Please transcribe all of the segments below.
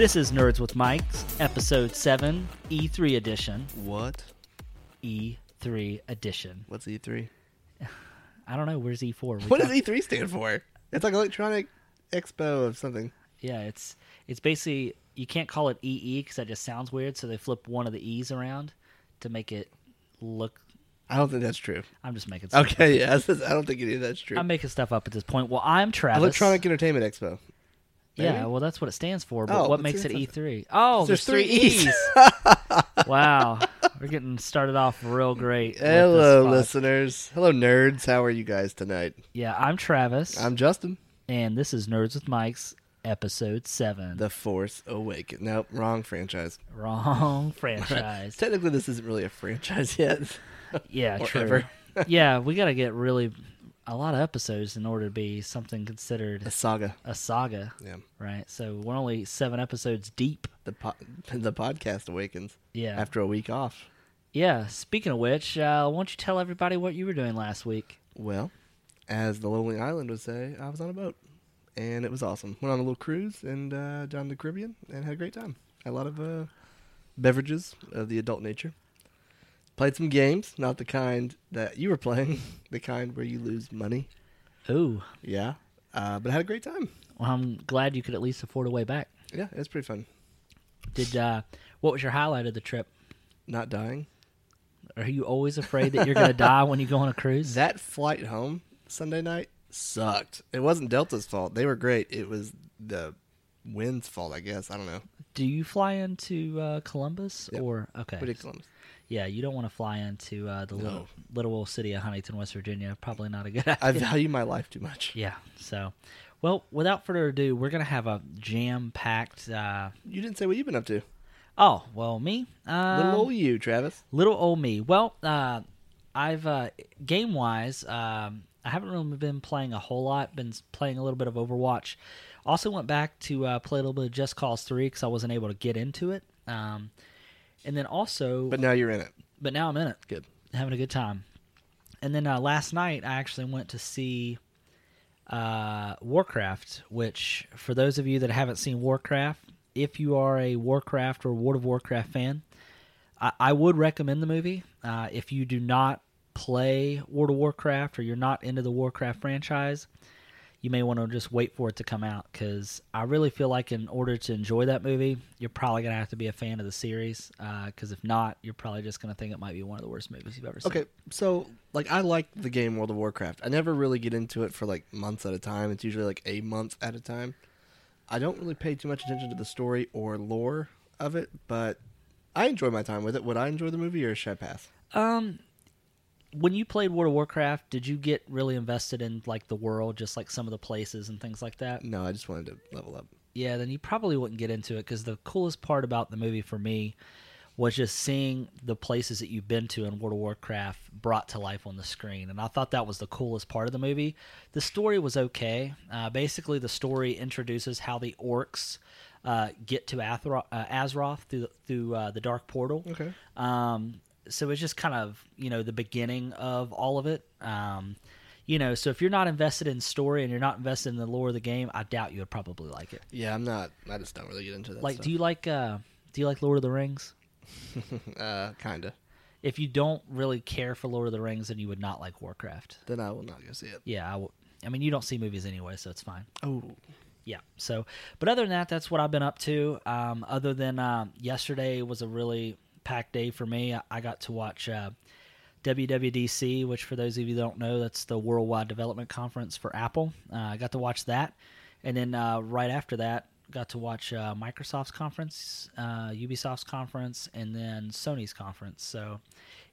This is Nerds with Mike's episode 7, E3 edition. What? E3 edition. What's E3? I don't know. Where's E4? We What does talk- E3 stand for? It's like electronic expo of something. Yeah, it's it's basically you can't call it EE because that just sounds weird. So they flip one of the E's around to make it look. I don't think that's true. I'm just making stuff. Okay, yeah, I don't think any of that's true. I'm making stuff up at this point. Well, I'm Travis. Electronic Entertainment Expo. Yeah, well, that's what it stands for. But Oh, what makes it E3? Oh, there's, There's three E's. E's. wow, we're getting started off real great. Hello, listeners. Hello, nerds. How are you guys tonight? Yeah, I'm Travis, I'm Justin. and this is Nerds with Mike's episode seven. The Force Awakens. Nope, wrong franchise. Wrong franchise. Technically, this isn't really a franchise yet. Yeah, true. yeah, we got to get really a lot of episodes in order to be something considered A saga. a saga, Yeah. right? So we're only seven episodes deep. The po- the podcast awakens Yeah. after a week off. yeah. Speaking of which, uh, why don't you tell everybody what you were doing last week? Well, as the Lonely Island would say, I was on a boat, and it was awesome. Went on a little cruise and uh, down the Caribbean, and had a great time. Had a lot of uh, beverages of the adult nature. Played some games, not the kind that you were playing, the kind where you lose money. Ooh, Yeah, uh, but I had a great time. well, I'm glad you could at least afford a way back. Yeah, it was pretty fun. Did uh, what was your highlight of the trip? Not dying. Are you always afraid that you're going to die when you go on a cruise? That flight home Sunday night sucked. It wasn't Delta's fault. They were great. It was the wind's fault, I guess. I don't know. Do you fly into uh, Columbus Yep. or okay? We did Columbus. Yeah, you don't want to fly into uh, the No. little little old city of Huntington, West Virginia. Probably not a good idea. I value my life too much. yeah. So, well, without further ado, we're gonna have a jam packed. Uh, You didn't say what you've been up to. oh well, me. Um, Little old you, Travis. little old me. Well, uh, I've uh, game wise, um, I haven't really been playing a whole lot. Been playing a little bit of Overwatch. Also went back to uh, play a little bit of Just Cause Three because I wasn't able to get into it. Um, and then also, But now you're in it. but now I'm in it. Good. having a good time. And then uh, last night, I actually went to see uh, Warcraft, which, for those of you that haven't seen Warcraft, if you are a Warcraft or World of Warcraft fan, I, I would recommend the movie. Uh, if you do not play World of Warcraft or you're not into the Warcraft franchise, you may want to just wait for it to come out because I really feel like in order to enjoy that movie, you're probably going to have to be a fan of the series. Because if not, you're probably just going to think it might be one of the worst movies you've ever seen. Okay, so like I like the game World of Warcraft. I never really get into it for like months at a time. It's usually like a month at a time. I don't really pay too much attention to the story or lore of it, but I enjoy my time with it. Would I enjoy the movie or should I pass? Um, when you played World of Warcraft, did you get really invested in like the world, just like some of the places and things like that? No, I just wanted to level up. Yeah, then you probably wouldn't get into it because the coolest part about the movie for me was just seeing the places that you've been to in World of Warcraft brought to life on the screen, and I thought that was the coolest part of the movie. The story was okay. Uh, basically, the story introduces how the orcs uh, get to Athro- uh, Azeroth through the, through uh, the Dark Portal. Okay. Um, so it's just kind of you know the beginning of all of it. Um, you know, so if you're not invested in story and you're not invested in the lore of the game, I doubt you would probably like it. Yeah, I'm not. I just don't really get into that. like, stuff. do you like uh, do you like Lord of the Rings? uh, kinda. If you don't really care for Lord of the Rings, then you would not like Warcraft. Then I will not go see it. Yeah, I mean, you don't see movies anyway, so it's fine. Oh, Yeah. So, but other than that, that's what I've been up to. Um, other than um, yesterday was a really packed day for me. I, I got to watch uh, WWDC, which for those of you that don't know, that's the Worldwide Development Conference for Apple. Uh, I got to watch that, and then uh, right after that, got to watch uh, Microsoft's conference, uh, Ubisoft's conference, and then Sony's conference. So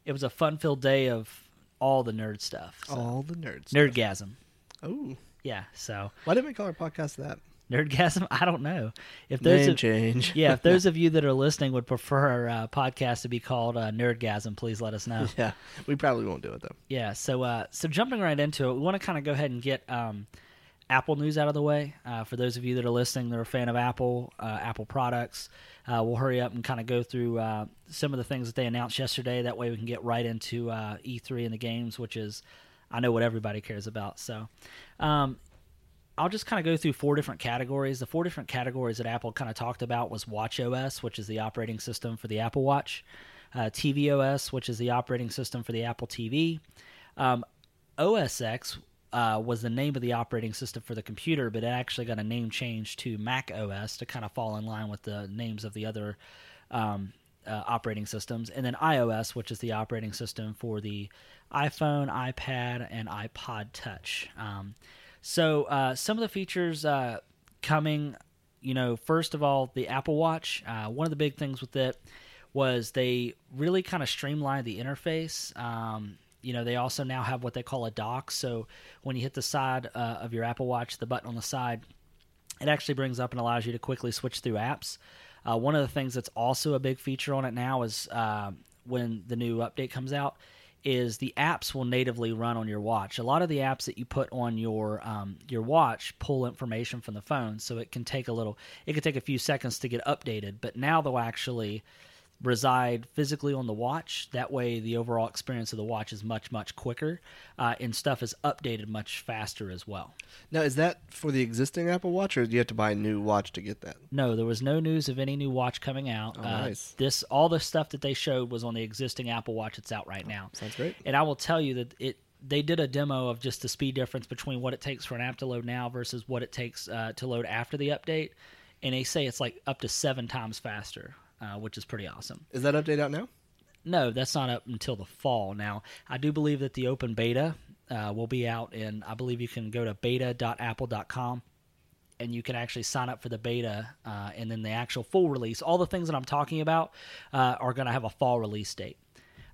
it was a fun-filled day of all the nerd stuff. So. all the nerds. Nerdgasm. Oh, Yeah. So why didn't we call our podcast that? Nerdgasm. I don't know if those Name of, change. yeah, if those of you that are listening would prefer our uh, podcast to be called uh, Nerdgasm, please let us know. yeah, we probably won't do it though. yeah. So, uh, so jumping right into it, we want to kind of go ahead and get um, Apple news out of the way. Uh, for those of you that are listening, that are a fan of Apple, uh, Apple products, uh, we'll hurry up and kind of go through uh, some of the things that they announced yesterday. That way, we can get right into uh, E3 and the games, which is I know what everybody cares about. So, um, I'll just kind of go through four different categories. The four different categories that Apple kind of talked about was Watch OS, which is the operating system for the Apple Watch, uh, tvOS, which is the operating system for the Apple TV. Um, OS X uh, was the name of the operating system for the computer, but it actually got a name change to Mac OS to kind of fall in line with the names of the other um, uh, operating systems. And then iOS, which is the operating system for the iPhone, iPad, and iPod Touch. Um, so uh, some of the features uh, coming, you know, first of all, the Apple Watch. Uh, one of the big things with it was they really kind of streamlined the interface. Um, you know, they also now have what they call a dock. So when you hit the side uh, of your Apple Watch, the button on the side, it actually brings up and allows you to quickly switch through apps. Uh, one of the things that's also a big feature on it now is uh, when the new update comes out is the apps will natively run on your watch. A lot of the apps that you put on your um, your watch pull information from the phone, so it can take a little. It can take a few seconds to get updated, but now they'll actually reside physically on the watch. That way, the overall experience of the watch is much, much quicker, uh, and stuff is updated much faster as well. Now, is that for the existing Apple Watch, or do you have to buy a new watch to get that? No, there was no news of any new watch coming out. Oh, uh, nice. This all the stuff that they showed was on the existing Apple Watch that's out right now. Sounds great. And I will tell you that it they did a demo of just the speed difference between what it takes for an app to load now versus what it takes uh, to load after the update, and they say it's like up to seven times faster, uh, which is pretty awesome. Is that update out now? No, that's not up until the fall. Now, I do believe that the open beta uh, will be out, and I believe you can go to beta.apple.com and you can actually sign up for the beta, uh, and then the actual full release. All the things that I'm talking about uh, are going to have a fall release date.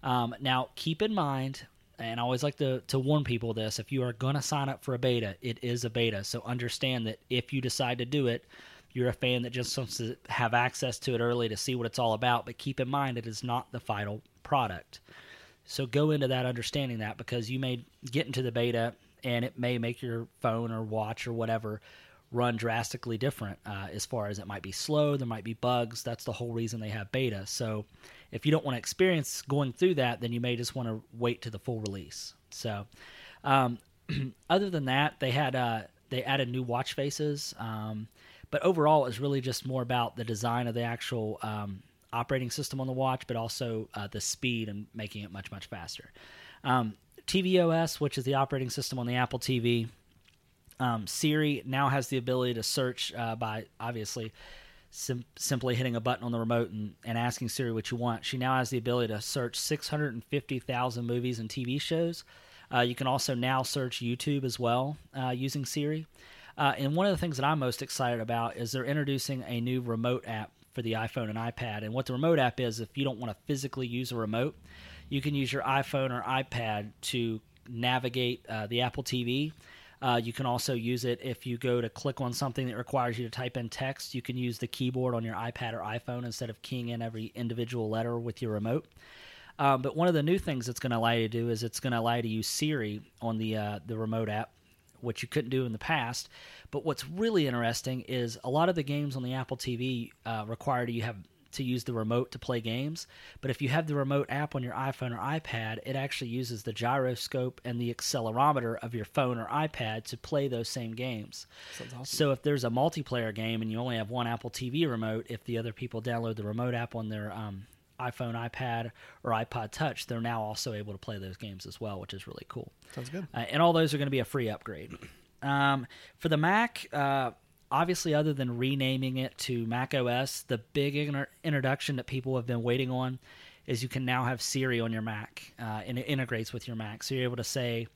Um, now, keep in mind, and I always like to, to warn people this if you are going to sign up for a beta, it is a beta. So understand that if you decide to do it, you're a fan that just wants to have access to it early to see what it's all about. But keep in mind, it is not the final product. So go into that understanding that because you may get into the beta and it may make your phone or watch or whatever run drastically different uh, as far as it might be slow, there might be bugs. That's the whole reason they have beta. So if you don't want to experience going through that, then you may just want to wait to the full release. So um, other than that, they had uh, they added new watch faces. Um, but overall, it was really just more about the design of the actual um, operating system on the watch, but also uh, the speed and making it much much faster. Um, tvOS, which is the operating system on the Apple TV, um, Siri now has the ability to search uh, by obviously sim- simply hitting a button on the remote and, and asking Siri what you want. She now has the ability to search 650,000 movies and TV shows. Uh, you can also now search YouTube as well uh, using Siri. Uh, and one of the things that I'm most excited about is they're introducing a new remote app for the iPhone and iPad. And what the remote app is, if you don't want to physically use a remote, you can use your iPhone or iPad to navigate uh, the Apple TV. Uh, you can also use it if you go to click on something that requires you to type in text. You can use the keyboard on your iPad or iPhone instead of keying in every individual letter with your remote. Um, but one of the new things it's going to allow you to do is it's going to allow you to use Siri on the uh, the remote app, which you couldn't do in the past. But what's really interesting is a lot of the games on the Apple TV uh, require you have to use the remote to play games. But if you have the remote app on your iPhone or iPad, it actually uses the gyroscope and the accelerometer of your phone or iPad to play those same games. Awesome. So if there's a multiplayer game and you only have one Apple TV remote, if the other people download the remote app on their um, iPhone, iPad, or iPod Touch, they're now also able to play those games as well, which is really cool. Sounds good. Uh, and all those are going to be a free upgrade. Um, for the Mac, uh, obviously, other than renaming it to Mac OS, the big inter- introduction that people have been waiting on is you can now have Siri on your Mac, uh, and it integrates with your Mac. So you're able to say,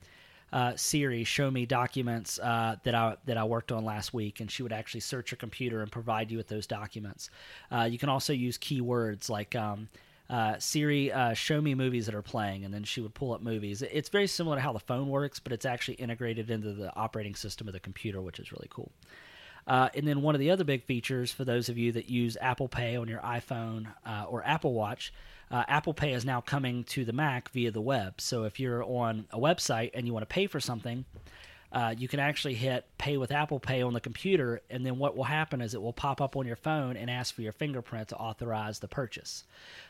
uh, Siri, show me documents uh, that I that I worked on last week, and she would actually search your computer and provide you with those documents. Uh, you can also use keywords like um, uh, Siri, uh, show me movies that are playing, and then she would pull up movies. It's very similar to how the phone works, but it's actually integrated into the operating system of the computer, which is really cool. Uh, and then one of the other big features for those of you that use Apple Pay on your iPhone or Apple Watch, uh, Apple Pay is now coming to the Mac via the web. So if you're on a website and you want to pay for something, uh, you can actually hit pay with Apple Pay on the computer, and then what will happen is it will pop up on your phone and ask for your fingerprint to authorize the purchase.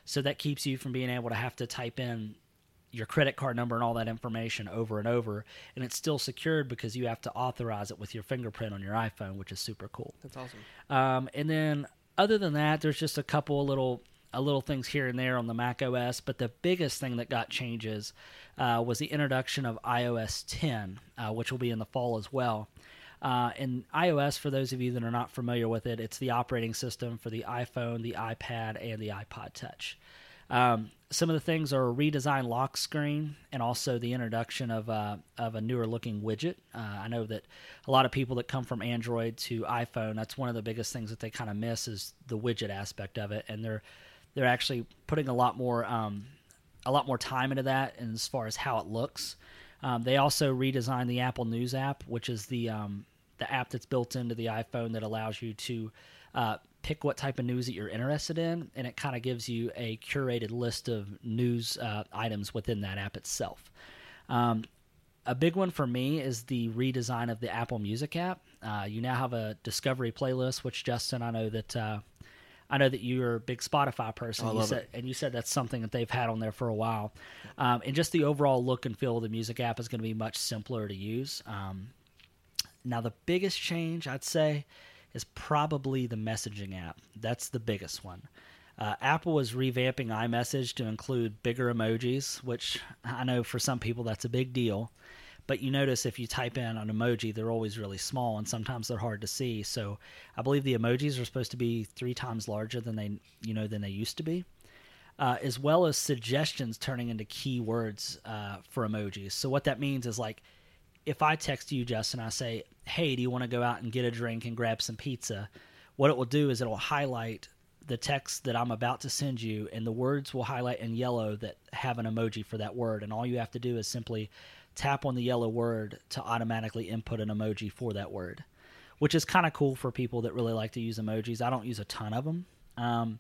So that keeps you from being able to have to type in your credit card number and all that information over and over, and it's still secured because you have to authorize it with your fingerprint on your iPhone, which is super cool. That's awesome. Um, and then other than that, there's just a couple of little a little things here and there on the Mac OS, but the biggest thing that got changes uh, was the introduction of iOS 10, uh, which will be in the fall as well. Uh, and iOS, for those of you that are not familiar with it, it's the operating system for the iPhone, the iPad, and the iPod Touch. Um, some of the things are a redesigned lock screen and also the introduction of, uh, of a newer looking widget. Uh, I know that a lot of people that come from Android to iPhone, that's one of the biggest things that they kind of miss is the widget aspect of it, and they're they're actually putting a lot more um, a lot more time into that, and as far as how it looks. Um, they also redesigned the Apple News app, which is the um, the app that's built into the iPhone that allows you to uh, pick what type of news that you're interested in, and it kind of gives you a curated list of news uh, items within that app itself. Um, a big one for me is the redesign of the Apple Music app. Uh, you now have a Discovery playlist, which Justin, I know that uh, I know that you're a big Spotify person. I you said, it. and you said that's something that they've had on there for a while. Um, and just the overall look and feel of the music app is going to be much simpler to use. Um, now, the biggest change I'd say is probably the messaging app. That's the biggest one. Uh, Apple is revamping iMessage to include bigger emojis, which I know for some people that's a big deal. But you notice if you type in an emoji, they're always really small and sometimes they're hard to see. So I believe the emojis are supposed to be three times larger than they you know than they used to be. Uh, as well as suggestions turning into keywords uh, for emojis. So what that means is like if I text you, Justin, I say, "Hey, do you want to go out and get a drink and grab some pizza?" What it will do is it will highlight the text that I'm about to send you, and the words will highlight in yellow that have an emoji for that word. And all you have to do is simply tap on the yellow word to automatically input an emoji for that word, which is kind of cool for people that really like to use emojis. I don't use a ton of them. Um,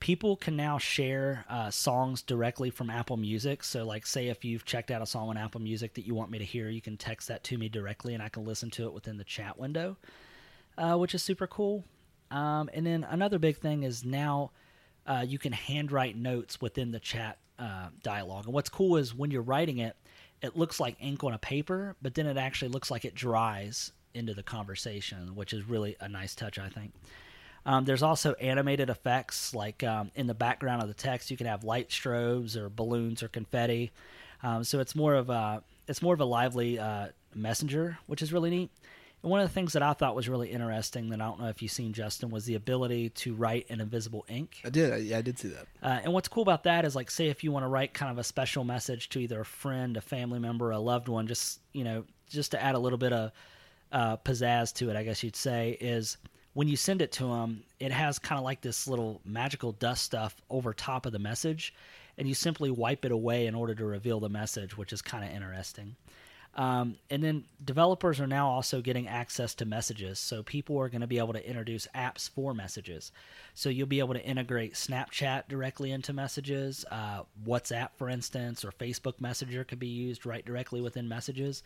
people can now share uh, songs directly from Apple Music. So, like, say if you've checked out a song on Apple Music that you want me to hear, you can text that to me directly, and I can listen to it within the chat window, uh, which is super cool. Um, and then another big thing is now uh, you can handwrite notes within the chat uh, dialogue. And what's cool is when you're writing it, it looks like ink on a paper, but then it actually looks like it dries into the conversation, which is really a nice touch, I think. Um, there's also animated effects, like um, in the background of the text, you can have light strobes or balloons or confetti. Um, so it's more of a it's more of a lively uh, messenger, which is really neat. And one of the things that I thought was really interesting that I don't know if you've seen Justin was the ability to write in invisible ink. I did. I, yeah, I did see that. Uh, and what's cool about that is, like, say if you want to write kind of a special message to either a friend, a family member, a loved one, just you know, just to add a little bit of uh, pizzazz to it, I guess you'd say, is when you send it to them, it has kind of like this little magical dust stuff over top of the message, and you simply wipe it away in order to reveal the message, which is kind of interesting. Um, and then developers are now also getting access to messages. So people are going to be able to introduce apps for messages. So you'll be able to integrate Snapchat directly into messages. Uh, WhatsApp, for instance, or Facebook Messenger could be used right directly within messages.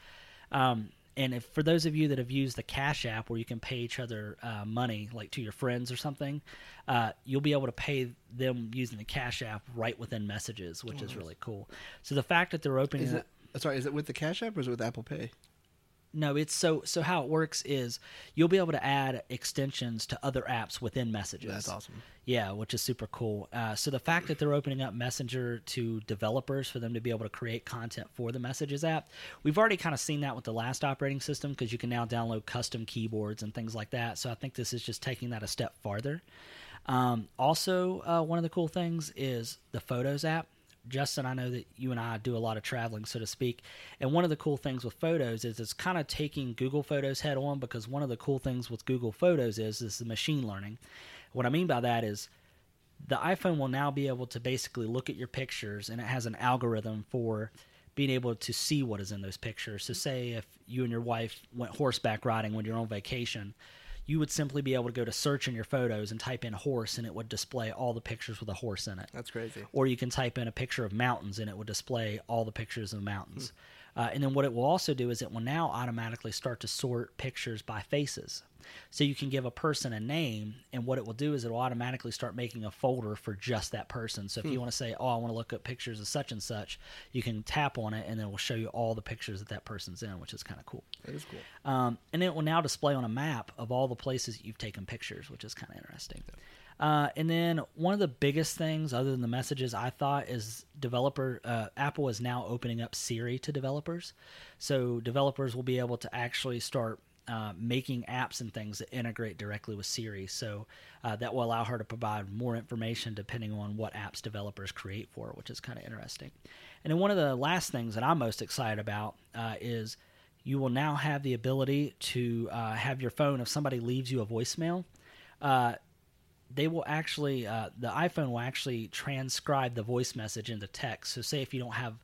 Um, and if for those of you that have used the Cash App, where you can pay each other uh, money, like to your friends or something, uh, you'll be able to pay them using the Cash App right within messages, which is really cool. So the fact that they're opening Is it? Sorry, is it with the Cash App or is it with Apple Pay? no, it's so so how it works is you'll be able to add extensions to other apps within messages. That's awesome. Yeah, which is super cool. Uh, so the fact that they're opening up Messenger to developers for them to be able to create content for the Messages app, we've already kind of seen that with the last operating system because you can now download custom keyboards and things like that. So I think this is just taking that a step farther. Um, also, uh, one of the cool things is the Photos app. Justin, I know that you and I do a lot of traveling, so to speak. And one of the cool things with Photos is it's kind of taking Google Photos head on because one of the cool things with Google Photos is is the machine learning. What I mean by that is the iPhone will now be able to basically look at your pictures and it has an algorithm for being able to see what is in those pictures. So say if you and your wife went horseback riding when you're on vacation, you would simply be able to go to search in your photos and type in horse and it would display all the pictures with a horse in it. That's crazy. Or you can type in a picture of mountains and it would display all the pictures of mountains. Uh, and then what it will also do is it will now automatically start to sort pictures by faces. So you can give a person a name, and what it will do is it will automatically start making a folder for just that person. So if you want to say, "Oh, I want to look up pictures of such and such," you can tap on it, and then it will show you all the pictures that that person's in, which is kind of cool. That is cool. Um, and it will now display on a map of all the places you've taken pictures, which is kind of interesting. Uh, and then one of the biggest things, other than the messages, I thought is developer uh, Apple is now opening up Siri to developers, so developers will be able to actually start uh, making apps and things that integrate directly with Siri. So uh, that will allow her to provide more information depending on what apps developers create for, which is kind of interesting. And then one of the last things that I'm most excited about uh, is you will now have the ability to uh, have your phone if somebody leaves you a voicemail. Uh, they will actually, uh, the iPhone will actually transcribe the voice message into text. So, say if you don't have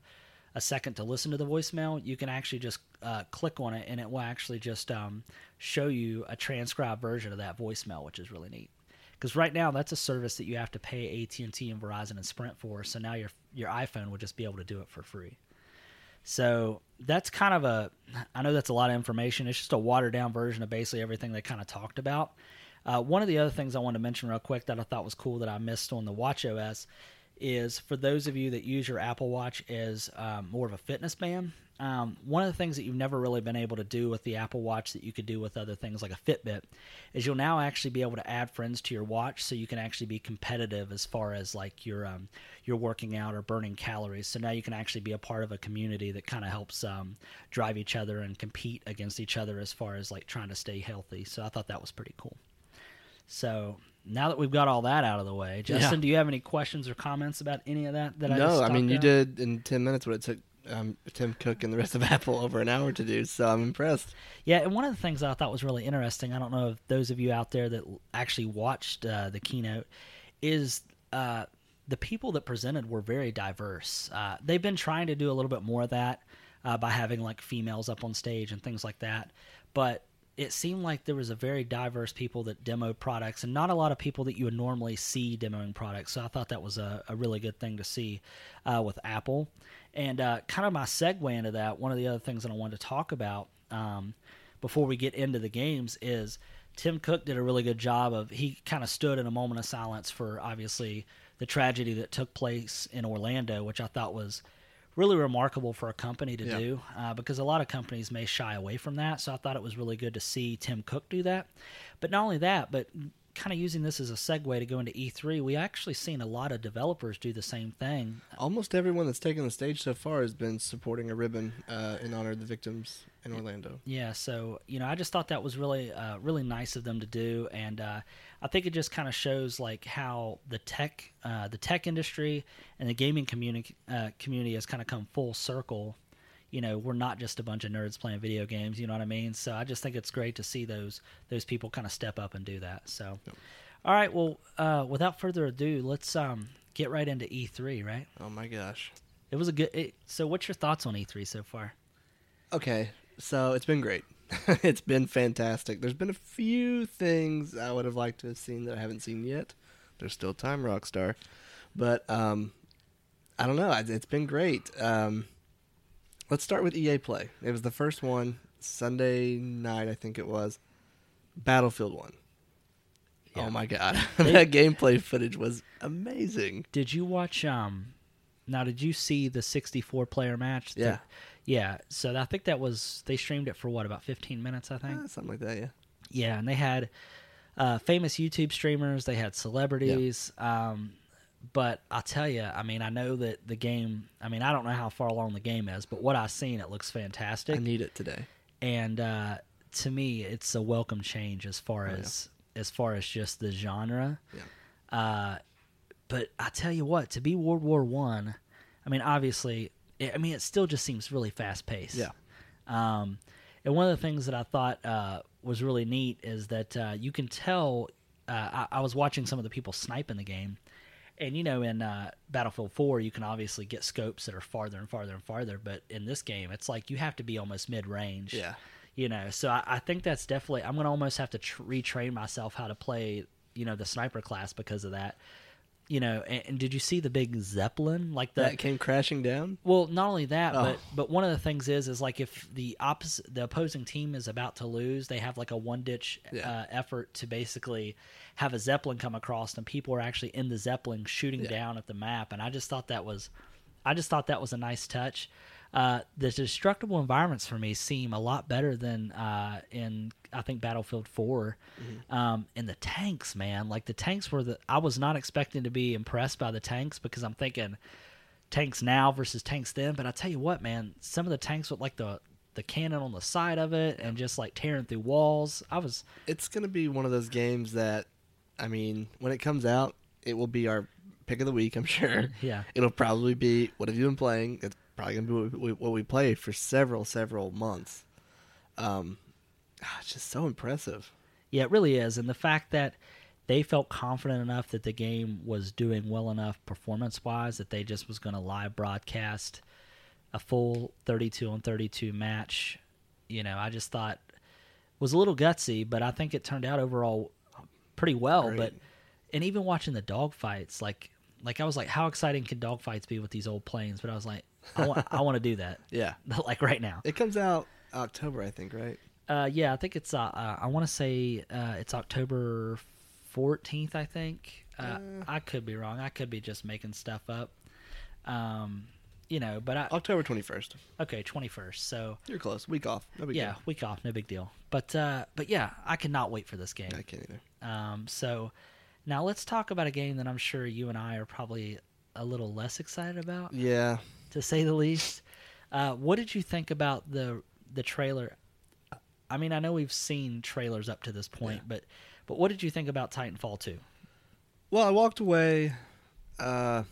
a second to listen to the voicemail, you can actually just uh, click on it and it will actually just um, show you a transcribed version of that voicemail, which is really neat. Because right now that's a service that you have to pay AT and Verizon and Sprint for. So now your your iPhone would just be able to do it for free. So that's kind of a, I know that's a lot of information. It's just a watered down version of basically everything they kind of talked about. Uh, one of the other things I want to mention real quick that I thought was cool that I missed on the Watch OS is for those of you that use your Apple Watch as um, more of a fitness band. Um, one of the things that you've never really been able to do with the Apple Watch that you could do with other things like a Fitbit is you'll now actually be able to add friends to your watch, so you can actually be competitive as far as like your um, your working out or burning calories. So now you can actually be a part of a community that kind of helps um, drive each other and compete against each other as far as like trying to stay healthy. So I thought that was pretty cool. So now that we've got all that out of the way, Justin, Yeah. do you have any questions or comments about any of that? That I no, I mean you did in ten minutes what it took um, Tim Cook and the rest of Apple over an hour to do. So I'm impressed. Yeah, and one of the things that I thought was really interesting, I don't know if those of you out there that actually watched uh, the keynote, is uh, the people that presented were very diverse. Uh, they've been trying to do a little bit more of that uh, by having like females up on stage and things like that, but it seemed like there was a very diverse people that demoed products and not a lot of people that you would normally see demoing products. So I thought that was a, a really good thing to see uh, with Apple. And uh, kind of my segue into that, one of the other things that I wanted to talk about um, before we get into the games is Tim Cook did a really good job of he kind of stood in a moment of silence for obviously the tragedy that took place in Orlando, which I thought was really remarkable for a company to Yeah. do uh, because a lot of companies may shy away from that. So I thought it was really good to see Tim Cook do that. But not only that, but kind of using this as a segue to go into E3, we actually seen a lot of developers do the same thing. Almost everyone that's taken the stage so far has been supporting a ribbon uh, in honor of the victims in Orlando. Yeah, so you know, I just thought that was really, uh, really nice of them to do, and uh, I think it just kind of shows like how the tech, uh, the tech industry, and the gaming community uh, community has kind of come full circle. You know, we're not just a bunch of nerds playing video games. You know what I mean? So I just think it's great to see those those people kind of step up and do that. So, all right, well, uh, without further ado, let's um, get right into E3. Right? Oh my gosh. It was a good. It, so, what's your thoughts on E3 so far? Okay, so it's been great. it's been fantastic. There's been a few things I would have liked to have seen that I haven't seen yet. There's still time, Rockstar, but um, I don't know. It's- been great. Um, let's start with EA Play. It was the first one Sunday night, I think it was. Battlefield One. Yeah. Oh my god, that gameplay footage was amazing. Did you watch? Um, now, did you see the 64 player match? Yeah. The- yeah. So I think that was they streamed it for what about 15 minutes? I think. Eh, something like that, yeah. Yeah, and they had uh, famous YouTube streamers. They had celebrities. Um, but I'll tell you, I mean, I know that the game. I mean, I don't know how far along the game is, but what I've seen, it looks fantastic. I need it today. and uh, to me, it's a welcome change as far Oh, yeah. as as far as just the genre. Yeah. Uh, but I tell you what, to be World War One, I, mean, obviously, I mean, it still just seems really fast paced. Yeah. Um, and one of the things that I thought uh, was really neat is that uh, you can tell. Uh, I, I was watching some of the people snipe in the game, and you know, in uh, Battlefield 4, you can obviously get scopes that are farther and farther and farther. But in this game, it's like you have to be almost mid range. Yeah. You know, so I, I think that's definitely. I'm going to almost have to tr- retrain myself how to play. You know, the sniper class because of that. You know, and, and did you see the big zeppelin like the that came crashing down. well, not only that, Oh. but but one of the things is is like if the opposite the opposing team is about to lose, they have like a one ditch Yeah. uh, effort to basically have a zeppelin come across, and people are actually in the zeppelin shooting Yeah. down at the map, and I just thought that was, I just thought that was a nice touch. Uh, the destructible environments for me seem a lot better than uh, in I think Battlefield 4 Mm-hmm. Um, and the tanks, man, like the tanks were the I was not expecting to be impressed by the tanks because I'm thinking tanks now versus tanks then. But I tell you what, man, some of the tanks with like the the cannon on the side of it and just like tearing through walls. I was It's gonna be one of those games that, I mean, when it comes out, it will be our pick of the week. I'm sure. yeah It'll probably be what have you been playing? It's probably gonna be what we, play for several several months. Um, ah, it's just so impressive. Yeah, it really is. And the fact that they felt confident enough that the game was doing well enough performance wise that they just was going to live broadcast a full 32 on 32 match, you know, I just thought was a little gutsy, but I think it turned out overall pretty well. Great. But and even watching the dog fights, like like I was like, how exciting can dogfights be with these old planes? But I was like, I want I want to do that, Yeah, like right now. it comes out October, I think, right? Uh, yeah, I think it's. Uh, uh, I want to say uh, it's October fourteenth. I think. Uh, Uh. I could be wrong. I could be just making stuff up. Um, you know, but I October twenty first. okay twenty first. So You're close. Week off. No big yeah, week off, no big deal. But uh, but yeah, I cannot wait for this game. I can't either. Um, so now let's talk about a game that I'm sure you and I are probably a little less excited about, Yeah, to say the least. Uh, what did you think about the the trailer? I mean, I know we've seen trailers up to this point, Yeah. but but what did you think about Titanfall 2? Well, I walked away uh,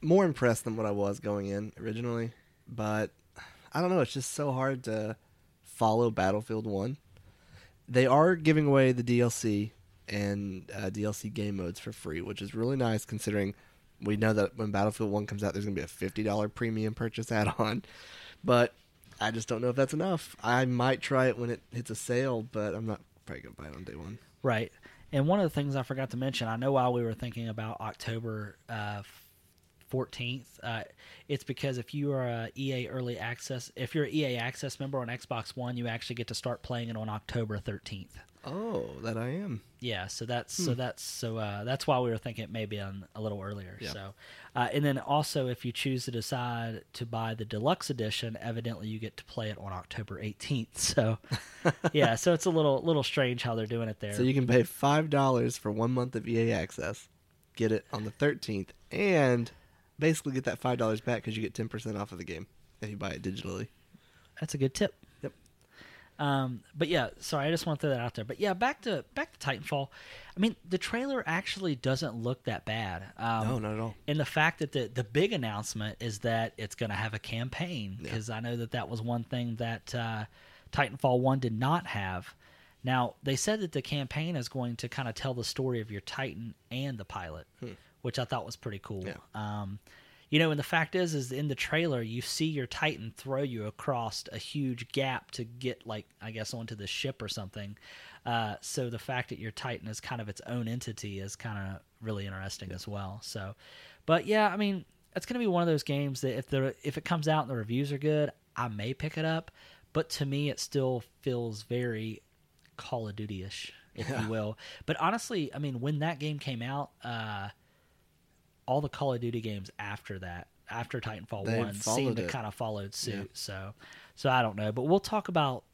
more impressed than what I was going in originally, but I don't know. It's just so hard to follow Battlefield One. They are giving away the DLC and uh, DLC game modes for free, which is really nice considering we know that when Battlefield One comes out, there's going to be a fifty dollar premium purchase add-on. But I just don't know if that's enough. I might try it when it hits a sale, but I'm not probably going to buy it on day one. Right. And one of the things I forgot to mention, I know while we were thinking about October uh, 14th, uh, it's because if you are a EA early access, if you're an EA access member on Xbox One, you actually get to start playing it on October 13th. Oh, that I am. Yeah, so that's so that's so uh, that's why we were thinking it may be on a little earlier. Yeah. So, uh, and then also if you choose to decide to buy the deluxe edition, evidently you get to play it on October 18th. So, yeah, so it's a little little strange how they're doing it there. So you can pay five dollars for one month of EA access, get it on the thirteenth, and basically get that five dollars back because you get ten percent off of the game if you buy it digitally. That's a good tip. Um, but yeah, sorry, I just want to throw that out there. But yeah, back to back to Titanfall. I mean, the trailer actually doesn't look that bad. Um, no, not at all. And the fact that the the big announcement is that it's going to have a campaign Yeah. because I know that that was one thing that uh, Titanfall One did not have. Now they said that the campaign is going to kind of tell the story of your Titan and the pilot, which I thought was pretty cool. Yeah. Um, you know, and the fact is, is in the trailer you see your Titan throw you across a huge gap to get, like, I guess, onto the ship or something. Uh, so the fact that your Titan is kind of its own entity is kind of really interesting as well. So, but yeah, I mean, it's going to be one of those games that if the if it comes out and the reviews are good, I may pick it up. But to me, it still feels very Call of Duty ish, if Yeah. you will. But honestly, I mean, when that game came out, uh, all the Call of Duty games after that, after Titanfall They One, seemed to it. kind of followed suit. Yeah. So, so I don't know, but we'll talk about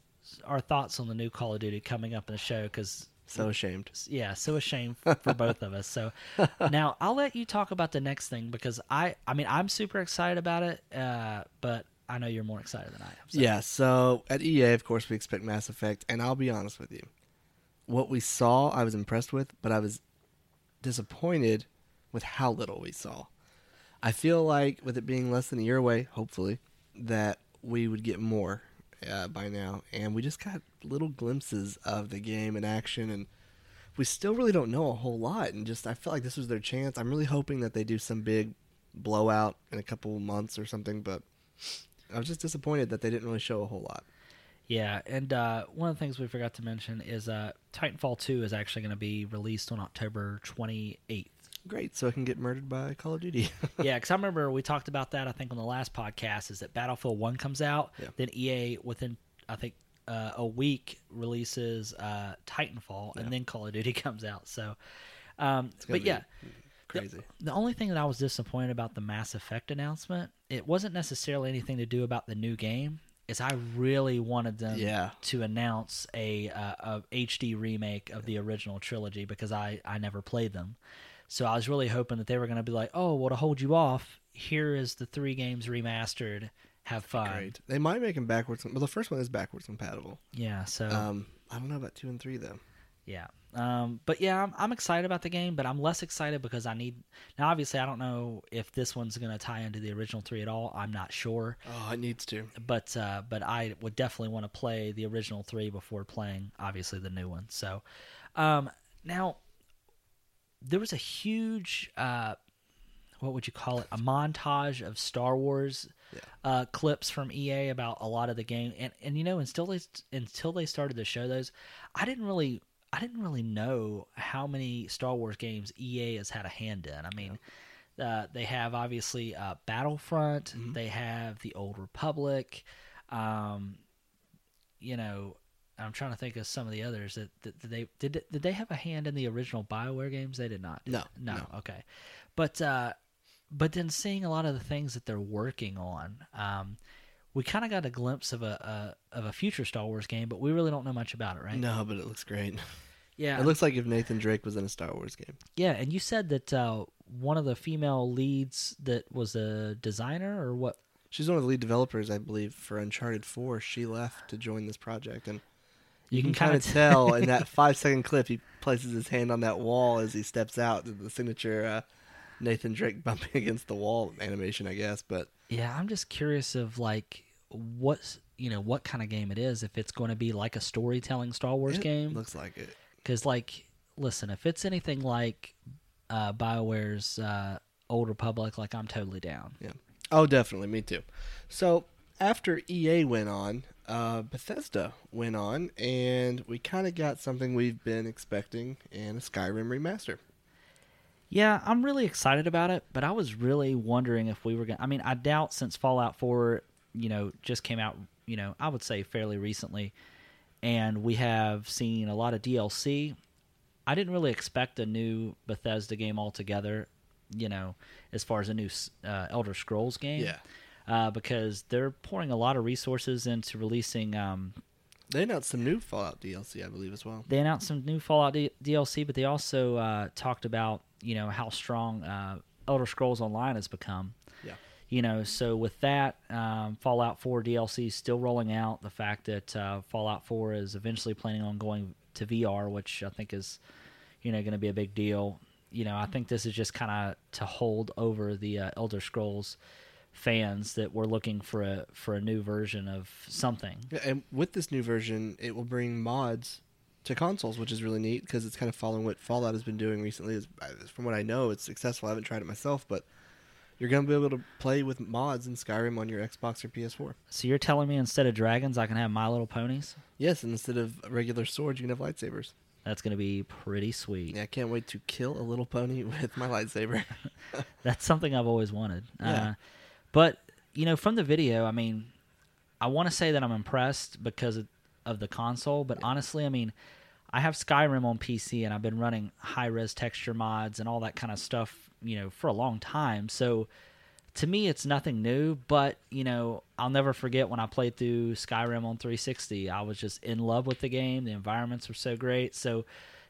our thoughts on the new Call of Duty coming up in the show because So ashamed. yeah, so ashamed for both of us. So now I'll let you talk about the next thing because I, I mean, I'm super excited about it, uh, but I know you're more excited than I am. So. Yeah. So at EA, of course, we expect Mass Effect, and I'll be honest with you, what we saw, I was impressed with, but I was disappointed with how little we saw. I feel like with it being less than a year away, hopefully, that we would get more uh, by now, and we just got little glimpses of the game in action, and we still really don't know a whole lot. And just I felt like this was their chance. I'm really hoping that they do some big blowout in a couple months or something, but I was just disappointed that they didn't really show a whole lot. Yeah, and uh, one of the things we forgot to mention is uh, Titanfall 2 is actually going to be released on October 28th. Great, so I can get murdered by Call of Duty. yeah, because I remember we talked about that. I think on the last podcast is that Battlefield One comes out, Yeah. then EA within I think uh, a week releases uh, Titanfall, Yeah. and then Call of Duty comes out. So, um, but yeah, Crazy. the only thing that I was disappointed about the Mass Effect announcement, it wasn't necessarily anything to do about the new game. Is I really wanted them Yeah. to announce a, uh, a HD remake of the original trilogy because I I never played them, so I was really hoping that they were going to be like, oh, well, to hold you off, here is the three games remastered. Have fun. Great. They might make them backwards. Well, the first one is backwards compatible. Yeah. So Um, I don't know about two and three though. Yeah. Um, but yeah, I'm, I'm excited about the game, but I'm less excited because I need. Now, obviously, I don't know if this one's going to tie into the original three at all. I'm not sure, Oh, it needs to. but uh, but I would definitely want to play the original three before playing, obviously, the new one. So, um, now there was a huge, uh, what would you call it, a montage of Star Wars Yeah. uh, clips from EA about a lot of the game, and and you know until they until they started to show those, I didn't really I didn't really know how many Star Wars games EA has had a hand in. I mean, uh, they have obviously uh, Battlefront, Mhm. they have the Old Republic, um, you know. I'm trying to think of some of the others that, that, that they did. Did they have a hand in the original Bioware games? They did not. did No, no. no. Okay, but uh, but then seeing a lot of the things that they're working on, um, we kind of got a glimpse of a, a of a future Star Wars game, but we really don't know much about it, right? No, but it looks great. Yeah, It looks like if Nathan Drake was in a Star Wars game. yeah. And you said that uh, one of the female leads that was a designer, or what? She's one of the lead developers, I believe, for Uncharted Four. She left to join this project, and You can can, kind of tell in that five second clip he places his hand on that wall as he steps out. The signature uh, Nathan Drake bumping against the wall animation, I guess. But Yeah, I'm just curious of like what's you know what kind of game it is. If it's going to be like a storytelling Star Wars it game, looks like it. because like listen if it's anything like uh bioware's uh old republic like i'm totally down Yeah. Oh, definitely, me too. So after EA went on, uh, Bethesda went on, and we kind of got something we've been expecting in a Skyrim remaster. yeah i'm really excited about it but i was really wondering if we were gonna i mean i doubt since fallout 4 you know just came out you know i would say fairly recently and we have seen a lot of dlc i didn't really expect a new bethesda game altogether you know as far as a new uh, elder scrolls game uh, because they're pouring a lot of resources into releasing. Um, They announced some new Fallout DLC, I believe, as well. they announced some new Fallout D- DLC, but they also uh, talked about you know how strong uh, Elder Scrolls Online has become. Yeah. You know, so with that, um, Fallout 4 DLC is still rolling out. The fact that uh, Fallout 4 is eventually planning on going to VR, which I think is, you know, going to be a big deal. You know, I think this is just kind of to hold over the uh, Elder Scrolls fans that were looking for a for a new version of something. Yeah, and with this new version, it will bring mods to consoles, which is really neat because it's kind of following what Fallout has been doing recently. Is from what I know, it's successful. I haven't tried it myself, but you're going to be able to play with mods in Skyrim on your Xbox or PS4. So you're telling me instead of dragons, I can have My Little Ponies? Yes, and instead of regular swords, you can have lightsabers. That's going to be pretty sweet. Yeah, I can't wait to kill a little pony with my lightsaber. That's something I've always wanted. Yeah. Uh, but you know, from the video, I mean, I want to say that I'm impressed because of, of the console. But honestly, I mean, I have Skyrim on PC and I've been running high res texture mods and all that kind of stuff, you know, for a long time. So to me, it's nothing new. But you know, I'll never forget when I played through Skyrim on 360. I was just in love with the game. The environments were so great. So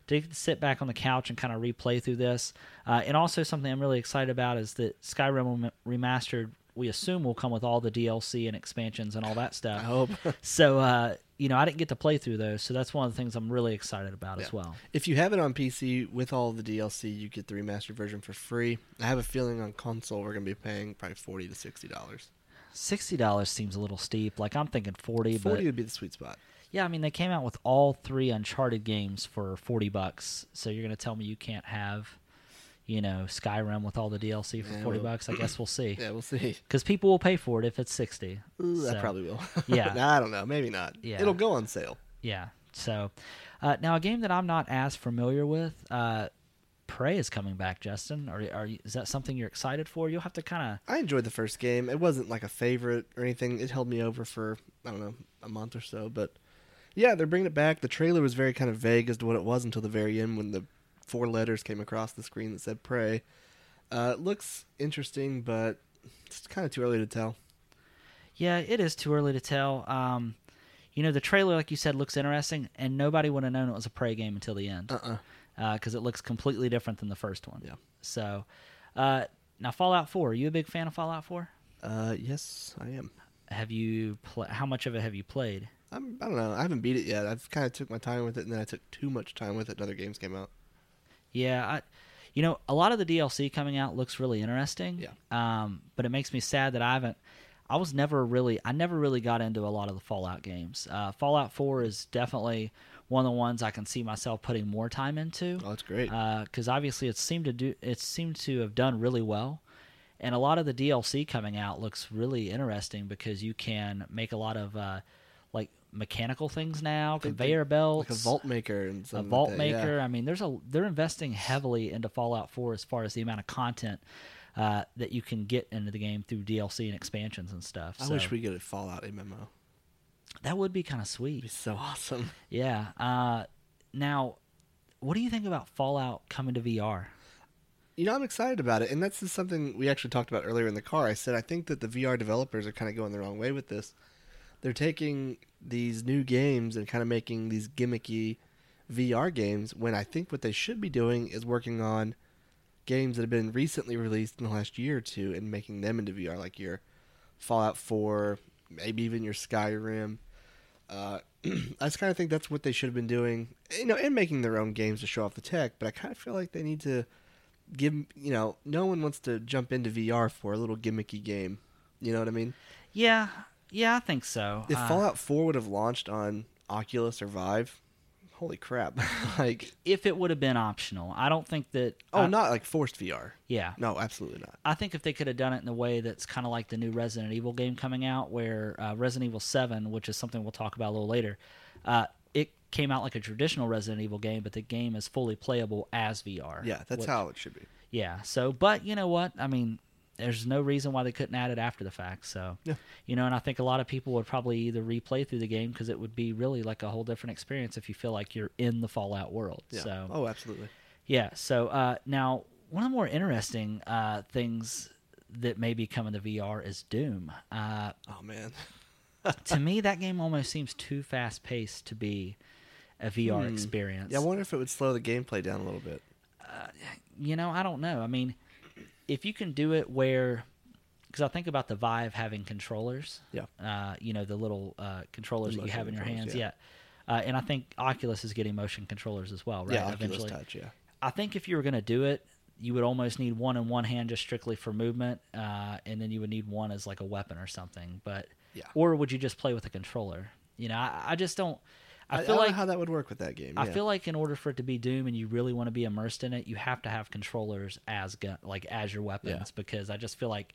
to sit back on the couch and kind of replay through this, uh, and also something I'm really excited about is that Skyrim remastered. We assume will come with all the DLC and expansions and all that stuff. I hope. So, uh, you know, I didn't get to play through those, so that's one of the things I'm really excited about as well. if you have it on PC with all the DLC, you get the remastered version for free. I have a feeling on console we're going to be paying probably forty to sixty dollars. Sixty dollars seems a little steep. Like I'm thinking forty, but would be the sweet spot. yeah, I mean they came out with all three Uncharted games for forty bucks. So you're gonna tell me you can't have, you know, Skyrim with all the DLC for Yeah, forty well- bucks? I guess we'll see. Yeah, we'll see. Because people will pay for it if it's sixty. Ooh, I probably will. Yeah. I don't know. Maybe not. Yeah. It'll go on sale. Yeah. So uh, now a game that I'm not as familiar with. Uh, Prey is coming back, Justin. Are, are you, is that something you're excited for? You'll have to kind of. I enjoyed the first game. It wasn't like a favorite or anything. It held me over for I don't know a month or so, but yeah, they're bringing it back. The trailer was very kind of vague as to what it was until the very end when the four letters came across the screen that said "Prey." Uh, it looks interesting, but it's kind of too early to tell. Yeah, it is too early to tell. Um, you know, the trailer, like you said, looks interesting, and nobody would have known it was a Prey game until the end. Uh-uh. because it looks completely different than the first one. Yeah. So, uh, now Fallout Four. Are you a big fan of Fallout Four? Uh, yes, I am. Have you? Pl- how much of it have you played? I'm, I don't know. I haven't beat it yet. I've kind of took my time with it, and then I took too much time with it. And other games came out. Yeah, I, you know, a lot of the DLC coming out looks really interesting. Yeah. Um, but it makes me sad that I haven't. I was never really. I never really got into a lot of the Fallout games. Uh, Fallout Four is definitely one of the ones I can see myself putting more time into. Oh, it's great. because obviously it seemed to do it seemed to have done really well, and a lot of the DLC coming out looks really interesting because you can make a lot of uh, mechanical things now, conveyor belts, like a vault maker and a vault like that, yeah. maker. I mean, there's a they're investing heavily into Fallout 4 as far as the amount of content uh, that you can get into the game through DLC and expansions and stuff. I So wish we get a Fallout MMO. that would be kind of It'd sweet. be so awesome. Yeah. Uh, now, what do you think about Fallout coming to VR? You know, I'm excited about it, and that's just something we actually talked about earlier in the car. I said I think that the VR developers are kind of going the wrong way with this. They're taking these new games and kind of making these gimmicky VR games when I think what they should be doing is working on games that have been recently released in the last year or two and making them into VR, like your Fallout 4, maybe even your Skyrim. Uh, I just kind of think that's what they should have been doing, you know, and making their own games to show off the tech. But I kind of feel like they need to give, you know, no one wants to jump into VR for a little gimmicky game. You know what I mean? Yeah, yeah, I think so. If Uh, Fallout 4 would have launched on Oculus or Vive, holy crap! like, if it would have been optional, I don't think that. oh, I- not like forced VR. Yeah, No, absolutely not. I think if they could have done it in a way that's kind of like the new Resident Evil game coming out, where uh, Resident Evil Seven, which is something we'll talk about a little later, uh, it came out like a traditional Resident Evil game, but the game is fully playable as VR. Yeah, that's which- how it should be. Yeah. So, but you know what? I mean, there's no reason why they couldn't add it after the fact. So, Yeah. you know, and I think a lot of people would probably either replay through the game because it would be really like a whole different experience if you feel like you're in the Fallout world. Yeah. So, Oh, absolutely. yeah. So uh, now, one of the more interesting uh, things that may be coming to VR is Doom. Uh, Oh man. to me, that game almost seems too fast paced to be a VR Hmm. experience. Yeah, I wonder if it would slow the gameplay down a little bit. you know, I don't know. I mean, if you can do it where, because I think about the Vive having controllers. Yeah. Uh, you know, the little uh, controllers The that you have in your hands. controllers, Yeah. Uh, and I think Oculus is getting motion controllers as well, right? yeah, Oculus Eventually. Touch. Yeah. I think if you were going to do it, you would almost need one in one hand just strictly for movement, uh, and then you would need one as like a weapon or something. But Yeah. or would you just play with a controller? You know, I, I just don't. I feel don't know like how that would work with that game. I yeah. feel like in order for it to be Doom and you really want to be immersed in it, you have to have controllers as gun, like as your weapons, Yeah. because I just feel like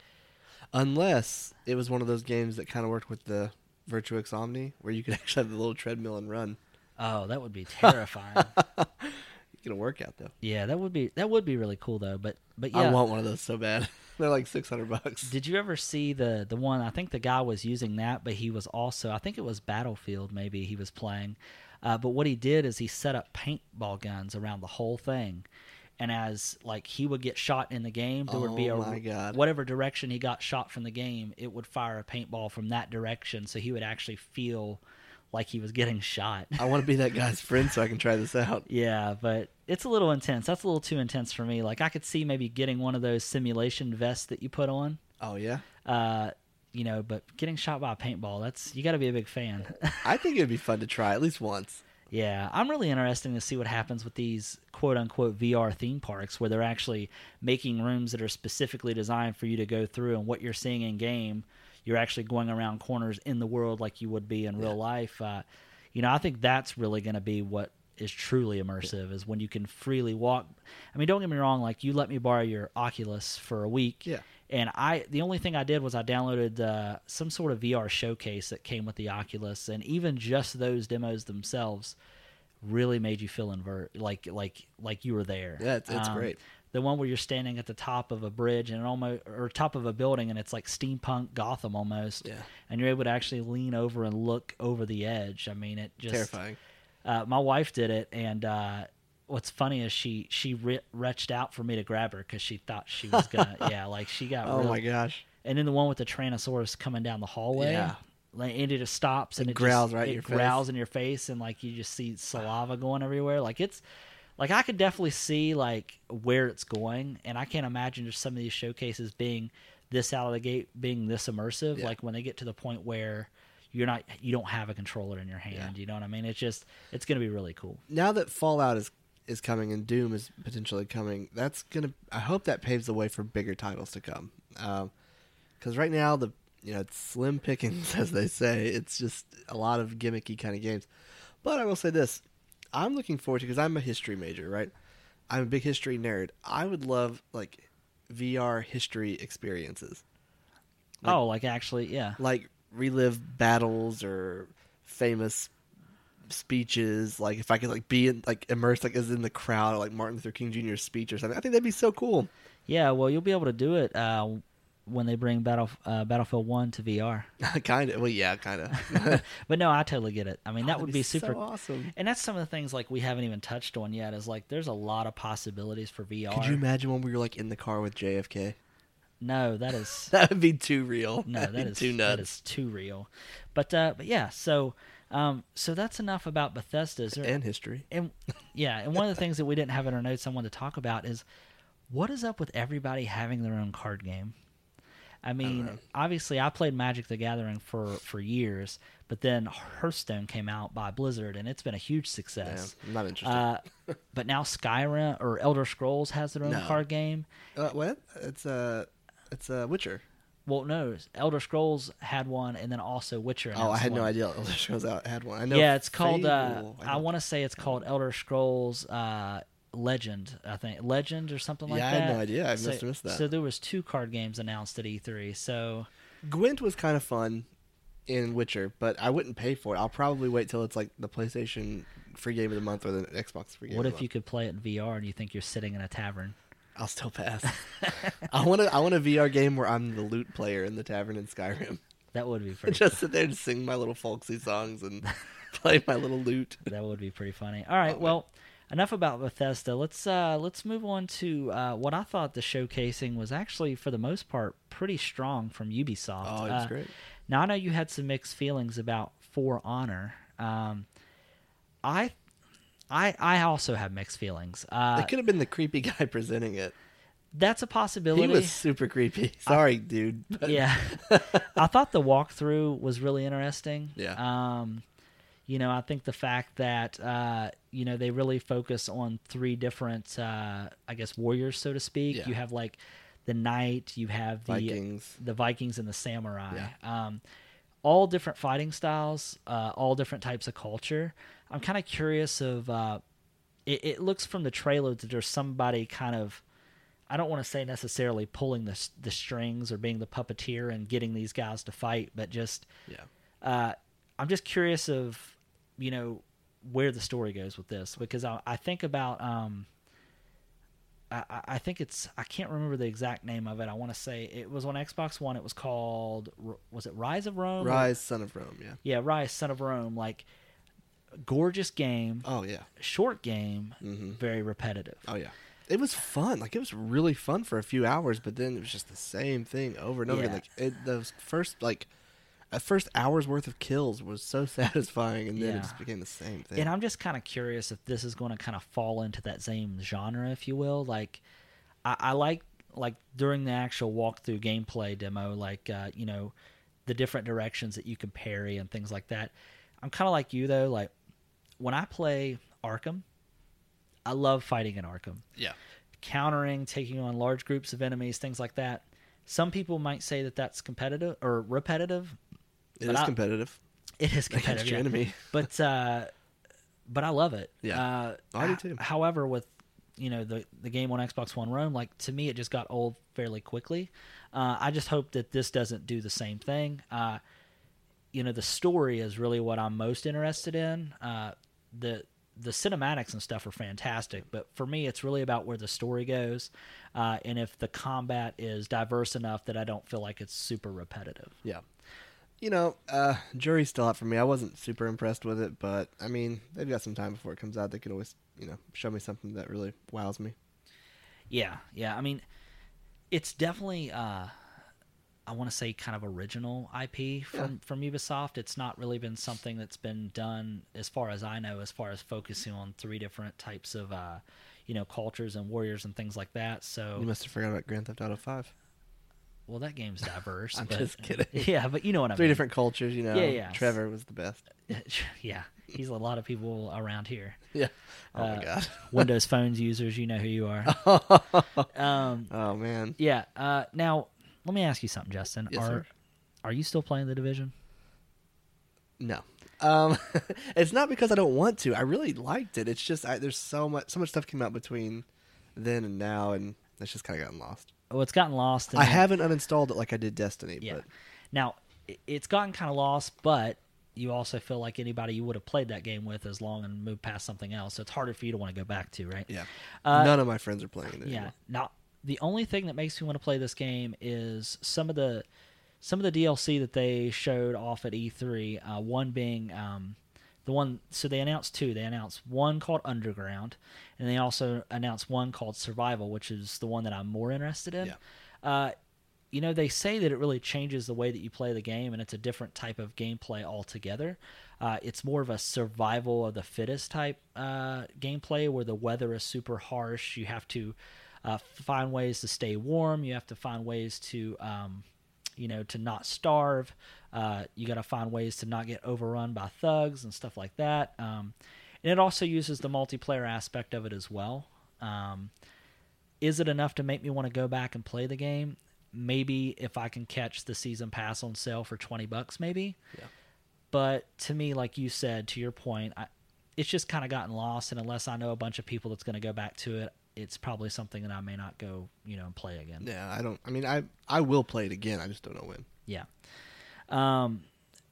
unless it was one of those games that kind of worked with the Virtuix Omni, where you could actually have the little treadmill and run. oh, that would be terrifying. You get a workout though. yeah, that would be that would be really cool though. But but yeah, I want one of those so bad. They're like six hundred bucks. Did you ever see the the one? I think the guy was using that, but he was also I think it was Battlefield. Maybe he was playing, uh, but what he did is he set up paintball guns around the whole thing, and as like he would get shot in the game, there would be a Oh my God. whatever direction he got shot from the game, it would fire a paintball from that direction, so he would actually feel like he was getting shot. I want to be that guy's friend so I can try this out. Yeah, but it's a little intense. That's a little too intense for me. Like I could see maybe getting one of those simulation vests that you put on. Oh yeah, Uh, you know, but getting shot by a paintball, that's you got to be a big fan. I think it'd be fun to try at least once. yeah, I'm really interested to see what happens with these quote unquote VR theme parks where they're actually making rooms that are specifically designed for you to go through and what you're seeing in game, you're actually going around corners in the world like you would be in real life. Uh, you know, I think that's really going to be what is truly immersive is when you can freely walk. I mean, don't get me wrong, like you let me borrow your Oculus for a week. Yeah. And I, the only thing I did was I downloaded uh, some sort of VR showcase that came with the Oculus, and even just those demos themselves really made you feel invert like like like you were there. Yeah, it's, it's Um, great. The one where you're standing at the top of a bridge and almost or top of a building and it's like steampunk Gotham almost. Yeah. And you're able to actually lean over and look over the edge. I mean, it just Terrifying. Uh, my wife did it, and uh, what's funny is she she re- reached out for me to grab her because she thought she was gonna yeah like she got Oh my gosh. and then the one with the Tyrannosaurus coming down the hallway Yeah. like and it just stops and It it, growls just, right in it your face. growls in your face and like you just see saliva going everywhere like it's like I could definitely see like where it's going and I can't imagine just some of these showcases being this out of the gate being this immersive Yeah. like when they get to the point where you're not you don't have a controller in your hand you know what I mean it's just it's gonna be really cool now that Fallout is is coming and Doom is potentially coming, that's gonna. I hope that paves the way for bigger titles to come. Um, because right now the you know it's slim pickings, as they say. It's just a lot of gimmicky kind of games. But I will say this: I'm looking forward to because I'm a history major, right? I'm a big history nerd. I would love like VR history experiences. Like- oh like actually yeah like relive battles or famous speeches like if i could like be in, like immersed like as in the crowd like martin luther king jr's speech or something i think that'd be so cool. Yeah well you'll be able to do it uh, when they bring battle uh, battlefield 1 to VR kind of well yeah kind of but no I totally get it. I mean that would be super awesome. And that's some of the things like we haven't even touched on yet. Is like there's a lot of possibilities for VR. could you imagine when we you're like in the car with jfk no, that is that would be too real no, That'd that is too nuts that is too real. But uh, but yeah, so um, so that's enough about Bethesda. Is there, and history and yeah, and one of the things that we didn't have in our notes I wanted to talk about is what is up with everybody having their own card game. I mean, know. obviously, I played Magic: The Gathering for for years, but then Hearthstone came out by Blizzard, and it's been a huge yeah, success. i'm not interested Uh, but now Skyrim or Elder Scrolls has their own No. card game. uh, what it's uh it's uh witcher Well, no, Elder Scrolls had one, and then also Witcher. oh i had no idea elder scrolls out had one i know Yeah, it's called. Uh, Fable, I want to say it's called Elder Scrolls uh, Legend. I think Legend or something like Yeah, I that. had no idea. I so, must have missed that. So there was two card games announced at E3. So Gwent was kind of fun in Witcher, but I wouldn't pay for it. I'll probably wait till it's like the PlayStation free game of the month or the Xbox free game. what if you could play it in VR and you think you're sitting in a tavern? I'll still pass. I want to. I want a VR game where I'm the lute player in the tavern in Skyrim. That would be pretty. Just sit there and sing my little folksy songs and play my little lute. that would be pretty funny. All right, Oh, well, enough about Bethesda. Let's uh, let's move on to uh, what I thought the showcasing was actually, for the most part, pretty strong from Ubisoft. Oh, it was Uh, great. Now I know you had some mixed feelings about For Honor. Um, I, I, I also have mixed feelings. Uh, it could have been the creepy guy presenting it. that's a possibility. He was super creepy. Sorry, dude. but- yeah, I thought the walkthrough was really interesting. Yeah. Um, you know, I think the fact that uh, you know they really focus on three different, uh, I guess, warriors, so to speak. Yeah. You have like the knight, you have the Vikings. the Vikings, and the samurai. Yeah. Um, all different fighting styles, uh, all different types of culture. I'm kind of curious of. Uh, it, it looks from the trailer that there's somebody kind of. I don't want to say necessarily pulling the the strings or being the puppeteer and getting these guys to fight, but just Yeah. uh, I'm just curious of you know where the story goes with this because I, I think about um, I, I- think it's I can't remember the exact name of it. I want to say it was on Xbox One. It was called was it Rise of Rome? Ryse, Son of Rome. Yeah. yeah, Ryse, Son of Rome. Like gorgeous game, Oh yeah. short game, hmm very repetitive. Oh yeah. It was fun. Like it was really fun for a few hours, but then it was just the same thing over and over again. Yeah. Like it, the first like a first hour's worth of kills was so satisfying, and then Yeah. it just became the same thing. And I'm just kind of curious if this is going to kind of fall into that same genre, if you will. Like, I, I like like during the actual walkthrough gameplay demo, like uh, you know, the different directions that you can parry and things like that. I'm kind of like you though. Like when I play Arkham, I love fighting in Arkham, yeah. countering, taking on large groups of enemies, things like that. Some people might say that that's competitive or repetitive. It is I- competitive It is competitive, your yeah. enemy. but uh, but I love it. Yeah. uh, I do too. However, with you know the the game on Xbox One Rome, like to me, it just got old fairly quickly. Uh, I just hope that this doesn't do the same thing. Uh, you know, the story is really what I'm most interested in. Uh, the the cinematics and stuff are fantastic, but for me, it's really about where the story goes, uh, and if the combat is diverse enough that I don't feel like it's super repetitive. Yeah. You know, uh, jury's still out for me. I wasn't super impressed with it, but I mean, they've got some time before it comes out. They could always, you know, show me something that really wows me. Yeah, yeah. I mean, it's definitely uh, I want to say kind of original IP from Yeah. from Ubisoft. It's not really been something that's been done as far as I know, as far as focusing on three different types of uh, you know cultures and warriors and things like that. So You must have forgot about Grand Theft Auto Five. well, that game's diverse. I'm but, just kidding. Yeah, but you know what I Three mean. different cultures, you know. Yeah, yeah. Trevor was the best. yeah, he's a lot of people around here. Yeah. Oh Uh, my god. Windows phones users, you know who you are. Um, oh man. yeah. Uh, now, let me ask you something, Justin. Yes, are sir. are you still playing the division? No. Um, it's not because I don't want to. I really liked it. It's just I, there's so much so much stuff came out between then and now, and it's just kind of gotten lost. Oh, it's gotten lost. I haven't uninstalled it like I did Destiny, Yeah. but Now, it's gotten kind of lost, but you also feel like anybody you would have played that game with as long and moved past something else. So it's harder for you to want to go back to, right? yeah, Uh, none of my friends are playing it. Yeah. anymore. Now, the only thing that makes me want to play this game is some of the some of the DLC that they showed off at E3. Uh, one being um, the one. So they announced two. They announced one called Underground, and they also announced one called Survival, which is the one that I'm more interested in. Yeah. Uh, you know, they say that it really changes the way that you play the game, and it's a different type of gameplay altogether. Uh, it's more of a survival of the fittest type uh, gameplay where the weather is super harsh. You have to uh, find ways to stay warm. You have to find ways to, um, you know, to not starve. Uh, you got to find ways to not get overrun by thugs and stuff like that. Um, and it also uses the multiplayer aspect of it as well. Um, is it enough to make me want to go back and play the game? Maybe if I can catch the season pass on sale for 20 bucks, maybe. Yeah. But to me, like you said, to your point, I, it's just kind of gotten lost. And unless I know a bunch of people that's going to go back to it, it's probably something that I may not go, you know, and play again. Yeah, I don't. I mean, I I will play it again. I just don't know when. Yeah. Um,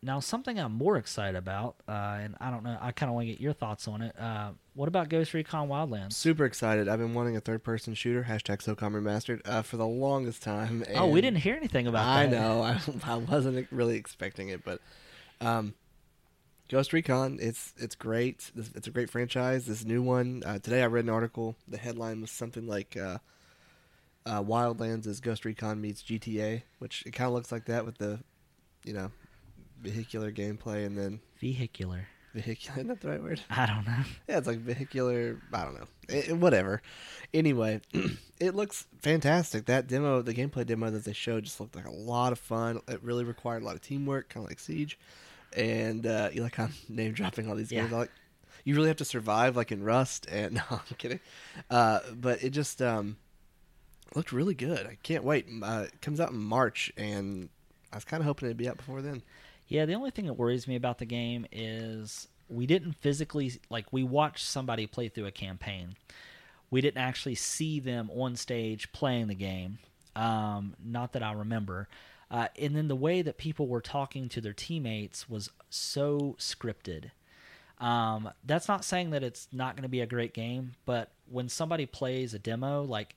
now, something I'm more excited about, uh, and I don't know, I kind of want to get your thoughts on it. Uh, what about Ghost Recon Wildlands? Super excited. I've been wanting a third person shooter. Hashtag SOCOM remastered uh, for the longest time. oh, we didn't hear anything about that. I that. know. I, I wasn't really expecting it, but um, Ghost Recon. It's it's great. It's a great franchise. This new one. Uh, today I read an article. The headline was something like. Uh, uh, Wildlands is Ghost Recon meets GTA, which it kind of looks like that with the, you know, vehicular gameplay and then Vehicular. vehicular. Isn't that the right word? I don't know. Yeah, it's like vehicular. I don't know. Eh, whatever. Anyway, it looks fantastic. That demo, the gameplay demo that they showed, just looked like a lot of fun. It really required a lot of teamwork, kind of like Siege. And uh, you like I'm name dropping all these games. Yeah. I like you really have to survive, like in Rust. And no, I'm kidding. Uh, but it just um, looked really good. I can't wait. Uh, it comes out in March, and I was kind of hoping it'd be out before then. Yeah, the only thing that worries me about the game is we didn't physically like we watched somebody play through a campaign. We didn't actually see them on stage playing the game. Um, not that I remember. Uh, and then the way that people were talking to their teammates was so scripted. Um, that's not saying that it's not going to be a great game, but when somebody plays a demo, like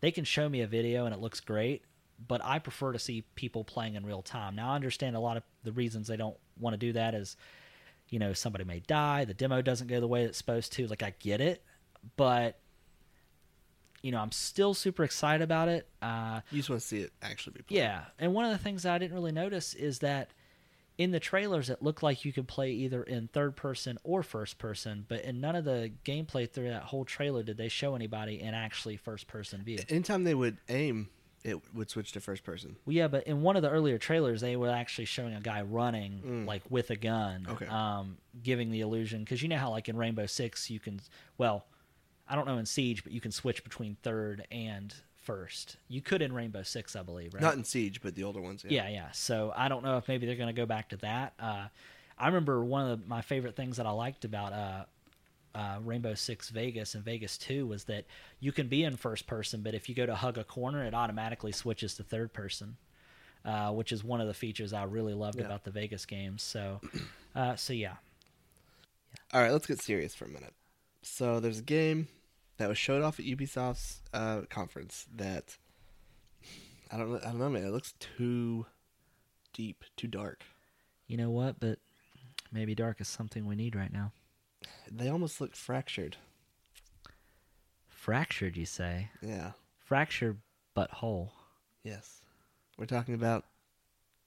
they can show me a video and it looks great, but I prefer to see people playing in real time. Now I understand a lot of the reasons they don't want to do that is, you know, somebody may die, the demo doesn't go the way it's supposed to. Like I get it, but you know, I'm still super excited about it. Uh, You just want to see it actually be played. yeah, and one of the things that I didn't really notice is that in the trailers it looked like you could play either in third person or first person, but in none of the gameplay through that whole trailer did they show anybody in actually first person view. Anytime they would aim, it would switch to first person. Well, yeah, but in one of the earlier trailers, they were actually showing a guy running Mm. like with a gun, Okay. um, giving the illusion because you know how like in Rainbow Six you can, well, I don't know in Siege, but you can switch between third and first. You could in Rainbow Six, I believe, right? Not in Siege, but the older ones. Yeah. Yeah, yeah. So I don't know if maybe they're going to go back to that. Uh, I remember one of the, my favorite things that I liked about uh, uh, Rainbow Six Vegas and Vegas Two was that you can be in first person, but if you go to hug a corner, it automatically switches to third person, uh, which is one of the features I really loved Yeah. about the Vegas games. So, uh, so yeah, All right, let's get serious for a minute. So there's a game that was showed off at Ubisoft's uh, conference that I don't know. I don't know, man. It looks too deep, too dark. You know what? But maybe dark is something we need right now. They almost look fractured. Fractured, you say? Yeah. Fractured but whole. Yes. We're talking about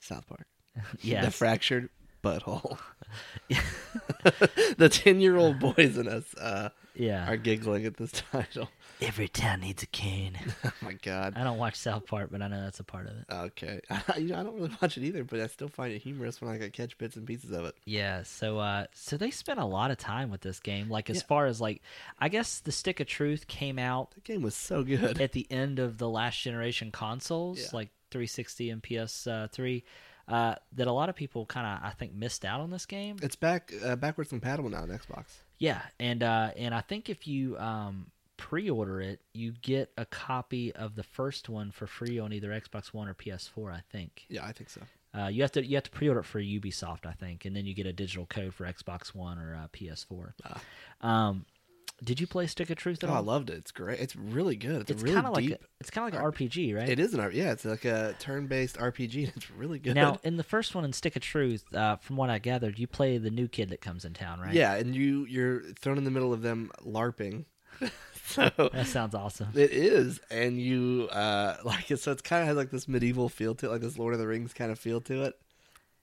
South Park. Yeah. The yes. fractured butthole. the ten-year-old boys in us uh, yeah. are giggling at this title. Every town needs a cane. Oh my god. I don't watch South Park, but I know that's a part of it. Okay. you know, I don't really watch it either, but I still find it humorous when I can catch bits and pieces of it. Yeah, so uh so they spent a lot of time with this game. Like as Yeah. far as like I guess the Stick of Truth came out The game was so good. at the end of the last generation consoles, Yeah. like 360 and PS3, uh, that a lot of people kind of I think missed out on this game. It's back uh, backwards compatible now on Xbox. Yeah, and uh, and I think if you um, pre-order it, you get a copy of the first one for free on either Xbox One or PS4. I think Yeah, I think so. uh, you have to you have to pre-order it for Ubisoft, I think, and then you get a digital code for Xbox One or uh, PS4. Um, did you play Stick of Truth at Oh, I loved it. It's great. It's really good. It's, it's really kind of like a, it's kind of like an RPG, right? It is an RPG. Yeah, it's like a turn-based RPG. It's really good. Now, in the first one in Stick of Truth, uh, from what I gathered, you play the new kid that comes in town, right? yeah, and you you're thrown in the middle of them larping. so that sounds awesome. it is, and you uh like it. So it's kind of has like this medieval feel to it, like this Lord of the Rings kind of feel to it,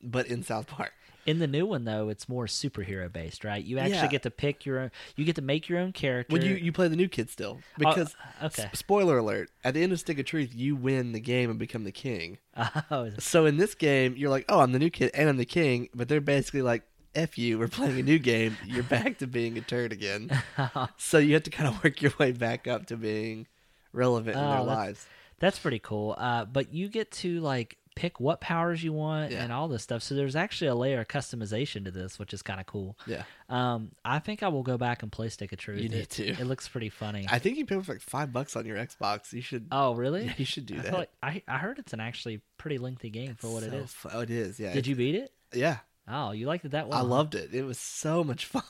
but in South Park. In the new one, though, it's more superhero based, right? You actually Yeah. get to pick your own. You get to make your own character. Well, you you play the new kid still because Oh, okay. s- spoiler alert: at the end of Stick of Truth, you win the game and become the king. Oh, So in this game, you're like, oh, I'm the new kid and I'm the king, but they're basically like, F you, we're playing a new game. You're back to being a turd again. so you have to kind of work your way back up to being relevant in Oh, their that's- lives. that's pretty cool. Uh, but you get to like pick what powers you want Yeah. and all this stuff. So there's actually a layer of customization to this, which is kind of cool. Yeah. Um, I think I will go back and play Stick of Truth. You need it, to. It looks pretty funny. I think you pay for like five bucks on your Xbox. You should. oh, really? Yeah, you should do I, that. like, I I heard it's an actually pretty lengthy game for what it So is. fu- oh, it is. Yeah. Did you beat it? Yeah. Oh, you liked it that well? I loved it. It was so much fun.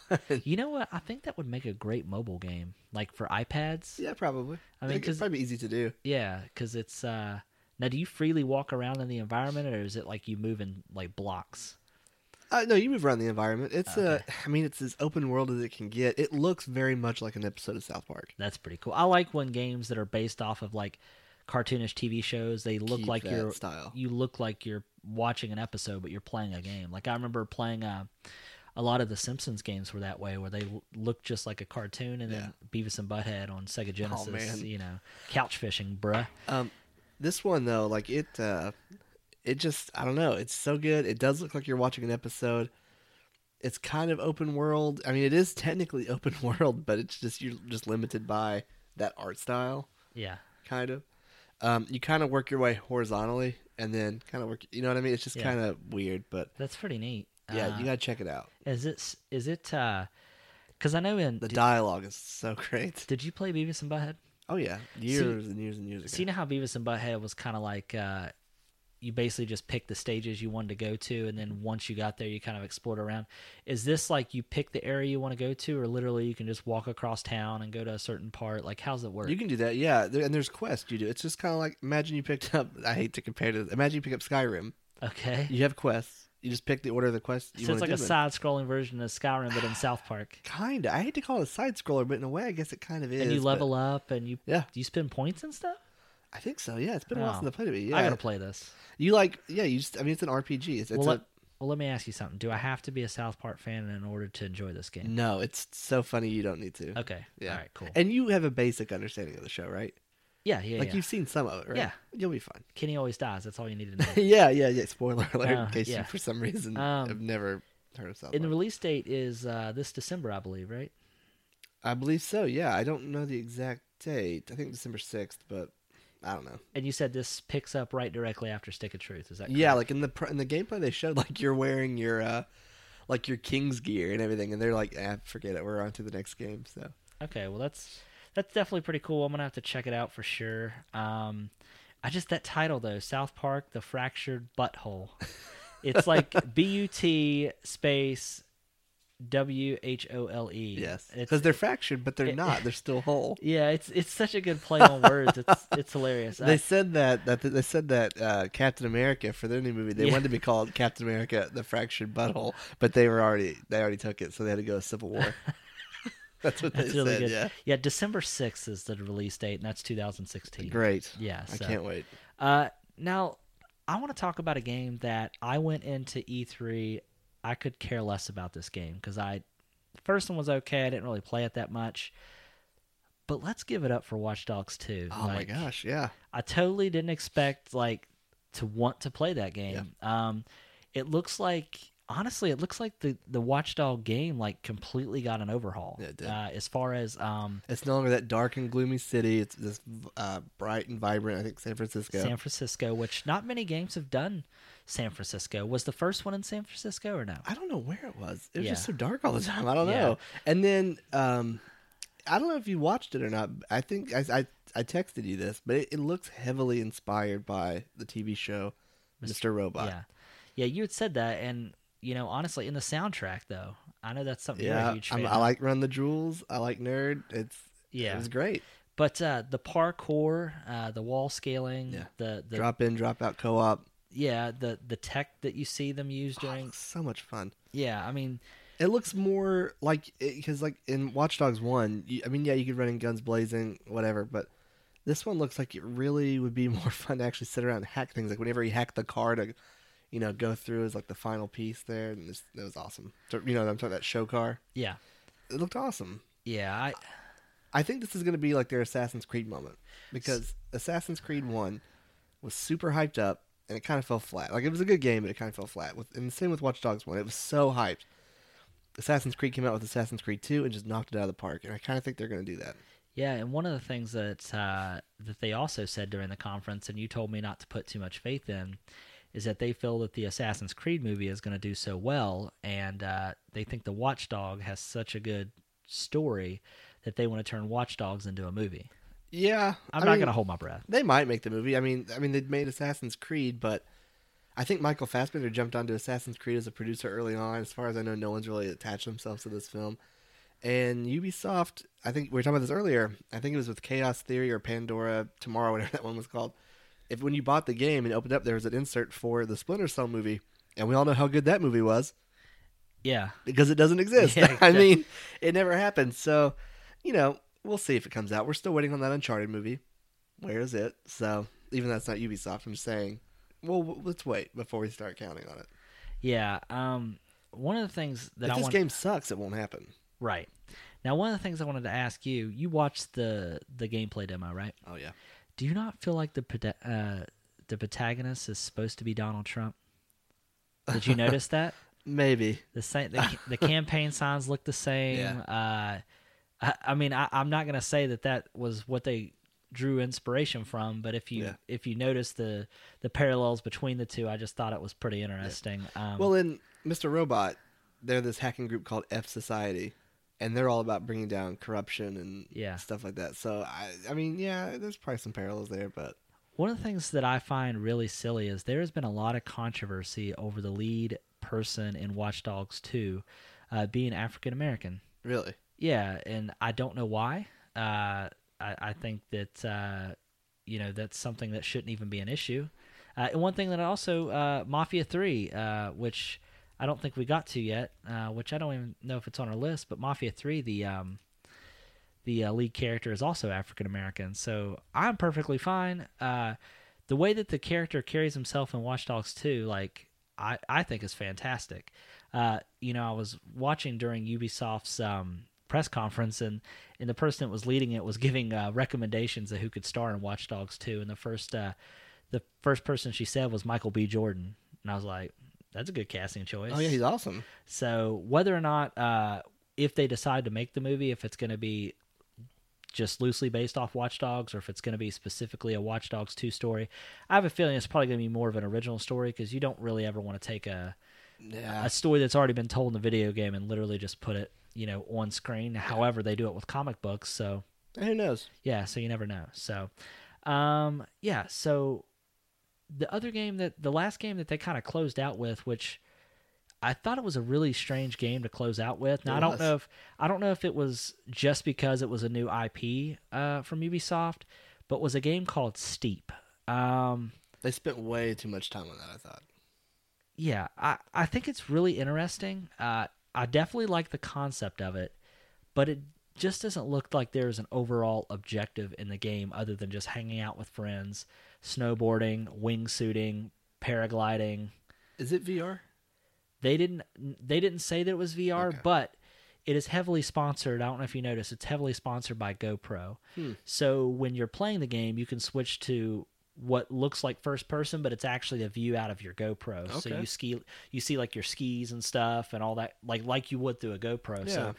You know what? I think that would make a great mobile game, like for iPads. yeah, probably. I mean, it's probably easy to do. Yeah, because it's uh now. Do you freely walk around in the environment, or is it like you move in like blocks? Uh, no, you move around the environment. It's uh, Okay. I mean, it's as open world as it can get. It looks very much like an episode of South Park. That's pretty cool. I like when games that are based off of like cartoonish TV shows. They look Keep like you're style. you look like you're watching an episode, but you're playing a game. Like I remember playing uh, a lot of the Simpsons games were that way, where they l- look just like a cartoon, and then Beavis and Butthead on Sega Genesis. Oh, man. You know, couch fishing, bruh. Um, this one though, like it, uh, it just I don't know. It's so good. It does look like you're watching an episode. It's kind of open world. I mean, it is technically open world, but it's just you're just limited by that art style, Yeah. kind of. Um, you kind of work your way horizontally, and then kind of work. You know what I mean? It's just Yeah. kind of weird, but That's pretty neat. yeah, Uh, you gotta check it out. Is it, is it? s- Is it? Because I know in The did, dialogue is so great. did you play Beavis and Butthead? Oh yeah, years and years and years ago. See, you know how Beavis and Butthead was kind of like uh, you basically just picked the stages you wanted to go to, and then once you got there, you kind of explored around. Is this like you pick the area you want to go to, or literally you can just walk across town and go to a certain part? Like, how's it work? You can do that, yeah. There, and there's quests you do. It's just kind of like imagine you picked up. I hate to compare to. Imagine you pick up Skyrim. okay, You have quests. You just pick the order of the quests you so it's like a side-scrolling version of Skyrim, but in South Park. Kinda. I hate to call it a side scroller, but in a way, I guess it kind of is. and you but- level up, and you Yeah, do you spend points and stuff. I think so. Yeah, it's been a while since I played it. Yeah, I gotta play this. You like? Yeah, you just. I mean, it's an RPG. It's, it's well, a let, well, let me ask you something. Do I have to be a South Park fan in order to enjoy this game? no. It's so funny. You don't need to. Okay. Yeah. All right. Cool. And you have a basic understanding of the show, right? Yeah. Yeah. like yeah. you've seen some of it, right? Yeah. You'll be fine. Kenny always dies. That's all you need to know. yeah, yeah, yeah. Spoiler alert, Uh, in case yeah. you, for some reason, Um, have never heard of South And the release date is uh, this December, I believe, right? I believe so. Yeah, I don't know the exact date. I think December sixth, but I don't know. And you said this picks up right directly after Stick of Truth. Is that Yeah, like in the in the gameplay they showed, like you're wearing your uh, like your king's gear and everything, and they're like, ah, forget it, we're on to the next game. So Okay. Well, that's that's definitely pretty cool. I'm gonna have to check it out for sure. Um, I just that title though, South Park: The Fractured Butthole. It's like B U T space W H O L E. Yes, because they're fractured, but they're it- not. They're still whole. Yeah, it's it's such a good play on words. It's it's hilarious. They I- said that that they said that uh, Captain America for their new movie they Yeah. wanted to be called Captain America: The Fractured Butthole, but they were already they already took it, so they had to go Civil War. that's what that's they really said. good. Yeah, Yeah, December sixth is the release date, and that's 2016. great. Yeah, I can't wait. Uh, now, I want to talk about a game that I went into E3. I could care less about this game because I, the first one was okay. I didn't really play it that much. But let's give it up for Watch Dogs 2. Oh Like, my gosh, yeah. I totally didn't expect like to want to play that game. Um, it looks like honestly, it looks like the the Watchdog game like completely got an overhaul. Yeah, it did. Uh, as far as um, It's no longer that dark and gloomy city. It's this uh, bright and vibrant. I think San Francisco. San Francisco, which not many games have done. San Francisco was the first one in San Francisco or no? I don't know where it was. It was Yeah. just so dark all the time. I don't Yeah. know. And then um, I don't know if you watched it or not. I think I I, I texted you this, but it, it looks heavily inspired by the TV show Mr. Robot. Yeah, yeah. You had said that, and you know, honestly, in the soundtrack though, I know that's something Yeah, a huge I'm- fan. I like Run the Jewels. I like Nerd. It's Yeah. it was great. but uh, the parkour, uh, the wall scaling, Yeah. the the drop in, drop out co-op. yeah, the the tech that you see them use Oh, during. looks so much fun. yeah, I mean, It looks more like because like in Watch Dogs One, you, I mean, yeah, you could run in guns blazing, whatever, but this one looks like it really would be more fun to actually sit around and hack things. Like whenever you hack the car to, you know, go through is like the final piece there, and this, that was awesome. So, you know, I'm talking about that show car. yeah, It looked awesome. yeah. I I think this is going to be like their Assassin's Creed moment because Assassin's Creed One was super hyped up and it kind of fell flat. Like it was a good game, but it kind of fell flat. With and the same with Watch Dogs One, it was so hyped. Assassin's Creed came out with Assassin's Creed Two and just knocked it out of the park, and I kind of think they're going to do that. Yeah, and one of the things that uh, that they also said during the conference, and you told me not to put too much faith in, is that they feel that the Assassin's Creed movie is going to do so well, and uh, they think the Watchdog has such a good story that they want to turn Watch Dogs into a movie. Yeah, I'm I not mean, going to hold my breath. They might make the movie. I mean, I mean, they made Assassin's Creed, but I think Michael Fassbender jumped onto Assassin's Creed as a producer early on. As far as I know, no one's really attached themselves to this film. And Ubisoft, I think we were talking about this earlier. I think it was with Chaos Theory or Pandora Tomorrow, whatever that one was called. If when you bought the game and opened up, there was an insert for the Splinter Cell movie, and we all know how good that movie was Yeah, because it doesn't exist. Yeah, I mean, it never happened. So, you know, we'll see if it comes out. We're still waiting on that Uncharted movie. Where is it? So, even though that's not Ubisoft, I'm just saying, well, let's wait before we start counting on it. yeah. Um, one of the things that if I this want game sucks, it won't happen. right now, one of the things I wanted to ask you, you watched the the gameplay demo, right? Oh yeah. Do you not feel like the uh, the protagonist is supposed to be Donald Trump? Did you notice that? Maybe. The same, the, the campaign signs look the same. Yeah. Uh, I, I mean, I, I'm not going to say that that was what they drew inspiration from, but if you Yeah. if you notice the the parallels between the two, I just thought it was pretty interesting. Um, Well, in Mr. Robot, they're this hacking group called F Society, and they're all about bringing down corruption and Yeah. stuff like that. So, I, I mean, yeah, there's probably some parallels there, but One of the things that I find really silly is there has been a lot of controversy over the lead person in Watch Dogs 2 uh, being African American. really, Yeah, and I don't know why. Uh, I, I think that uh, you know that's something that shouldn't even be an issue. Uh, and one thing that also uh, Mafia Three, uh, which I don't think we got to yet, uh, which I don't even know if it's on our list, but Mafia Three, the um, the uh, lead character is also African American, so I'm perfectly fine. Uh, the way that the character carries himself in Watch Dogs 2, like I, I think is fantastic. Uh, you know, I was watching during Ubisoft's um, press conference, and, and the person that was leading it was giving uh, recommendations of who could star in Watch Dogs 2, and the first uh, the first person she said was Michael B. Jordan, and I was like, that's a good casting choice. oh yeah, he's awesome. So whether or not, uh, if they decide to make the movie, if it's going to be just loosely based off Watch Dogs, or if it's going to be specifically a Watch Dogs two story, I have a feeling it's probably going to be more of an original story because you don't really ever want to take a Yeah, a story that's already been told in the video game and literally just put it, you know, on screen. However, they do it with comic books, so who knows? yeah, so you never know. So, um, yeah, so the other game that the last game that they kind of closed out with, which I thought it was a really strange game to close out with. Now It I don't was. know if I don't know if it was just because it was a new IP uh, from Ubisoft, but was a game called Steep. Um, They spent way too much time on that. I thought. yeah, I, I think it's really interesting. Uh, I definitely like the concept of it, but it just doesn't look like there's an overall objective in the game other than just hanging out with friends, snowboarding, wingsuiting, paragliding. Is it VR? They didn't they didn't say that it was VR, Okay. but it is heavily sponsored. I don't know if you noticed, it's heavily sponsored by GoPro. Hmm. So when you're playing the game, you can switch to what looks like first person, but it's actually a view out of your GoPro. So you ski, you see like your skis and stuff and all that, like like you would through a GoPro. So,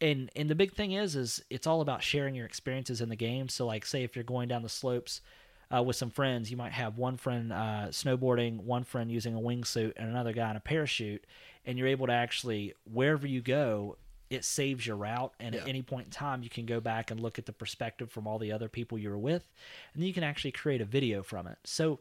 and and the big thing is, is it's all about sharing your experiences in the game. So like, say if you're going down the slopes. Uh, with some friends, you might have one friend uh, snowboarding, one friend using a wingsuit, and another guy in a parachute, and you're able to actually wherever you go, it saves your route, and at any point in time, you can go back and look at the perspective from all the other people you were with, and then you can actually create a video from it. So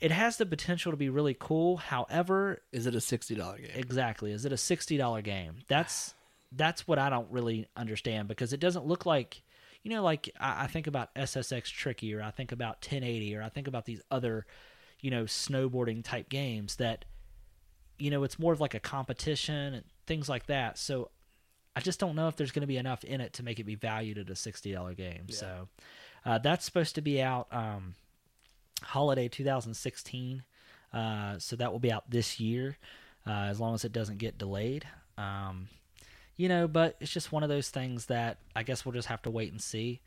it has the potential to be really cool. However, Is it a sixty dollar game? exactly, is it a sixty dollar game? That's that's what I don't really understand because it doesn't look like you know, like I, I think about SSX Tricky, or I think about 1080, or I think about these other, you know, snowboarding type games that, you know, it's more of like a competition and things like that. So I just don't know if there's going to be enough in it to make it be valued at a sixty dollar game. Yeah. So uh, that's supposed to be out um, holiday 2016. Uh, so that will be out this year, uh, as long as it doesn't get delayed. Um, you know, but it's just one of those things that I guess we'll just have to wait and see.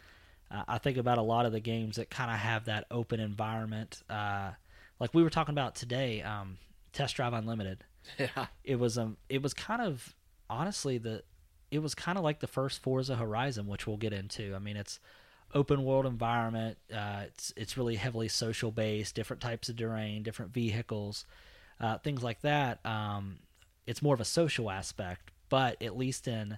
Uh, I think about a lot of the games that kind of have that open environment, uh, like we were talking about today, um, Test Drive Unlimited. yeah. It was um, it was kind of honestly the, it was kind of like the first Forza Horizon, which we'll get into. I mean, it's open world environment. Uh, it's it's really heavily social based, different types of terrain, different vehicles, uh, things like that. Um, it's more of a social aspect, but at least in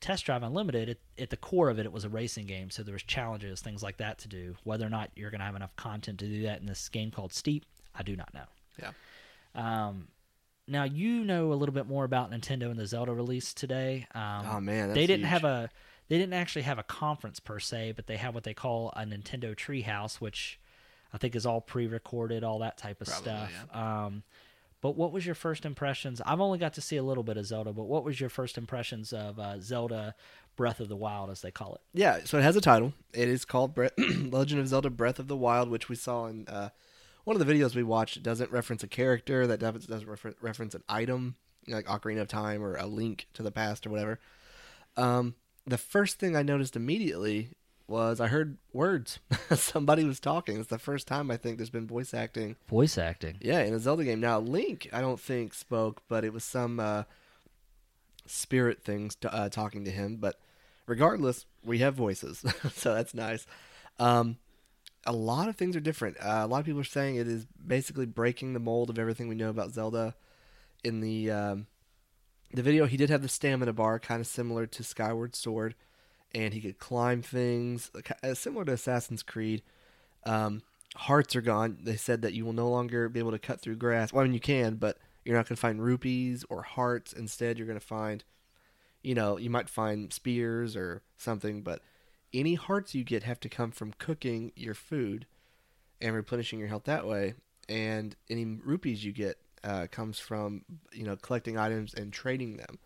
Test Drive Unlimited, it, at the core of it, it was a racing game, so there was challenges, things like that to do. Whether or not you're going to have enough content to do that in this game called Steep, I do not know. Yeah. Um, now you know a little bit more about Nintendo and the Zelda release today. Um, oh man, they didn't huge. have a they didn't actually have a conference per se, but they have what they call a Nintendo Treehouse, which I think is all pre-recorded, all that type of Probably, stuff. Um, but what was your first impressions? I've only got to see a little bit of Zelda, but what was your first impressions of uh, Zelda Breath of the Wild, as they call it? Yeah, so it has a title. It is called Bre- Legend of Zelda: Breath of the Wild, which we saw in uh, one of the videos we watched. It doesn't reference a character. That doesn't refer- reference an item like Ocarina of Time or a link to the past or whatever. Um, the first thing I noticed immediately was I heard words. Somebody was talking. It's the first time I think there's been voice acting. Voice acting. Yeah, in a Zelda game. Now Link, I don't think spoke, but it was some uh, spirit things t- uh, talking to him. But regardless, we have voices, so that's nice. Um, a lot of things are different. Uh, a lot of people are saying it is basically breaking the mold of everything we know about Zelda. In the um, the video, he did have the stamina bar, kind of similar to Skyward Sword, and he could climb things, uh, similar to Assassin's Creed. Um, hearts are gone. They said that you will no longer be able to cut through grass. Well, I mean, you can, but you're not going to find rupees or hearts. Instead, you're going to find, you know, you might find spears or something, but any hearts you get have to come from cooking your food and replenishing your health that way. And any rupees you get uh, comes from, you know, collecting items and trading them.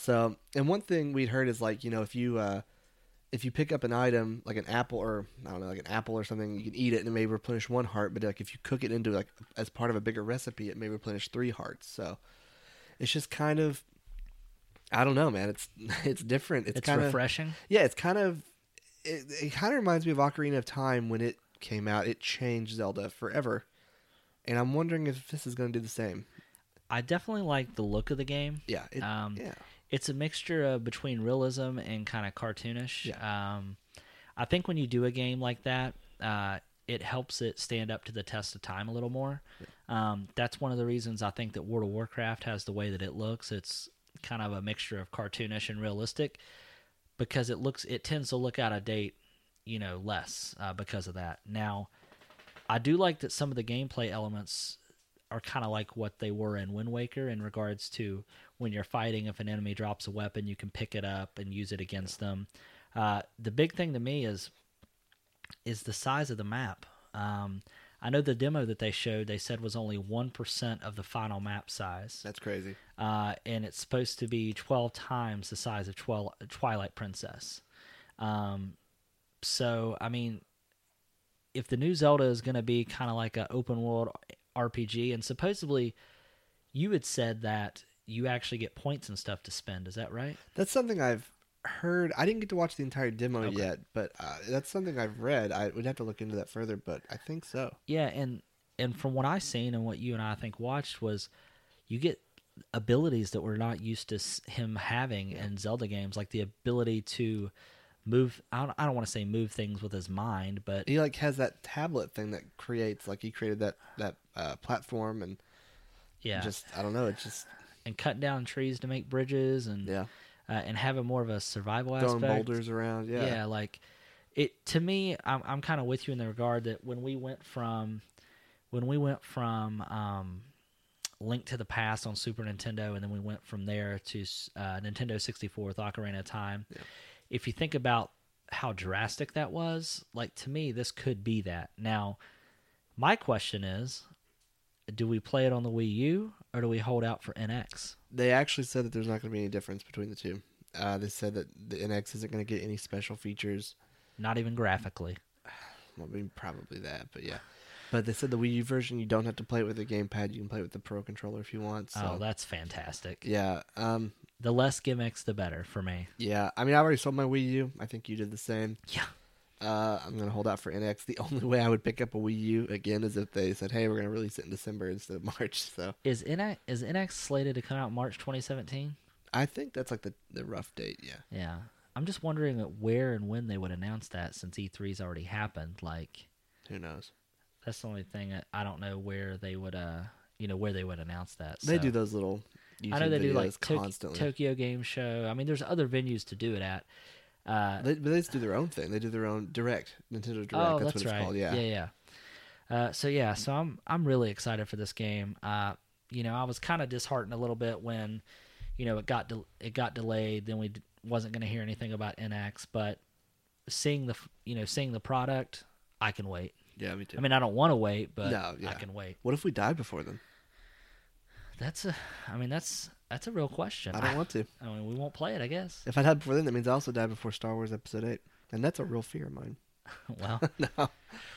So, and one thing we'd heard is like, you know, if you, uh, if you pick up an item like an apple or I don't know, like an apple or something, you can eat it and it may replenish one heart. But like if you cook it into like as part of a bigger recipe, it may replenish three hearts. So it's just kind of, I don't know, man. It's it's different. It's, It's, kind of refreshing. yeah. It's kind of it, it kind of reminds me of Ocarina of Time when it came out. It changed Zelda forever, and I'm wondering if this is going to do the same. I definitely like the look of the game. Yeah. It, Um, yeah. It's a mixture of between realism and kind of cartoonish. Um, I think when you do a game like that, uh, it helps it stand up to the test of time a little more. Um, that's one of the reasons I think that World of Warcraft has the way that it looks. It's kind of a mixture of cartoonish and realistic because it looks it tends to look out of date, you know, less uh, because of that. Now, I do like that some of the gameplay elements are kind of like what they were in Wind Waker in regards to when you're fighting. If an enemy drops a weapon, you can pick it up and use it against them. Uh, the big thing to me is is the size of the map. Um, I know the demo that they showed they said was only one percent of the final map size, That's crazy. uh, and it's supposed to be twelve times the size of Twel- Twilight Princess. Um, so I mean, if the new Zelda is going to be kind of like an open world RPG, and supposedly you had said that you actually get points and stuff to spend, is that right? That's something I've heard. I didn't get to watch the entire demo Okay. yet, but uh, that's something I've read. I would have to look into that further, but I think so. Yeah, and and from what I seen and what you and I, I think watched was, you get abilities that we're not used to him having in Zelda games, like the ability to move. I don't, I don't want to say move things with his mind, but He like has that tablet thing that creates like he created that that uh, platform and yeah, just I don't know. It's just and cutting down trees to make bridges and yeah, uh, and having more of a survival throwing aspect. boulders around. Yeah, yeah, like it to me i'm, I'm kind of with you in the regard that when we went from when we went from um, link to the past on super nintendo and then we went from there to uh, nintendo 64 with ocarina of time Yeah. If you think about how drastic that was like to me this could be that now my question is do we play it on the wii u or do we hold out for nx They actually said that there's not going to be any difference between the two. Uh, they said that the NX isn't going to get any special features. not even graphically Well, I mean, probably that, but yeah. But they said the Wii U version, you don't have to play it with a gamepad. You can play it with the Pro controller if you want. So. oh that's fantastic yeah. Um. The less gimmicks the better for me Yeah. I mean, I already sold my Wii U. I think you did the same. yeah Uh, I'm gonna hold out for NX. The only way I would pick up a Wii U again is if they said, "Hey, we're gonna release it in December instead of March." So Is NX is NX slated to come out March 2017? I think that's like the the rough date. Yeah. Yeah. I'm just wondering where and when they would announce that since E3's already happened. Like Who knows? that's the only thing I don't know where they would uh you know where they would announce that. They So- do those little. I know they do like Tok- Tokyo Game Show. I mean, there's other venues to do it at. Uh, They, but they just do their own thing. They do their own direct Nintendo Direct. oh, that's, that's, what it's right. called. Yeah. yeah, yeah. Uh, so yeah, so I'm I'm really excited for this game. Uh, you know, I was kind of disheartened a little bit when, you know, it got de- it got delayed. Then we d- wasn't going to hear anything about NX, but seeing the you know seeing the product, I can wait. Yeah, me too. I mean, I don't want to wait, but No, yeah. I can wait. what if we died before then? That's a, I mean, that's that's a real question. I don't want to. I mean, we won't play it, I guess. If I died before then, that means I also died before Star Wars Episode Eight, and that's a real fear of mine. well, no.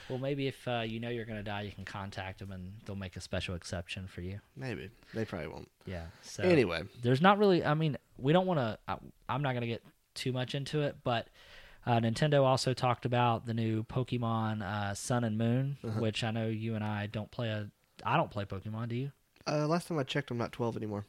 well, maybe if uh, you know you're going to die, you can contact them and they'll make a special exception for you. Maybe they probably won't. Yeah. So Anyway, there's not really. I mean, we don't want to. I'm not going to get too much into it, but uh, Nintendo also talked about the new Pokemon uh, Sun and Moon, Uh-huh. which I know you and I don't play. A, I don't play Pokemon. Do you? Uh, last time I checked, I'm not 12 anymore.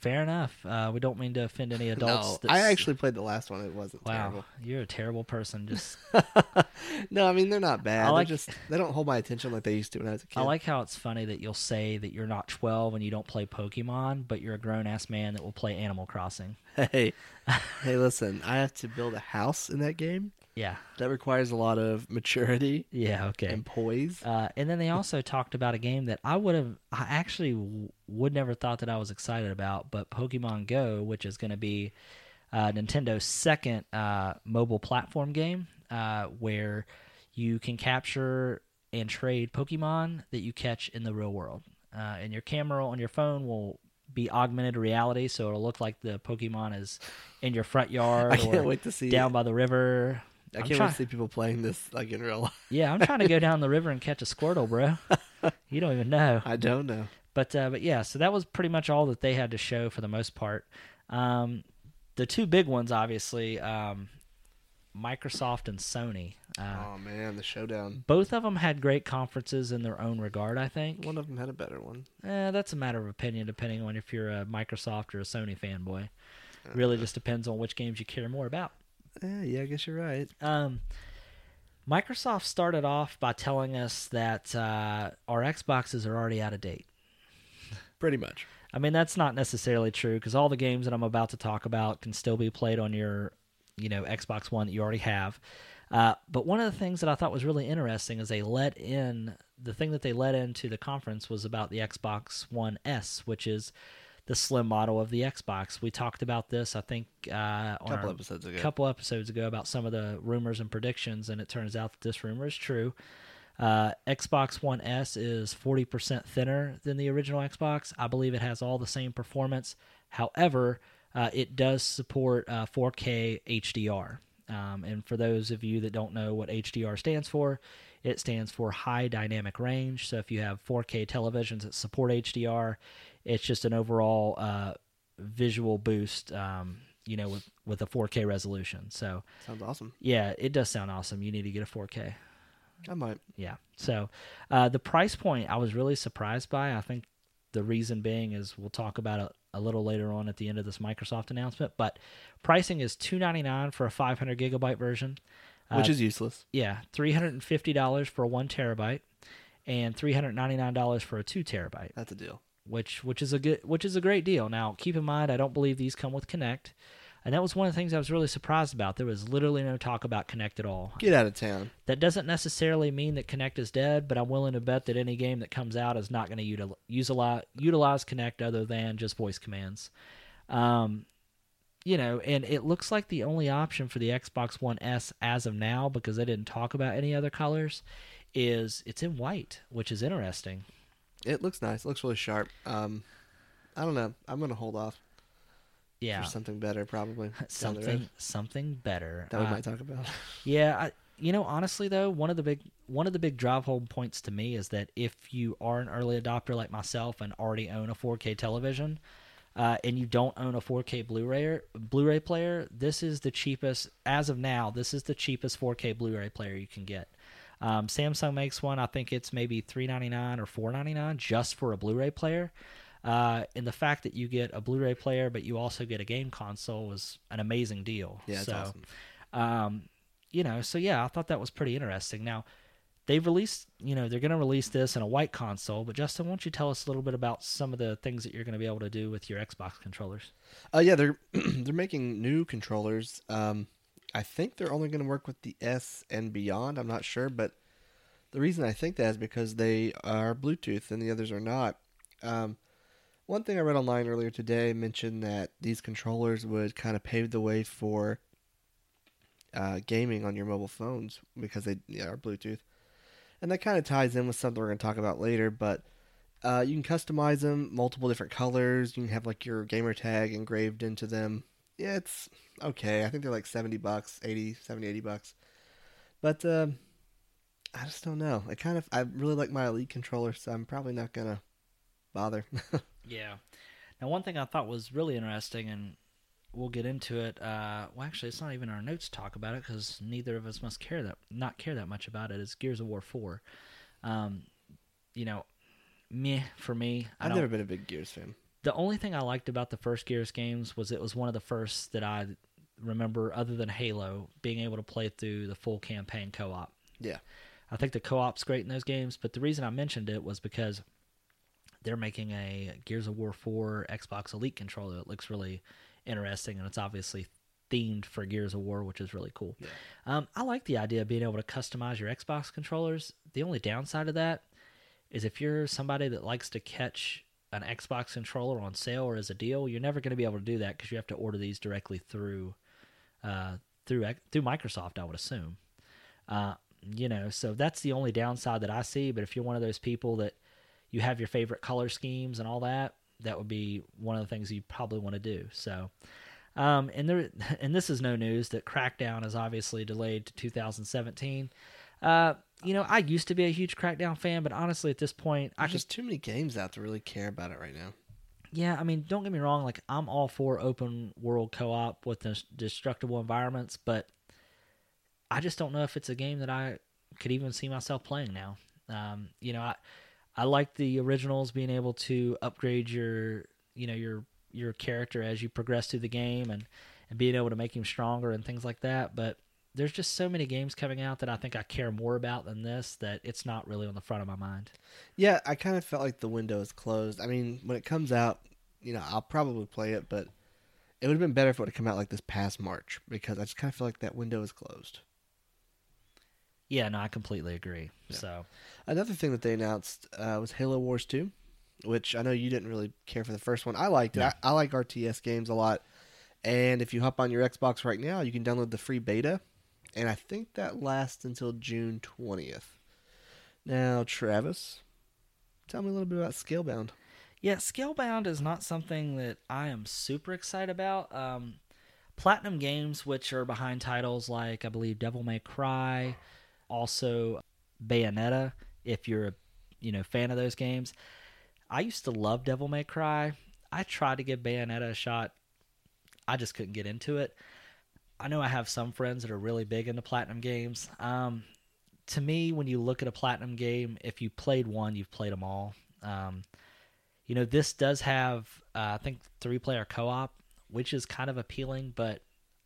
Fair enough. Uh, we don't mean to offend any adults. no, I actually played the last one. It wasn't Wow, terrible. you're a terrible person. Just no, I mean they're not bad. I like- they're just they don't hold my attention like they used to when I was a kid. I like how it's funny that you'll say that you're not 12 and you don't play Pokemon, but you're a grown ass man that will play Animal Crossing. Hey, hey, listen! I have to build a house in that game. Yeah. That requires a lot of maturity Yeah. Okay. and poise. Uh, and then they also talked about a game that I would have, I actually w- would never thought that I was excited about, but Pokemon Go, which is going to be uh, Nintendo's second uh, mobile platform game, uh, where you can capture and trade Pokemon that you catch in the real world. Uh, and your camera on your phone will be augmented reality, so it'll look like the Pokemon is in your front yard I can't or wait to see. down by the river. I I'm can't try- wait to see people playing this like in real life. Yeah, I'm trying to go down the river and catch a Squirtle, bro. you don't even know. I don't know. But uh, but yeah, so that was pretty much all that they had to show for the most part. Um, the two big ones, obviously, um, Microsoft and Sony. Uh, oh man, the showdown. Both of them had great conferences in their own regard. I think. One of them had a better one. Eh, that's a matter of opinion, depending on if you're a Microsoft or a Sony fanboy. Really, just depends on which games you care more about. Yeah, yeah, I guess you're right. Um, Microsoft started off by telling us that uh, our Xboxes are already out of date. Pretty much. I mean, that's not necessarily true because all the games that I'm about to talk about can still be played on your, you know, Xbox One that you already have. Uh, but one of the things that I thought was really interesting is they let in the thing that they let into the conference was about the Xbox One S, which is the slim model of the Xbox. We talked about this, I think, uh, on couple episodes ago. A couple episodes ago about some of the rumors and predictions, and it turns out that this rumor is true. Uh, Xbox One S is 40% thinner than the original Xbox. I believe it has all the same performance. However, uh, it does support uh, 4K HDR. Um, and for those of you that don't know what HDR stands for, it stands for high dynamic range. So if you have 4K televisions that support HDR, it's just an overall uh, visual boost. Um, you know, with with a 4K resolution. So Sounds awesome. yeah, it does sound awesome. You need to get a 4K. I might. Yeah. So uh, the price point I was really surprised by. I think the reason being is we'll talk about it a little later on at the end of this Microsoft announcement. But pricing is two ninety nine for a five hundred gigabyte version. Which Uh, is useless. yeah, three hundred and fifty dollars for a one terabyte, and three hundred ninety nine dollars for a two terabyte, That's a deal. Which which is a good which is a great deal. Now keep in mind, I don't believe these come with Kinect, and that was one of the things I was really surprised about. There was literally no talk about Kinect at all. Get out of town. That doesn't necessarily mean that Kinect is dead, but I'm willing to bet that any game that comes out is not going to util- utilize, utilize Kinect other than just voice commands. Um, you know, and it looks like the only option for the Xbox One S as of now, because they didn't talk about any other colors, is it's in white, which is interesting. It looks nice. It looks really sharp. Um, I don't know. I'm gonna hold off Yeah, for something better, probably. something something better. that we Uh, might talk about. Yeah, I, you know, honestly though, one of the big one of the big drive home points to me is that if you are an early adopter like myself and already own a 4K television, uh, and you don't own a 4K Blu-ray Blu-ray player, this is the cheapest as of now. This is the cheapest 4K Blu-ray player you can get. Um, Samsung makes one. I think it's maybe three ninety nine or four ninety nine just for a Blu-ray player. Uh, and the fact that you get a Blu-ray player, but you also get a game console is an amazing deal. Yeah, so, awesome. um, you know, so yeah, I thought that was pretty interesting. Now, they've released, you know, they're going to release this in a white console. But Justin, why don't you tell us a little bit about some of the things that you're going to be able to do with your Xbox controllers? Uh, yeah, they're they're making new controllers. Um, I think they're only going to work with the S and beyond. I'm not sure, but the reason I think that is because they are Bluetooth and the others are not. Um, one thing I read online earlier today mentioned that these controllers would kind of pave the way for uh, gaming on your mobile phones because they yeah, are Bluetooth, and that kind of ties in with something we're going to talk about later. But uh, you can customize them multiple different colors. You can have like your gamer tag engraved into them. Yeah, it's okay. I think they're like 70 bucks, 80, 70, 80 bucks. But um I just don't know. I kind of I really like my Elite controller, so I'm probably not going to bother. Yeah. Now, one thing I thought was really interesting, and we'll get into it. Uh, well, actually, it's not even our notes to talk about it because neither of us must care that not care that much about it. Is Gears of War Four? Um, you know, meh for me. I I've never been a big Gears fan. The only thing I liked about the first Gears games was it was one of the first that I remember, other than Halo, being able to play through the full campaign co-op. Yeah. I think the co-op's great in those games, but the reason I mentioned it was because they're making a Gears of War 4 Xbox Elite controller that looks really interesting, and it's obviously themed for Gears of War, which is really cool. Yeah. Um, I like the idea of being able to customize your Xbox controllers. The only downside of that is if you're somebody that likes to catch an Xbox controller on sale or as a deal, you're never going to be able to do that because you have to order these directly through uh, through through Microsoft. I would assume. Uh, you know, so that's the only downside that I see. But if you're one of those people that you have your favorite color schemes and all that, that would be one of the things you probably want to do. So, um, and there, and this is no news that Crackdown is obviously delayed to 2017. Uh, you know, I used to be a huge Crackdown fan, but honestly, at this point, I There's just just too many games out to really care about it right now. yeah, I mean, don't get me wrong. Like, I'm all for open world co op with destructible environments, but I just don't know if it's a game that I could even see myself playing now. Um, you know, I I like the originals being able to upgrade your you know your your character as you progress through the game and and being able to make him stronger and things like that. But there's just so many games coming out that I think I care more about than this that it's not really on the front of my mind. Yeah, I kind of felt like the window is closed. I mean, when it comes out, you know, I'll probably play it, but it would have been better if it would have come out like this past March because I just kind of feel like that window is closed. Yeah, no, I completely agree. Yeah. So Another thing that they announced uh, was Halo Wars 2, which I know you didn't really care for the first one. I liked it. I, I like RTS games a lot. And if you hop on your Xbox right now, you can download the free beta. And I think that lasts until June 20th. Now, Travis, tell me a little bit about Scalebound. Yeah, Scalebound is not something that I am super excited about. Um, Platinum Games, which are behind titles like I believe Devil May Cry, also Bayonetta. If you're a you know fan of those games, I used to love Devil May Cry. I tried to give Bayonetta a shot. I just couldn't get into it. I know I have some friends that are really big into Platinum games. Um, to me, when you look at a Platinum game, if you played one, you've played them all. Um, you know, this does have, uh, I think, three player co op, which is kind of appealing, but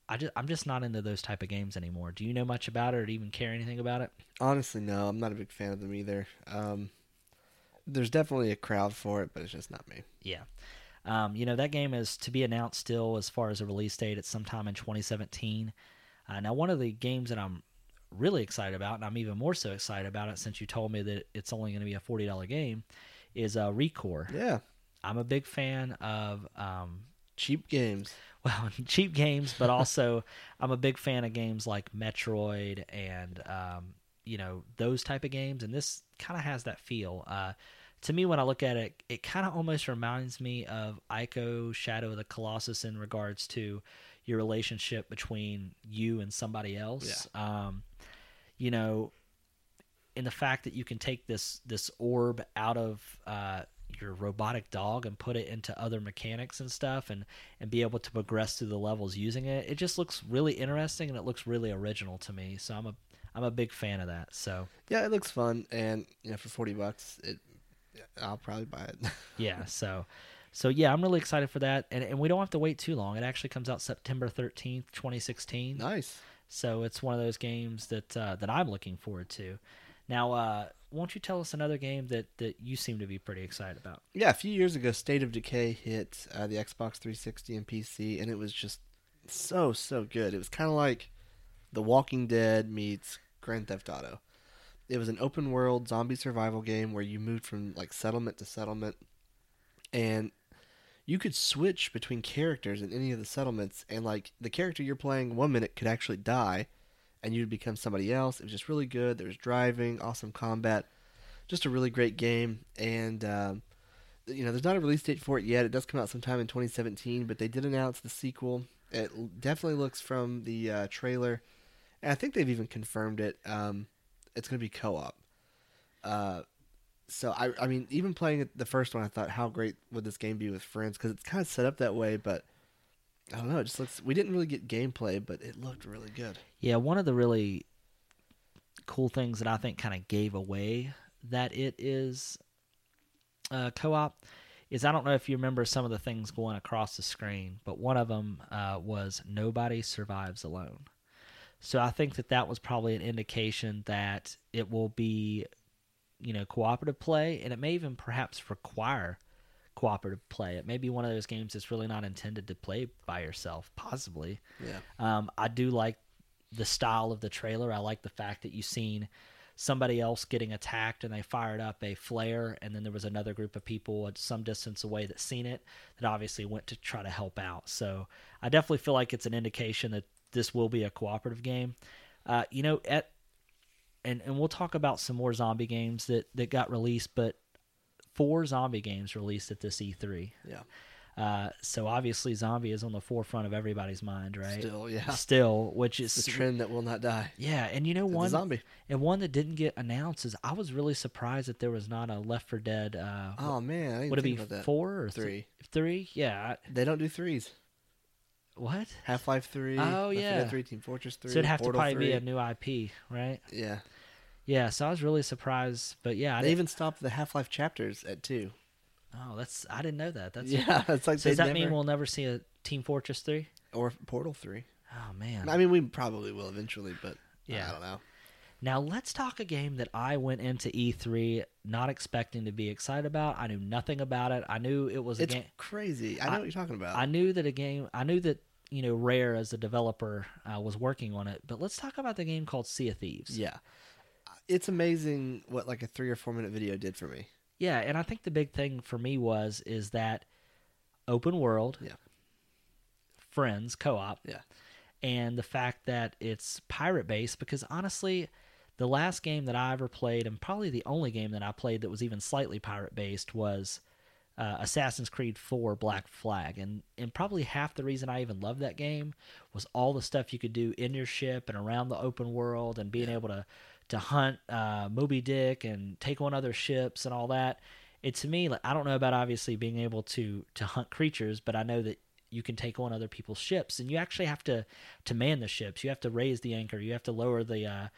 I just, I'm just not into those type of games anymore. Do you know much about it or do you even care anything about it? Honestly, no, I'm not a big fan of them either. Um, there's definitely a crowd for it, but it's just not me. Yeah. Um, you know, that game is to be announced still as far as a release date. It's sometime in 2017. Uh, now, one of the games that I'm really excited about, and I'm even more so excited about it since you told me that it's only going to be a $40 game, is uh, Recore. Yeah, I'm a big fan of um, cheap games. well, cheap games, but also I'm a big fan of games like Metroid and um, you know those type of games, and this kind of has that feel. Uh, to me, when I look at it, it kind of almost reminds me of Ico Shadow of the Colossus in regards to your relationship between you and somebody else. Um, you know, in the fact that you can take this this orb out of uh, your robotic dog and put it into other mechanics and stuff and and be able to progress through the levels using it it just looks really interesting and it looks really original to me. So i'm a i'm a big fan of that. So Yeah, it looks fun, and you know, for forty bucks, it I'll probably buy it. yeah so so yeah i'm really excited for that and, and we don't have to wait too long it actually comes out september 13th 2016 nice. so it's one of those games that uh, that i'm looking forward to now uh won't you tell us another game that that you seem to be pretty excited about Yeah, a few years ago, State of Decay hit uh, the Xbox 360 and PC, and it was just so so good. It was kind of like The Walking Dead meets Grand Theft Auto. It was an open world zombie survival game where you moved from like settlement to settlement, and you could switch between characters in any of the settlements, and like the character you're playing one minute could actually die, and you'd become somebody else. It was just really good. There was driving, awesome combat, just a really great game, and. Um, you know, there's not a release date for it yet. It does come out sometime in 2017, but they did announce the sequel. It definitely looks from the uh, trailer, and I think they've even confirmed it. Um, it's going to be co-op. Uh, so I, I mean, even playing the first one, I thought, how great would this game be with friends? Because it's kind of set up that way, but I don't know. It just looks. We didn't really get gameplay, but it looked really good. Yeah, one of the really cool things that I think kind of gave away that it is uh, co-op is I don't know if you remember some of the things going across the screen, but one of them uh, was nobody survives alone. So I think that that was probably an indication that it will be, you know, cooperative play, and it may even perhaps require cooperative play. It may be one of those games that's really not intended to play by yourself, possibly. Yeah. Um, I do like the style of the trailer. I like the fact that you've seen somebody else getting attacked and they fired up a flare, and then there was another group of people at some distance away that seen it that obviously went to try to help out. So I definitely feel like it's an indication that this will be a cooperative game. Uh, you know, at and and we'll talk about some more zombie games that that got released, but four zombie games released at this E3. Yeah. Uh, so obviously, zombie is on the forefront of everybody's mind, right? Still, yeah. Still, which is the trend that will not die. yeah, and you know It's one zombie. and one that didn't get announced is I was really surprised that there was not a Left 4 Dead. Uh, Oh man, I didn't would it be four or th- Three. three? Yeah. They don't do threes. What? Half Life Three. Oh, Left 4 yeah. Three, Team Fortress Three. so it'd have Portal to probably 3. be a new IP, right? Yeah. Yeah. So I was really surprised, but yeah, I they didn't, even stopped the Half Life chapters at two. oh, that's I didn't know that. That's yeah, it's like So does that mean we'll never see a Team Fortress three? or Portal Three. Oh man. I mean, we probably will eventually, but Yeah. I don't know. Now let's talk a game that I went into E3 not expecting to be excited about. I knew nothing about it. I knew it was a It's game. crazy. I know I- what you're talking about. I knew that a game. I knew that you know Rare as a developer uh, was working on it. But let's talk about the game called Sea of Thieves. Yeah, it's amazing what like a three or four minute video did for me. Yeah, and I think the big thing for me was is that open world, Yeah. friends, co-op, Yeah. and the fact that it's pirate based. Because honestly, the last game that I ever played, and probably the only game that I played that was even slightly pirate based, was uh, Assassin's Creed 4 Black Flag. And, and probably half the reason I even loved that game was all the stuff you could do in your ship and around the open world and being able to, to hunt uh, Moby Dick and take on other ships and all that. It to me, like I don't know about obviously being able to to hunt creatures, but I know that you can take on other people's ships, and you actually have to to man the ships. You have to raise the anchor. You have to lower the uh,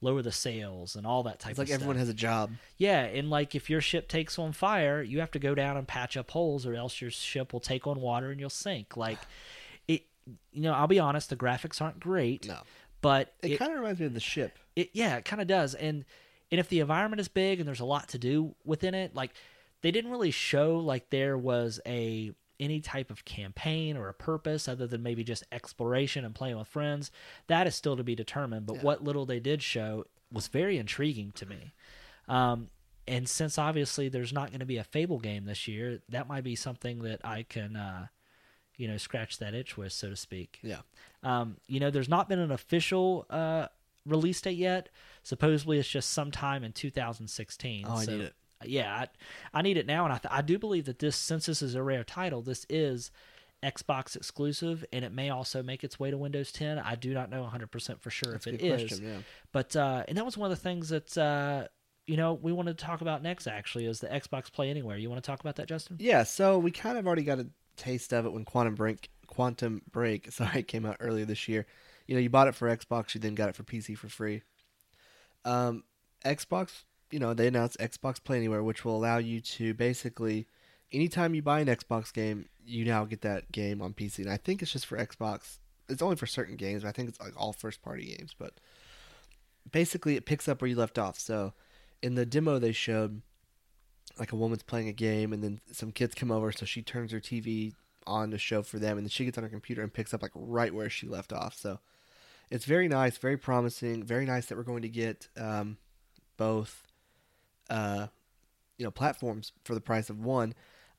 lower the sails and all that type It's of like stuff. everyone has a job. Yeah, and like if your ship takes on fire, you have to go down and patch up holes, or else your ship will take on water and you'll sink. Like it, you know. I'll be honest, the graphics aren't great, No, but it, it, kind of reminds me of the ship. it yeah, it kind of does. And and if the environment is big and there's a lot to do within it, like they didn't really show like there was a any type of campaign or a purpose other than maybe just exploration and playing with friends. That is still to be determined. But Yeah. what little they did show was very intriguing to me. Um, and since obviously there's not going to be a Fable game this year, that might be something that I can, uh, you know, scratch that itch with, so to speak. Yeah, Um, you know, there's not been an official uh, release date yet. Supposedly, it's just sometime in 2016. Oh, I so, need it. Yeah, I, I need it now, and I, th- I do believe that this, since this is a rare title, this is Xbox exclusive, and it may also make its way to Windows 10. I do not know 100% for sure that's if it is. question. Yeah, But uh, and that was one of the things that uh, you know we wanted to talk about next. Actually, is the Xbox Play Anywhere. You want to talk about that, Justin? yeah. So we kind of already got a taste of it when Quantum Break, Quantum Break, sorry, came out earlier this year. You know, you bought it for Xbox, you then got it for PC for free. Um, Xbox, you know, they announced Xbox Play Anywhere, which will allow you to basically, anytime you buy an Xbox game, you now get that game on PC. And I think it's just for Xbox. It's only for certain games. But I think it's like all first party games. But basically, it picks up where you left off. So in the demo they showed, like a woman's playing a game, and then some kids come over, so she turns her TV on to show for them, and then she gets on her computer and picks up like right where she left off. So it's very nice, very promising, very nice that we're going to get um, both, uh, you know, platforms for the price of one.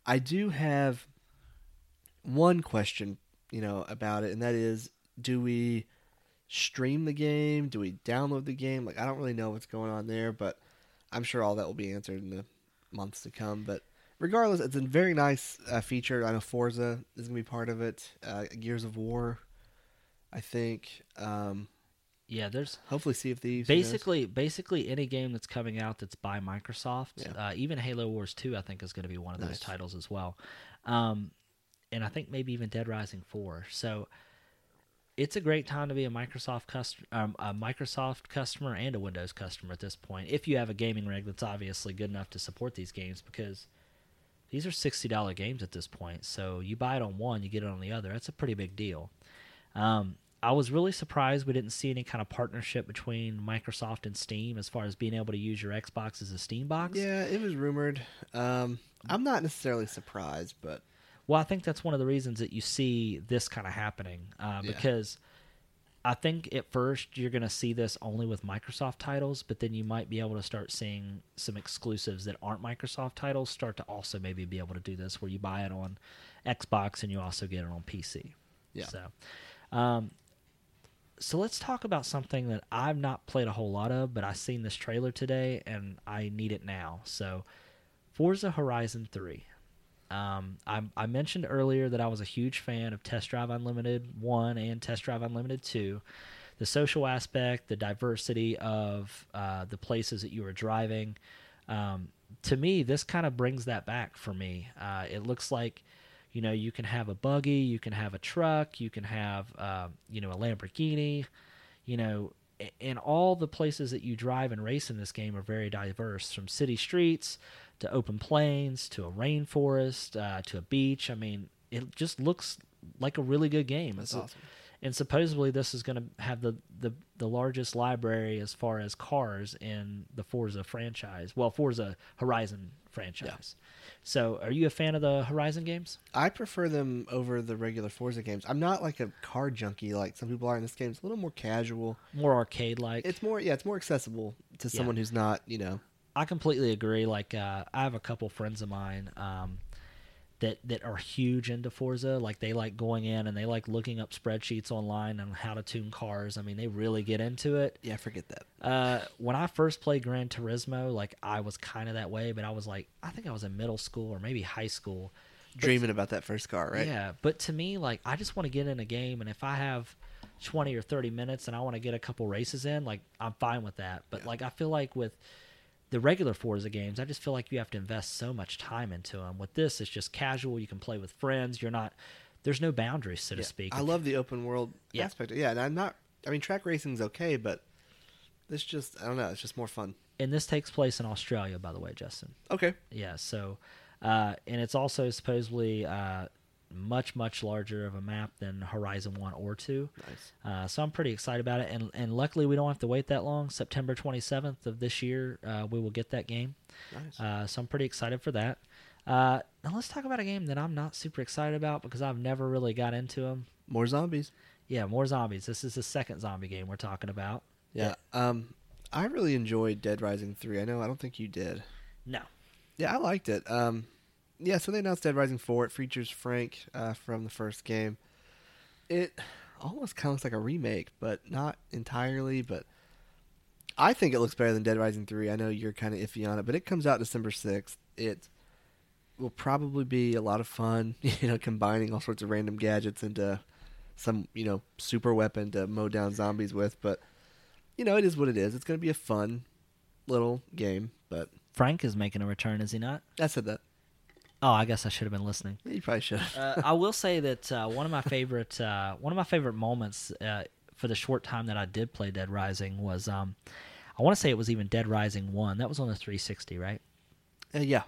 I do have one question, you know, about it, and that is, do we stream the game? Do we download the game? Like, I don't really know what's going on there, but I'm sure all that will be answered in the months to come. But regardless, it's a very nice uh, feature. I know Forza is going to be part of it. Uh, Gears of War, I think. Um, Yeah, there's hopefully, Sea of Thieves. who knows? basically basically any game that's coming out that's by Microsoft. Yeah. Uh, even Halo Wars Two, I think, is going to be one of those titles as well. Um, and I think maybe even Dead Rising Four. So it's a great time to be a Microsoft customer, um, a Microsoft customer and a Windows customer at this point. If you have a gaming rig that's obviously good enough to support these games, because these are sixty dollar games at this point. So you buy it on one, you get it on the other. That's a pretty big deal. Um, I was really surprised we didn't see any kind of partnership between Microsoft and Steam as far as being able to use your Xbox as a Steam box. Yeah, it was rumored. Um, I'm not necessarily surprised, but Well, I think that's one of the reasons that you see this kind of happening uh, Yeah. because I think at first you're going to see this only with Microsoft titles, but then you might be able to start seeing some exclusives that aren't Microsoft titles start to also maybe be able to do this where you buy it on Xbox and you also get it on PC. Yeah. So, um, so let's talk about something that I've not played a whole lot of, but I've seen this trailer today and I need it now. So, Forza Horizon 3. Um, I, I mentioned earlier that I was a huge fan of Test Drive Unlimited 1 and Test Drive Unlimited 2. The social aspect, the diversity of uh, the places that you were driving. Um, to me, this kind of brings that back for me. Uh, it looks like, you know, you can have a buggy, you can have a truck, you can have, uh, you know, a Lamborghini, you know, and all the places that you drive and race in this game are very diverse from city streets to open plains to a rainforest uh, to a beach. I mean, it just looks like a really good game. that's It's a- awesome. And supposedly this is going to have the, the the largest library as far as cars in the Forza franchise. Well, Forza Horizon franchise. So, are you a fan of the Horizon games? I prefer them over the regular Forza games. I'm not like a car junkie like some people are in this game. It's a little more casual. More arcade like. It's more yeah, it's more accessible to someone who's not, you know. I completely agree. Like uh, I have a couple friends of mine um, that that are huge into Forza. Like they like going in and they like looking up spreadsheets online on how to tune cars. I mean, they really get into it. Yeah, forget that. Uh, when I first played Gran Turismo, like I was kind of that way, but I was like, I think I was in middle school or maybe high school, Dreaming about that first car, right? Yeah, but to me, like I just want to get in a game, and if I have twenty or thirty minutes and I want to get a couple races in, like I'm fine with that. But Yeah. like I feel like with the regular Forza games, I just feel like you have to invest so much time into them. With this, it's just casual. You can play with friends. You're not. There's no boundaries, so to speak. I love the open world Yeah. aspect. Yeah, and I'm not. I mean, track racing's okay, but this just I don't know. It's just more fun. and this takes place in Australia, by the way, Justin. Okay. Yeah. So, uh, and it's also supposedly uh, much much larger of a map than Horizon One or Two. Nice. Uh, so I'm pretty excited about it, and and luckily we don't have to wait that long. September 27th of this year, uh, we will get that game. Nice. Uh, so I'm pretty excited for that. Uh, now let's talk about a game that I'm not super excited about because I've never really got into them. more zombies. Yeah, more zombies. This is the second zombie game we're talking about. Yeah. Um, I really enjoyed Dead Rising three. I know. I don't think you did. No. Yeah, I liked it. Um, yeah, so they announced Dead Rising 4. It features Frank uh, from the first game. It almost kind of looks like a remake, but not entirely. But I think it looks better than Dead Rising 3. I know you're kind of iffy on it, but it comes out December 6th. It will probably be a lot of fun, you know, combining all sorts of random gadgets into some, you know, super weapon to mow down zombies with. But, you know, it is what it is. It's going to be a fun little game, but Frank is making a return, is he not? I said that. Oh, I guess I should have been listening. You probably should. uh, I will say that uh, one of my favorite uh, one of my favorite moments uh, for the short time that I did play Dead Rising was um, I want to say it was even Dead Rising One. That was on the 360, right? Uh, yeah.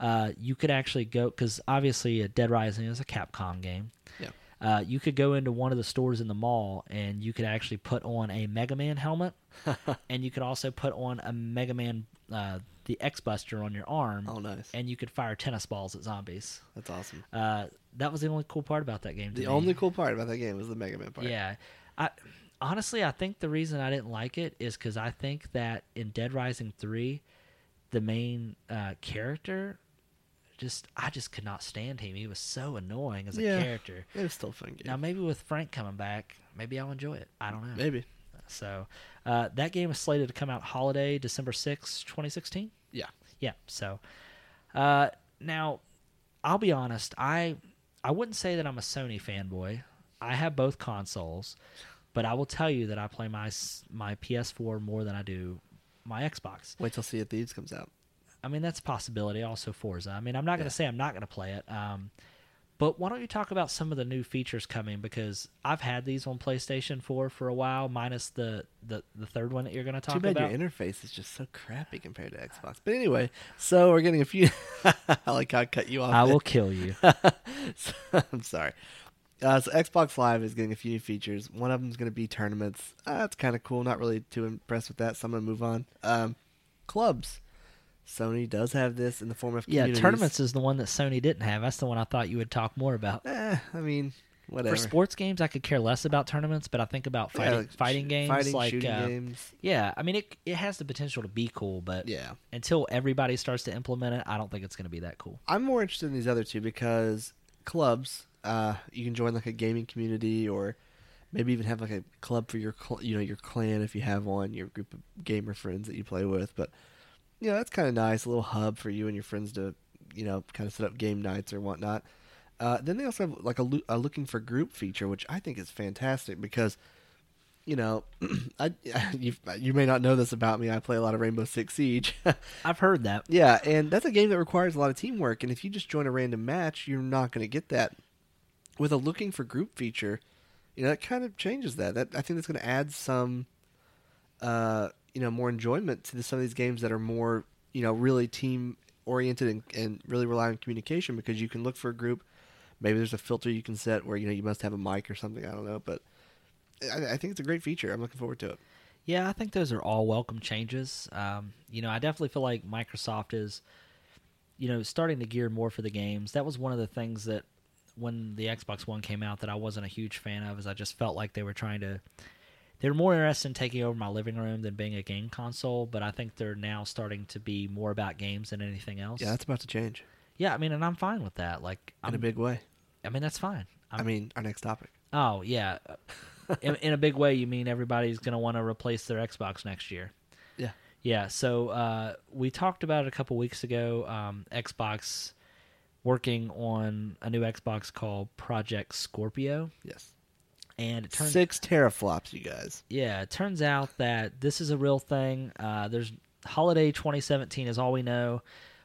Uh, you could actually go because obviously Dead Rising is a Capcom game. Yeah. Uh, you could go into one of the stores in the mall and you could actually put on a Mega Man helmet, and you could also put on a Mega Man uh, the X Buster on your arm, Oh, nice. and you could fire tennis balls at zombies. That's awesome. Uh, that was the only cool part about that game. The me. only cool part about that game was the Mega Man part. Yeah, I honestly I think the reason I didn't like it is because I think that in Dead Rising three, the main uh, character, just I just could not stand him. He was so annoying as a Yeah. character. It was still a fun game. Now maybe with Frank coming back, maybe I'll enjoy it. I don't know. Maybe. So uh, that game is slated to come out holiday December sixth, twenty sixteen. Yeah. Yeah. So uh, now, I'll be honest. I I wouldn't say that I'm a Sony fanboy. I have both consoles, but I will tell you that I play my my PS4 more than I do my Xbox. Wait till Sea of Thieves comes out. I mean, that's a possibility. Also, Forza. I mean, I'm not going to say I'm not going to play it. Um, but why don't you talk about some of the new features coming? Because I've had these on PlayStation 4 for a while, minus the the, the third one that you're going to talk Too bad about. your interface is just so crappy compared to Xbox. But anyway, so we're getting a few. I like how I cut you off. I will kill you. So- I'm sorry. Uh, so Xbox Live is getting a few new features. One of them is going to be tournaments. Uh, that's kind of cool. Not really too impressed with that, so I'm going to move on. Um, clubs. Sony does have this in the form of Yeah, tournaments is the one that Sony didn't have. That's the one I thought you would talk more about. Eh, I mean, whatever. For sports games, I could care less about tournaments, but I think about Yeah, fighting like fighting games, fighting, like uh, games. yeah. I mean, it it has the potential to be cool, but Yeah, until everybody starts to implement it, I don't think it's going to be that cool. I'm more interested in these other two because clubs, uh, you can join like a gaming community or maybe even have like a club for your cl- you know your clan if you have one, your group of gamer friends that you play with. But you know that's kind of nice, a little hub for you and your friends to you know kind of set up game nights or whatnot. Uh, then they also have like a, a looking for group feature, which I think is fantastic because you know I you you may not know this about me. I play a lot of Rainbow Six Siege. I've heard that. Yeah, and that's a game that requires a lot of teamwork. And if you just join a random match, you're not going to get that. With a looking for group feature, you know, that kind of changes that. That I think that's going to add some, uh, you know, more enjoyment to some of these games that are more, you know, really team oriented and, and really rely on communication because you can look for a group. Maybe there's a filter you can set where you know you must have a mic or something. I don't know, but I, I think it's a great feature. I'm looking forward to it. Yeah, I think those are all welcome changes. Um, you know, I definitely feel like Microsoft is, you know, starting to gear more for the games. That was one of the things that when the Xbox One came out that I wasn't a huge fan of, is I just felt like they were trying to. They were more interested in taking over my living room than being a game console, but I think they're now starting to be more about games than anything else. Yeah, that's about to change yeah. I mean, and I'm fine with that. Like, in I'm, a big way. I mean, that's fine. I'm, I mean, our next topic. Oh yeah, in, in a big way, you mean everybody's going to want to replace their Xbox next year? Yeah. Yeah. So uh, we talked about it a couple weeks ago. Um, Xbox working on a new Xbox called Project Scorpio, Yes. And it turns Six teraflops, you guys. yeah, it turns out that this is a real thing. Uh, there's holiday 2017 is all we know,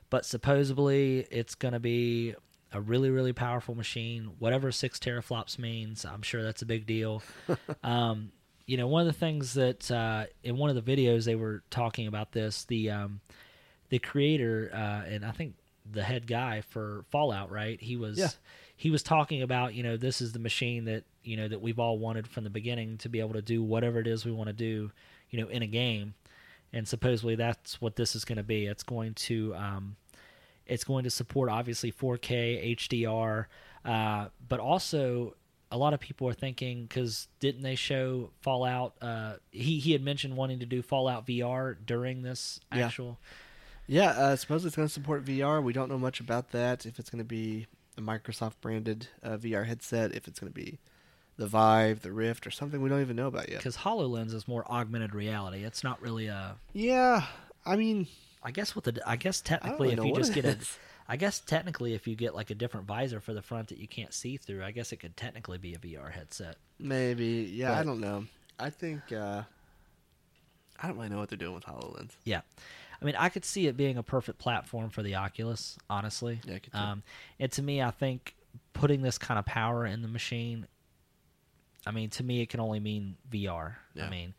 but supposedly it's going to be a really really powerful machine. Whatever six teraflops means, I'm sure that's a big deal. um, you know, one of the things that uh, in one of the videos they were talking about this, the um, the creator uh, and I think the head guy for Fallout, right? He was Yeah. He was talking about you know this is the machine that you know that we've all wanted from the beginning to be able to do whatever it is we want to do, you know, in a game, and supposedly that's what this is going to be. It's going to um, it's going to support obviously 4K HDR, uh, but also a lot of people are thinking because didn't they show Fallout? Uh, he he had mentioned wanting to do Fallout VR during this Yeah. actual. Yeah, uh, supposedly it's going to support VR. We don't know much about that. If it's going to be a Microsoft branded uh, VR headset, if it's going to be the Vive, the Rift, or something we don't even know about yet. Because Hololens is more augmented reality. It's not really a. Yeah, I mean, I guess with the I guess technically really if you just get a. I guess technically if you get like a different visor for the front that you can't see through, I guess it could technically be a VR headset. Maybe. Yeah, I don't know. I think uh, I don't really know what they're doing with Hololens. Yeah. I mean, I could see it being a perfect platform for the Oculus, honestly. Yeah. Um, and to me, I think putting this kind of power in the machine, I mean, to me, it can only mean VR. Yeah. I mean,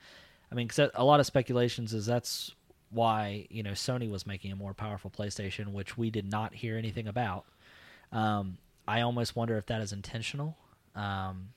I mean, 'cause a lot of speculations is that's why you know Sony was making a more powerful PlayStation, which we did not hear anything about. Um, I almost wonder if that is intentional. Um,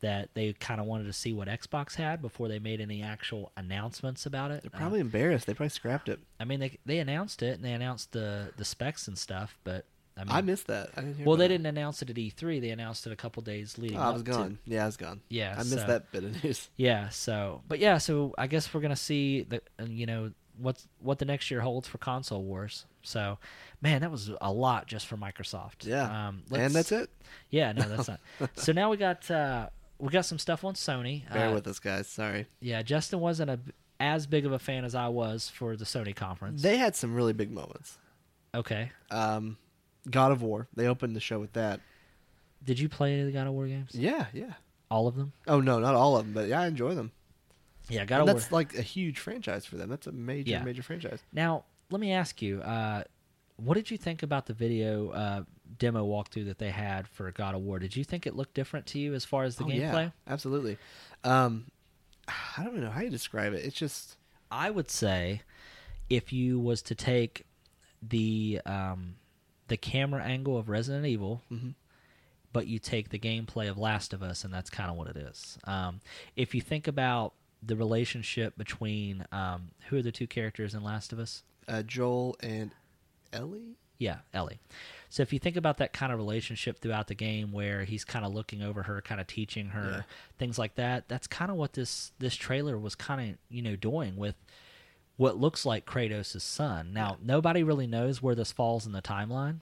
that they kind of wanted to see what Xbox had before they made any actual announcements about it. They're Uh, probably embarrassed. They probably scrapped it. I mean, they they announced it and they announced the the specs and stuff, but I mean, I missed that. I didn't hear well, they it. didn't announce it at E3. They announced it a couple days leading Oh, I was to- gone. Yeah, I was gone. Yeah, I missed so- that bit of news. Yeah, so but yeah, so I guess we're gonna see the uh, you know what's what the next year holds for console wars. So, man, that was a lot just for Microsoft. Yeah, um, and that's it. Yeah, no, that's not. so now we got uh, we got some stuff on Sony. Bear Uh, with us, guys. Sorry. Yeah, Justin wasn't a as big of a fan as I was for the Sony conference. They had some really big moments. okay. Um, God of War. They opened the show with that. Did you play any of the God of War games? Yeah, yeah. All of them? Oh no, not all of them, but yeah, I enjoy them. Yeah, God And of War. that's like a huge franchise for them. That's a major, Yeah. major franchise. Now, let me ask you, uh, what did you think about the video uh, demo walkthrough that they had for God of War? Did you think it looked different to you as far as the oh, gameplay? yeah, absolutely. Um, I don't know how you describe it. It's just I would say if you was to take the um, the camera angle of Resident Evil, Mhm. but you take the gameplay of Last of Us, and that's kind of what it is. Um, if you think about the relationship between um, who are the two characters in Last of Us? uh, Joel and Ellie. Yeah, Ellie. So if you think about that kind of relationship throughout the game where he's kind of looking over her, kind of teaching her Yeah. things like that, that's kind of what this this trailer was kind of, you know, doing with what looks like Kratos' son. Now, nobody really knows where this falls in the timeline.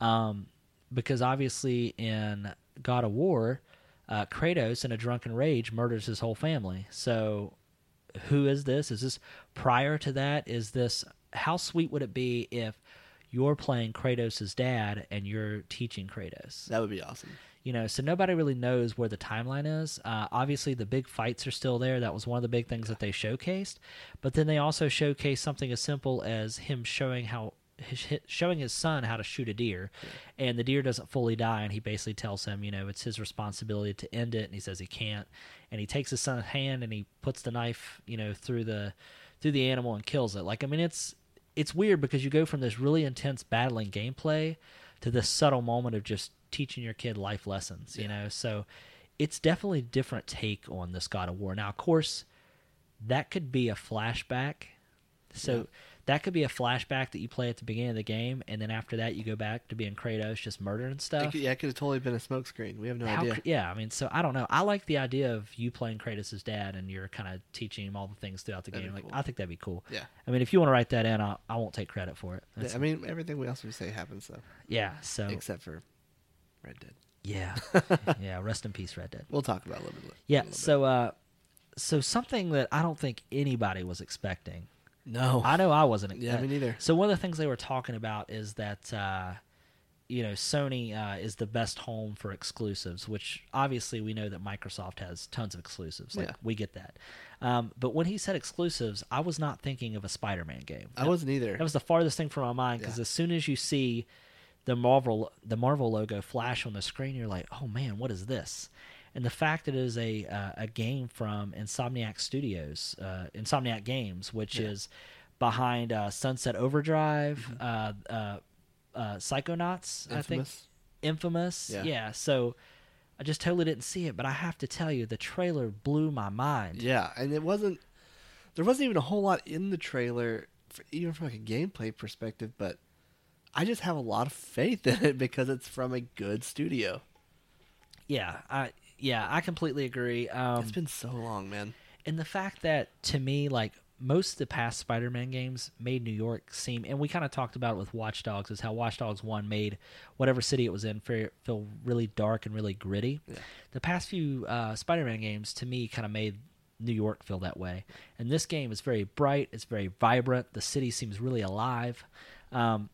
Um, because obviously in God of War, uh, Kratos in a drunken rage murders his whole family. So who is this? Is this prior to that? Is this how sweet would it be if you're playing Kratos' dad and you're teaching Kratos? That would be awesome. You know, so nobody really knows where the timeline is. Uh, obviously, the big fights are still there. That was one of the big things that they showcased. But then they also showcased something as simple as him showing how his, showing his son how to shoot a deer, and the deer doesn't fully die, and he basically tells him, you know, it's his responsibility to end it, and he says he can't, and he takes his son's hand and he puts the knife, you know, through the through the animal and kills it. Like I mean, it's it's weird because you go from this really intense battling gameplay to this subtle moment of just teaching your kid life lessons, you know. So it's definitely a different take on this God of War. Now, of course, that could be a flashback. So Yeah. That could be a flashback that you play at the beginning of the game, and then after that, you go back to being Kratos, just murdering It stuff. could, yeah, it could have totally been a smokescreen. We have no How idea. yeah, I mean, so I don't know. I like the idea of you playing Kratos' dad, and you're kind of teaching him all the things throughout the That'd game. Like, cool. I think that'd be cool. Yeah. I mean, if you want to write that in, I, I won't take credit for it. Yeah, I mean, everything we else we say happens, though, yeah. So except for Red Dead. yeah, yeah. Rest in peace, Red Dead. We'll talk about it a little bit. Yeah. little bit. So, uh, so something that I don't think anybody was expecting. No, I know I wasn't. Yeah, me neither. So one of the things they were talking about is that uh, you know Sony uh, is the best home for exclusives, which obviously we know that Microsoft has tons of exclusives. Like Yeah. we get that. Um, but when he said exclusives, I was not thinking of a Spider-Man game. I wasn't either. That was the farthest thing from my mind because Yeah. as soon as you see the Marvel the Marvel logo flash on the screen, you're like, oh man, what is this? And the fact that it is a uh, a game from Insomniac Studios, uh, Insomniac Games, which Yeah. is behind uh, Sunset Overdrive, uh, uh, uh, Psychonauts, I think, Infamous. Infamous, Yeah. yeah. So I just totally didn't see it, but I have to tell you, the trailer blew my mind. Yeah, and it wasn't. There wasn't even a whole lot in the trailer, for, even from like a gameplay perspective. But I just have a lot of faith in it because it's from a good studio. Yeah, I yeah, I completely agree. Um, it's been so long, man. and the fact that to me like most of the past spider-man games made new york seem and we kind of talked about it with watch dogs is how watch dogs 1 made whatever city it was in feel, feel really dark and really gritty Yeah. the past few uh, spider-man games to me kind of made new york feel that way and this game is very bright it's very vibrant the city seems really alive um,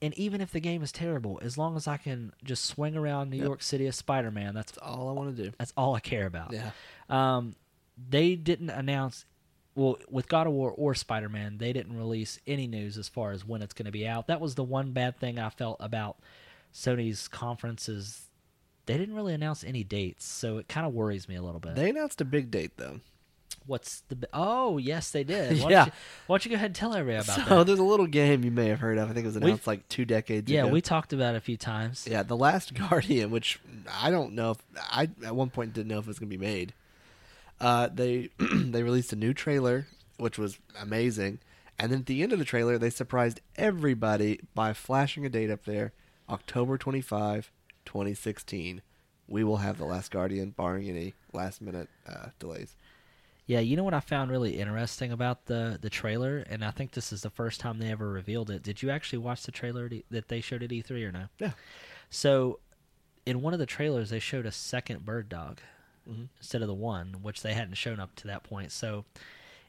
and even if the game is terrible as long as i can just swing around new Yep. york city as spider-man that's That's all I want to do. that's all i care about Yeah, um, they didn't announce well with God of War or Spider Man, they didn't release any news as far as when it's going to be out. That was the one bad thing I felt about Sony's conferences. They didn't really announce any dates, so it kind of worries me a little bit. they announced a big date though. What's the? Oh, yes, they did. Why Yeah. Don't you, why don't you go ahead and tell everybody about so that? there's a little game you may have heard of. I think it was We- announced like two decades ago. Yeah, ago. we talked about it a few times. Yeah, The Last Guardian, which I don't know if I at one point didn't know if it was going to be made. Uh, they they released a new trailer, which was amazing, and then at the end of the trailer, they surprised everybody by flashing a date up there, October 25, 2016. We will have The Last Guardian, barring any last minute uh, delays. Yeah, you know what I found really interesting about the the trailer, and I think this is the first time they ever revealed it. Did you actually watch the trailer that they showed at E3 or no? Yeah. So, in one of the trailers, they showed a second bird dog Mhm. instead of the one, which they hadn't shown up to that point. So,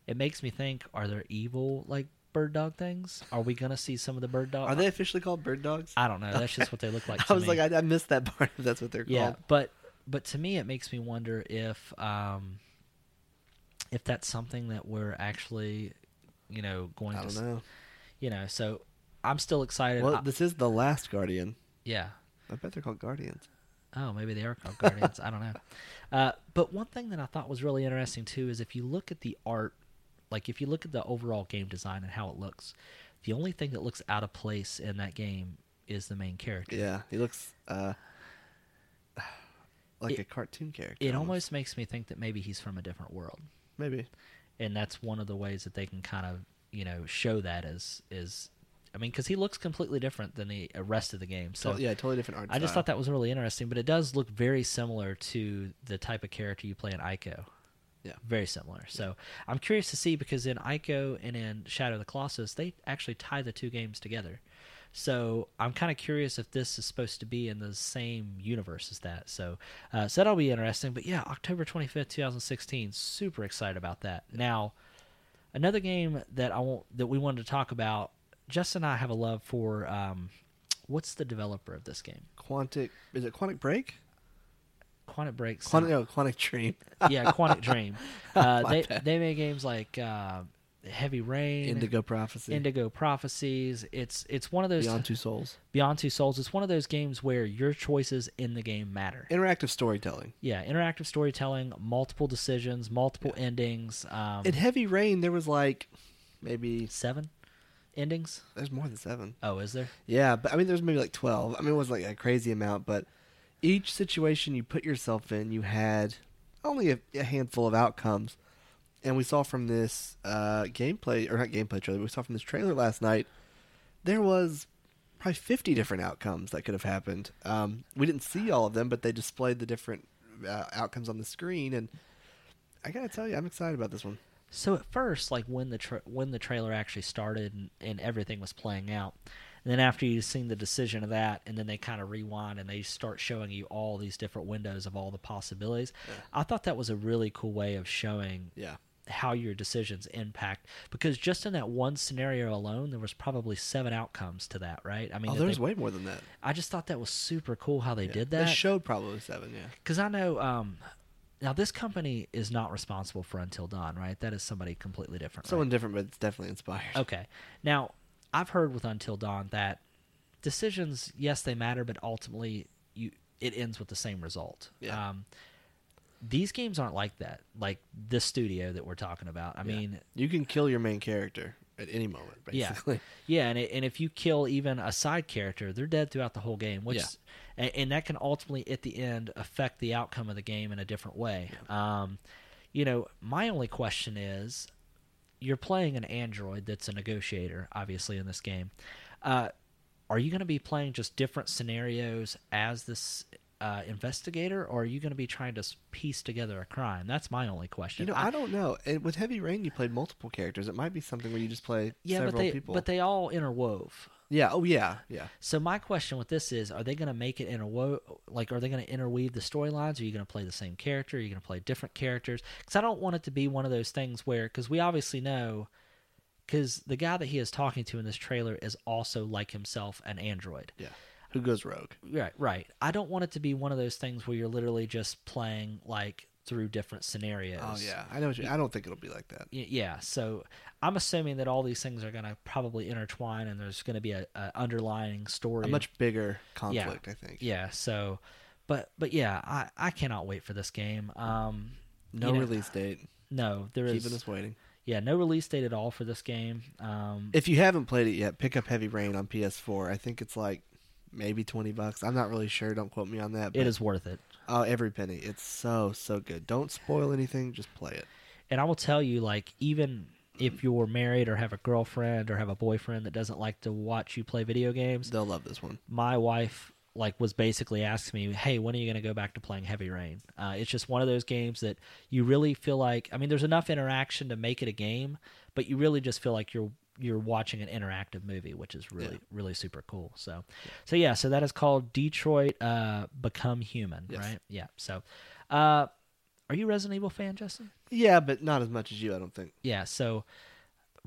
it makes me think: Are there evil like bird dog things? Are we gonna see some of the bird dog? Are they officially called bird dogs? I don't know. That's just what they look like. I was me. like, I, I missed that part. If that's what they're yeah, called. but but to me, it makes me wonder if um, if that's something that we're actually, you know, going I to, don't know. you know. So I'm still excited. Well, I- this is The Last Guardian. yeah. I bet they're called Guardians. Oh, maybe they are called Guardians. I don't know. Uh, but one thing that I thought was really interesting too is if you look at the art, like if you look at the overall game design and how it looks, the only thing that looks out of place in that game is the main character. Yeah, he looks uh, like It- a cartoon character. It almost makes me think that maybe he's from a different world. Maybe. and that's one of the ways that they can kind of you know show that is is I mean because he looks completely different than the uh, rest of the game. So yeah, totally different art. I just style. thought that was really interesting, but it does look very similar to the type of character you play in Ico. Yeah. Very similar. So I'm curious to see because in Ico and in Shadow of the Colossus, they actually tie the two games together. So I'm kind of curious if this is supposed to be in the same universe as that. So, uh, so that'll be interesting. But yeah, October 25th, 2016. Super excited about that. Now, another game that I want that we wanted to talk about. Justin and I have a love for. Um, what's the developer of this game? Quantic. Is it Quantic Break? Quantic Break. Quantic, no, Quantic Dream. yeah, Quantic Dream. Uh, they bad. they made games like uh, Heavy Rain, Indigo Prophecy. Indigo Prophecies. It's it's one of those Beyond Two Souls. Beyond Two Souls. It's one of those games where your choices in the game matter. Interactive storytelling. yeah, interactive storytelling, multiple decisions, multiple endings. Um, In Heavy Rain, there was like maybe seven endings. there's more than seven. Oh, is there? Yeah, but I mean, there's maybe like twelve. I mean, it was like a crazy amount, but each situation you put yourself in, you had only a, a handful of outcomes. And we saw from this uh, gameplay, or not gameplay trailer, we saw from this trailer last night, there was probably 50 different outcomes that could have happened. Um, we didn't see all of them, but they displayed the different uh, outcomes on the screen. And I got to tell you, I'm excited about this one. So at first, like when the tra- when the trailer actually started and, and everything was playing out, and then after you've seen the decision of that, and then they kind of rewind and they start showing you all these different windows of all the possibilities. Yeah. I thought that was a really cool way of showing Yeah. How your decisions impact because just in that one scenario alone, there was probably seven outcomes to that, right? I mean, oh, there's they- way more than that. I just thought that was super cool how they Yeah. did that They showed probably seven, yeah. Because I know um, now this company is not responsible for Until Dawn, right? That is somebody completely different. right? Someone different, but it's definitely inspired. Okay. Now, I've heard with Until Dawn that decisions, yes, they matter, but ultimately, you it ends with the same result. Yeah. Um, these games aren't like that. Like this studio that we're talking about. I Yeah. mean, You can kill your main character at any moment, Yeah. basically. yeah, and it, and if you kill even a side character, they're dead throughout the whole game. Which, Yeah. and, and that can ultimately, at the end, affect the outcome of the game in a different way. Um, you know, my only question is, you're playing an android that's a negotiator, obviously in this game. Uh, are you going to be playing just different scenarios as this uh, investigator, or are you going to be trying to piece together a crime? That's my only question. You know, I, don't know. And with Heavy Rain, you played multiple characters. It might be something where you just play yeah, several but they people. but they all interwove. yeah. Oh, yeah. Yeah. So my question with this is: Are they going to make it interwo- Like, are they going to interweave the storylines? Are you going to play the same character? Are you going to play different characters? Because I don't want it to be one of those things where, because we obviously know, because the guy that he is talking to in this trailer is also like himself an android. Yeah. Who goes rogue? Right, right. I don't want it to be one of those things where you're literally just playing like through different scenarios. Oh, yeah. I know. What you, I don't think it'll be like that. Yeah, so I'm assuming that all these things are going to probably intertwine, and there's going to be a, a underlying story. A much bigger conflict, I think. Yeah. So, but but yeah, I I cannot wait for this game. Um, No you know, release date. No, there is. Keeping us waiting. Yeah, no release date at all for this game. Um, If you haven't played it yet, pick up Heavy Rain on PS4. I think it's like maybe 20 bucks. I'm not really sure. Don't quote me on that. But, it is worth it. Oh, every penny. It's so, so good. Don't spoil anything. Just play it. And I will tell you, like, even if you're married or have a girlfriend or have a boyfriend that doesn't like to watch you play video games, They'll love this one. my wife like was basically asking me, "Hey, when are you going to go back to playing Heavy Rain?" Uh, it's just one of those games that you really feel like. I mean, there's enough interaction to make it a game, but you really just feel like you're you're watching an interactive movie, which is really Yeah. really super cool. So, so yeah, so that is called Detroit uh, Become Human, Yes. right? Yeah. So, uh, are you a Resident Evil fan, Justin? Yeah, but not as much as you, I don't think. Yeah, so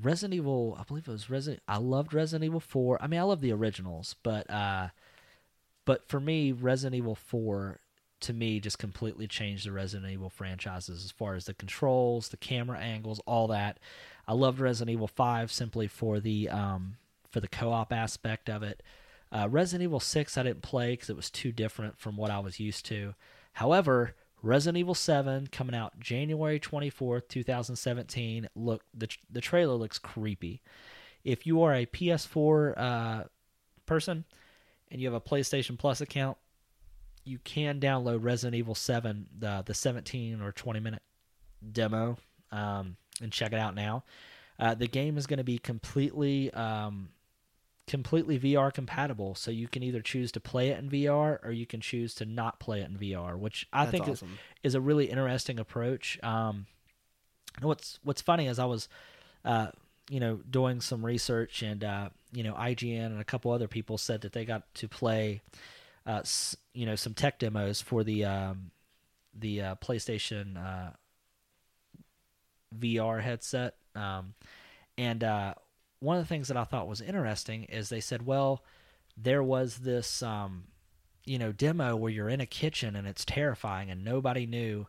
Resident Evil, I believe it was Resident. I loved Resident Evil Four. I mean, I love the originals, but uh, but for me, Resident Evil Four to me just completely changed the Resident Evil franchises as far as the controls, the camera angles, all that. I loved Resident Evil Five simply for the um, for the co-op aspect of it. Uh, Resident Evil Six I didn't play because it was too different from what I was used to. However, Resident Evil 7 coming out January 24th, 2017. Look, the the trailer looks creepy. If you are a PS4 uh, person and you have a PlayStation Plus account, you can download Resident Evil 7, the the 17 or 20 minute demo, um, and check it out now. Uh, the game is going to be completely um, completely VR compatible, so you can either choose to play it in VR or you can choose to not play it in VR, which I That's think is, awesome. is a really interesting approach. Um, what's what's funny is I was, uh, you know, doing some research and uh, you know IGN and a couple other people said that they got to play, uh, s- you know, some tech demos for the um, the uh, PlayStation uh, VR headset. Um, and uh, one of the things that I thought was interesting is they said, well, there was this, um, you know, demo where you're in a kitchen and it's terrifying and nobody knew,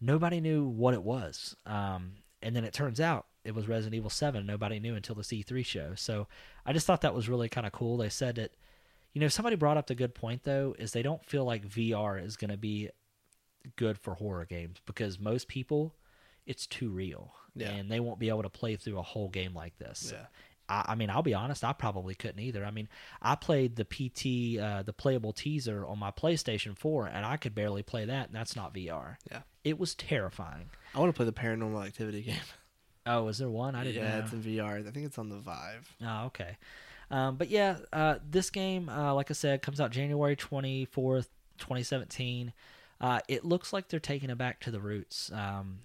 nobody knew what it was. Um, and then it turns out it was Resident Evil 7. Nobody knew until the E3 show. So I just thought that was really kind of cool. They said that, you know, somebody brought up the good point though, is they don't feel like VR is going to be good for horror games because most people, it's too real. Yeah. And they won't be able to play through a whole game like this. Yeah. I, I mean, I'll be honest, I probably couldn't either. I mean, I played the PT, uh, the playable teaser on my PlayStation 4, and I could barely play that, and that's not VR. Yeah. It was terrifying. I want to play the Paranormal Activity game. Oh, is there one? I didn't yeah, know. it's in VR. I think it's on the Vive. Oh, okay. Um, but yeah, uh, this game, uh, like I said, comes out January 24th, 2017. Uh, it looks like they're taking it back to the roots. Um,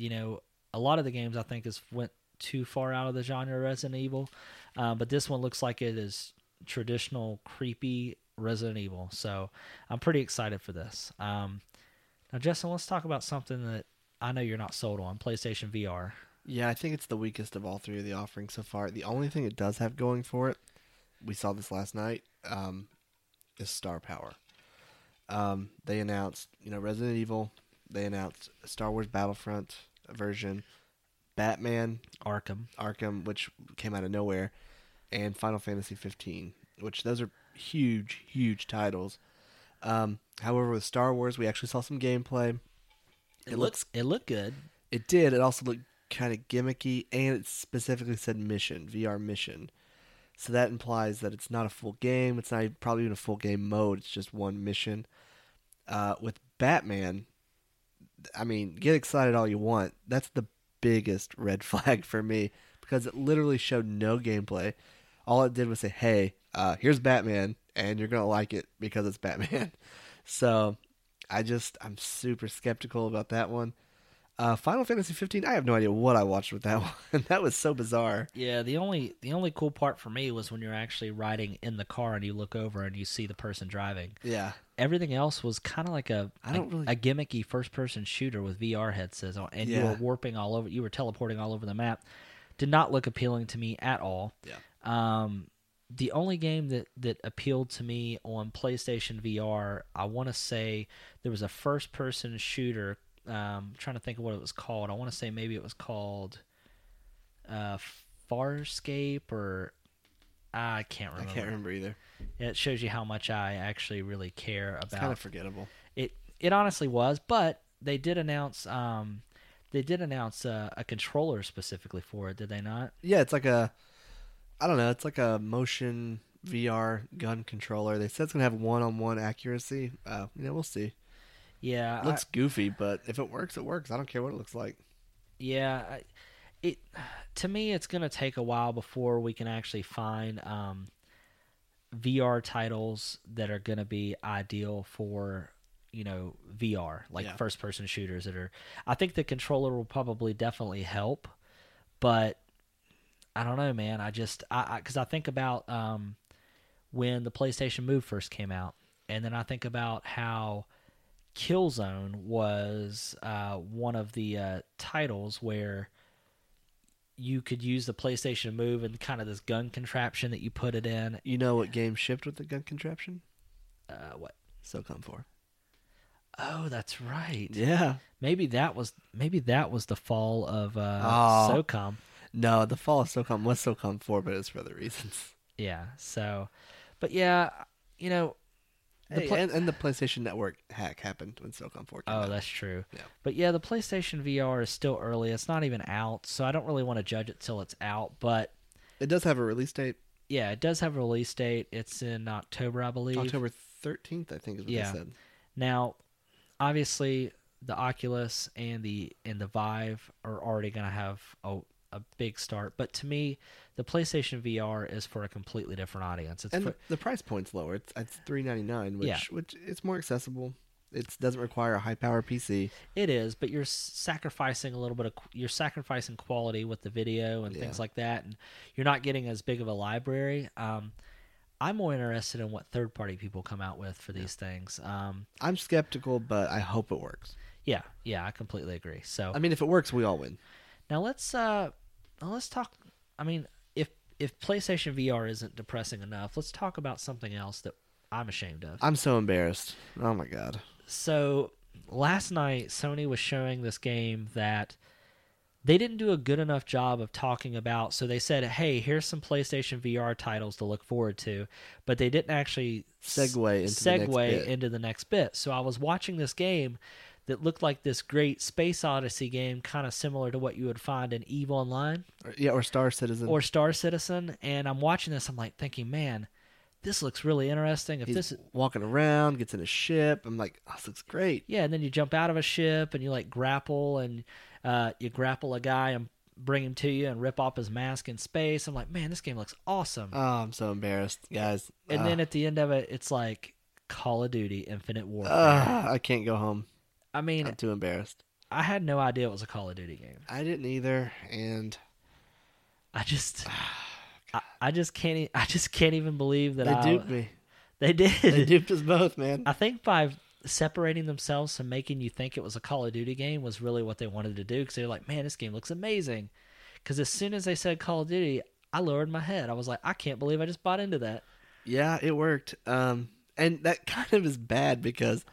you know, a lot of the games I think has went too far out of the genre Resident Evil, uh, but this one looks like it is traditional creepy Resident Evil. So I'm pretty excited for this. Um, now, Justin, let's talk about something that I know you're not sold on: PlayStation VR. Yeah, I think it's the weakest of all three of the offerings so far. The only thing it does have going for it, we saw this last night, um, is star power. Um, they announced, you know, Resident Evil. They announced Star Wars Battlefront version, Batman Arkham. Arkham, which came out of nowhere, and Final Fantasy 15, which those are huge, huge titles. Um, however, with Star Wars, we actually saw some gameplay. It, It looks it looked good. It did. It also looked kind of gimmicky, and it specifically said mission, VR mission. So that implies that it's not a full game. It's not probably even a full game mode. It's just one mission. Uh, with Batman, I mean, get excited all you want. That's the biggest red flag for me because it literally showed no gameplay. All it did was say, "Hey, uh, here's Batman, and you're gonna like it because it's Batman." so, I just I'm super skeptical about that one. Uh, Final Fantasy 15. I have no idea what I watched with that one. that was so bizarre. Yeah, the only the only cool part for me was when you're actually riding in the car and you look over and you see the person driving. Yeah, Everything else was kind of like a I don't a, really- a gimmicky first person shooter with VR headsets on, and you were warping all over. You were teleporting all over the map. Did not look appealing to me at all. Yeah. Um, the only game that that appealed to me on PlayStation VR, I want to say there was a first person shooter. Um, trying to think of what it was called. I want to say maybe it was called uh, Farscape or I can't remember. I can't remember either. It shows you how much I actually really care It's about kind of forgettable. it. It honestly was, but they did announce um, they did announce uh, a controller specifically for it. Did they not? Yeah, it's like a, I don't know, it's like a motion VR gun controller. They said it's gonna have one-on-one accuracy. Uh, you know, we'll see. Yeah, It I- looks goofy, but if it works, it works. I don't care what it looks like. Yeah, I- it to me it's going to take a while before we can actually find um, VR titles that are going to be ideal for you know VR like Yeah. first person shooters that are I think the controller will probably definitely help but I don't know man I just I cuz I, think about um, when the PlayStation Move first came out and then I think about how Killzone was uh, one of the uh, titles where you could use the PlayStation Move and kind of this gun contraption that you put it in. You know what game shipped with the gun contraption? Uh, what? SOCOM 4. Oh, that's right. Yeah. Maybe that was maybe that was the fall of uh, Oh. SOCOM. No, the fall of SOCOM was SOCOM 4, but it's for other reasons. Yeah. So, but yeah, you know. The Hey, pla- and, and the PlayStation Network hack happened when SOCOM 4 came Oh, out. that's true. Yeah. But yeah, the PlayStation VR is still early. It's not even out, so I don't really want to judge it till it's out. But It does have a release date, yeah, it does have a release date. It's in October, I believe. October 13th, I think is what Yeah. they said. Now, obviously, the Oculus and the and the Vive are already going to have a a big start. But to me, the PlayStation VR is for a completely different audience. It's And for, the, price point's lower. It's it's three ninety nine, which Yeah. which it's more accessible. It doesn't require a high power PC. It is, but you're sacrificing a little bit of you're sacrificing quality with the video and things like that, and you're not getting as big of a library. Um, I'm more interested in what third party people come out with for these things. Um, I'm skeptical, but I hope it works. yeah, yeah, I completely agree. So I mean, if it works, we all win. now let's uh, now let's talk. I mean, if if PlayStation VR isn't depressing enough, let's talk about something else that I'm ashamed of. I'm so embarrassed. Oh my god. So last night, Sony was showing this game that they didn't do a good enough job of talking about. So they said, "Hey, here's some PlayStation VR titles to look forward to," but they didn't actually Segue into the segue bit. into the next bit. So I was watching this game that looked like this great space odyssey game, kind of similar to what you would find in Eve Online yeah, or Star Citizen. or Star Citizen. And I'm watching this, I'm like thinking, man, this looks really interesting. If He's this, walking around, gets in a ship. I'm like, oh, this looks great. yeah, and then you jump out of a ship and you like grapple and uh, you grapple a guy and bring him to you and rip off his mask in space. I'm like, man, this game looks awesome. Oh, I'm so embarrassed, guys. and then at the end of it, it's like Call of Duty Infinite Warfare. Ah, I can't go home. I mean, I'm too embarrassed. I had no idea it was a Call of Duty game. I didn't either, and I just, I, I just can't, I just can't even believe that they I, duped me. They did. They duped us both, man. I think by separating themselves and making you think it was a Call of Duty game was really what they wanted to do because they're like, man, this game looks amazing. Because as soon as they said Call of Duty, I lowered my head. I was like, I can't believe I just bought into that. Yeah, it worked. Um, and that kind of is bad because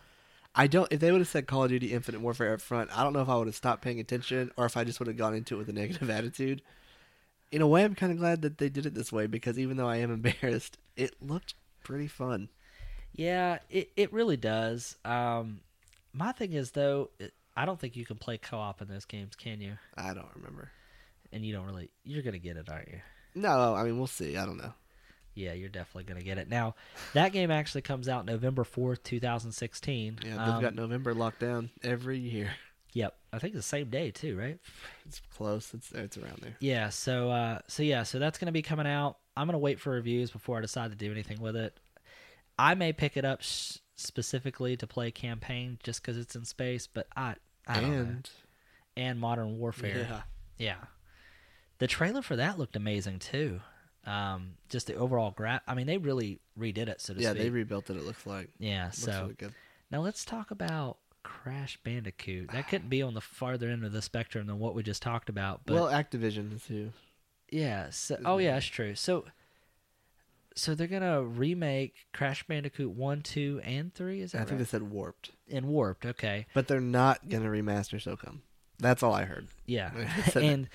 I don't. If they would have said Call of Duty Infinite Warfare up front, I don't know if I would have stopped paying attention or if I just would have gone into it with a negative attitude. In a way, I'm kind of glad that they did it this way because even though I am embarrassed, it looked pretty fun. Yeah, it, it really does. Um, my thing is though, it, I don't think you can play co-op in those games, can you? I don't remember. And you don't really. You're gonna get it, aren't you? No, I mean we'll see. I don't know. Yeah, you're definitely gonna get it. Now, that game actually comes out November fourth, two thousand sixteen. Yeah, they've got November locked down every year. Yep, I think the same day too, right? It's close. It's it's around there. Yeah. So, uh, so yeah, so that's gonna be coming out. I'm gonna wait for reviews before I decide to do anything with it. I may pick it up s- specifically to play campaign just because it's in space, but I, I don't know. and And Modern Warfare. yeah, Yeah. The trailer for that looked amazing too. Um, just the overall graph. I mean, they really redid it, so to yeah, speak. they rebuilt it. It looks like yeah. looks So really good. now let's talk about Crash Bandicoot. That couldn't be on the farther end of the spectrum than what we just talked about. But well, Activision is who. yeah. So, oh yeah, that's true. So, so they're gonna remake Crash Bandicoot one, two, and three. Is that I that think they said warped, And Warped. Okay. but they're not gonna remaster SOCOM. That's all I heard. Yeah. And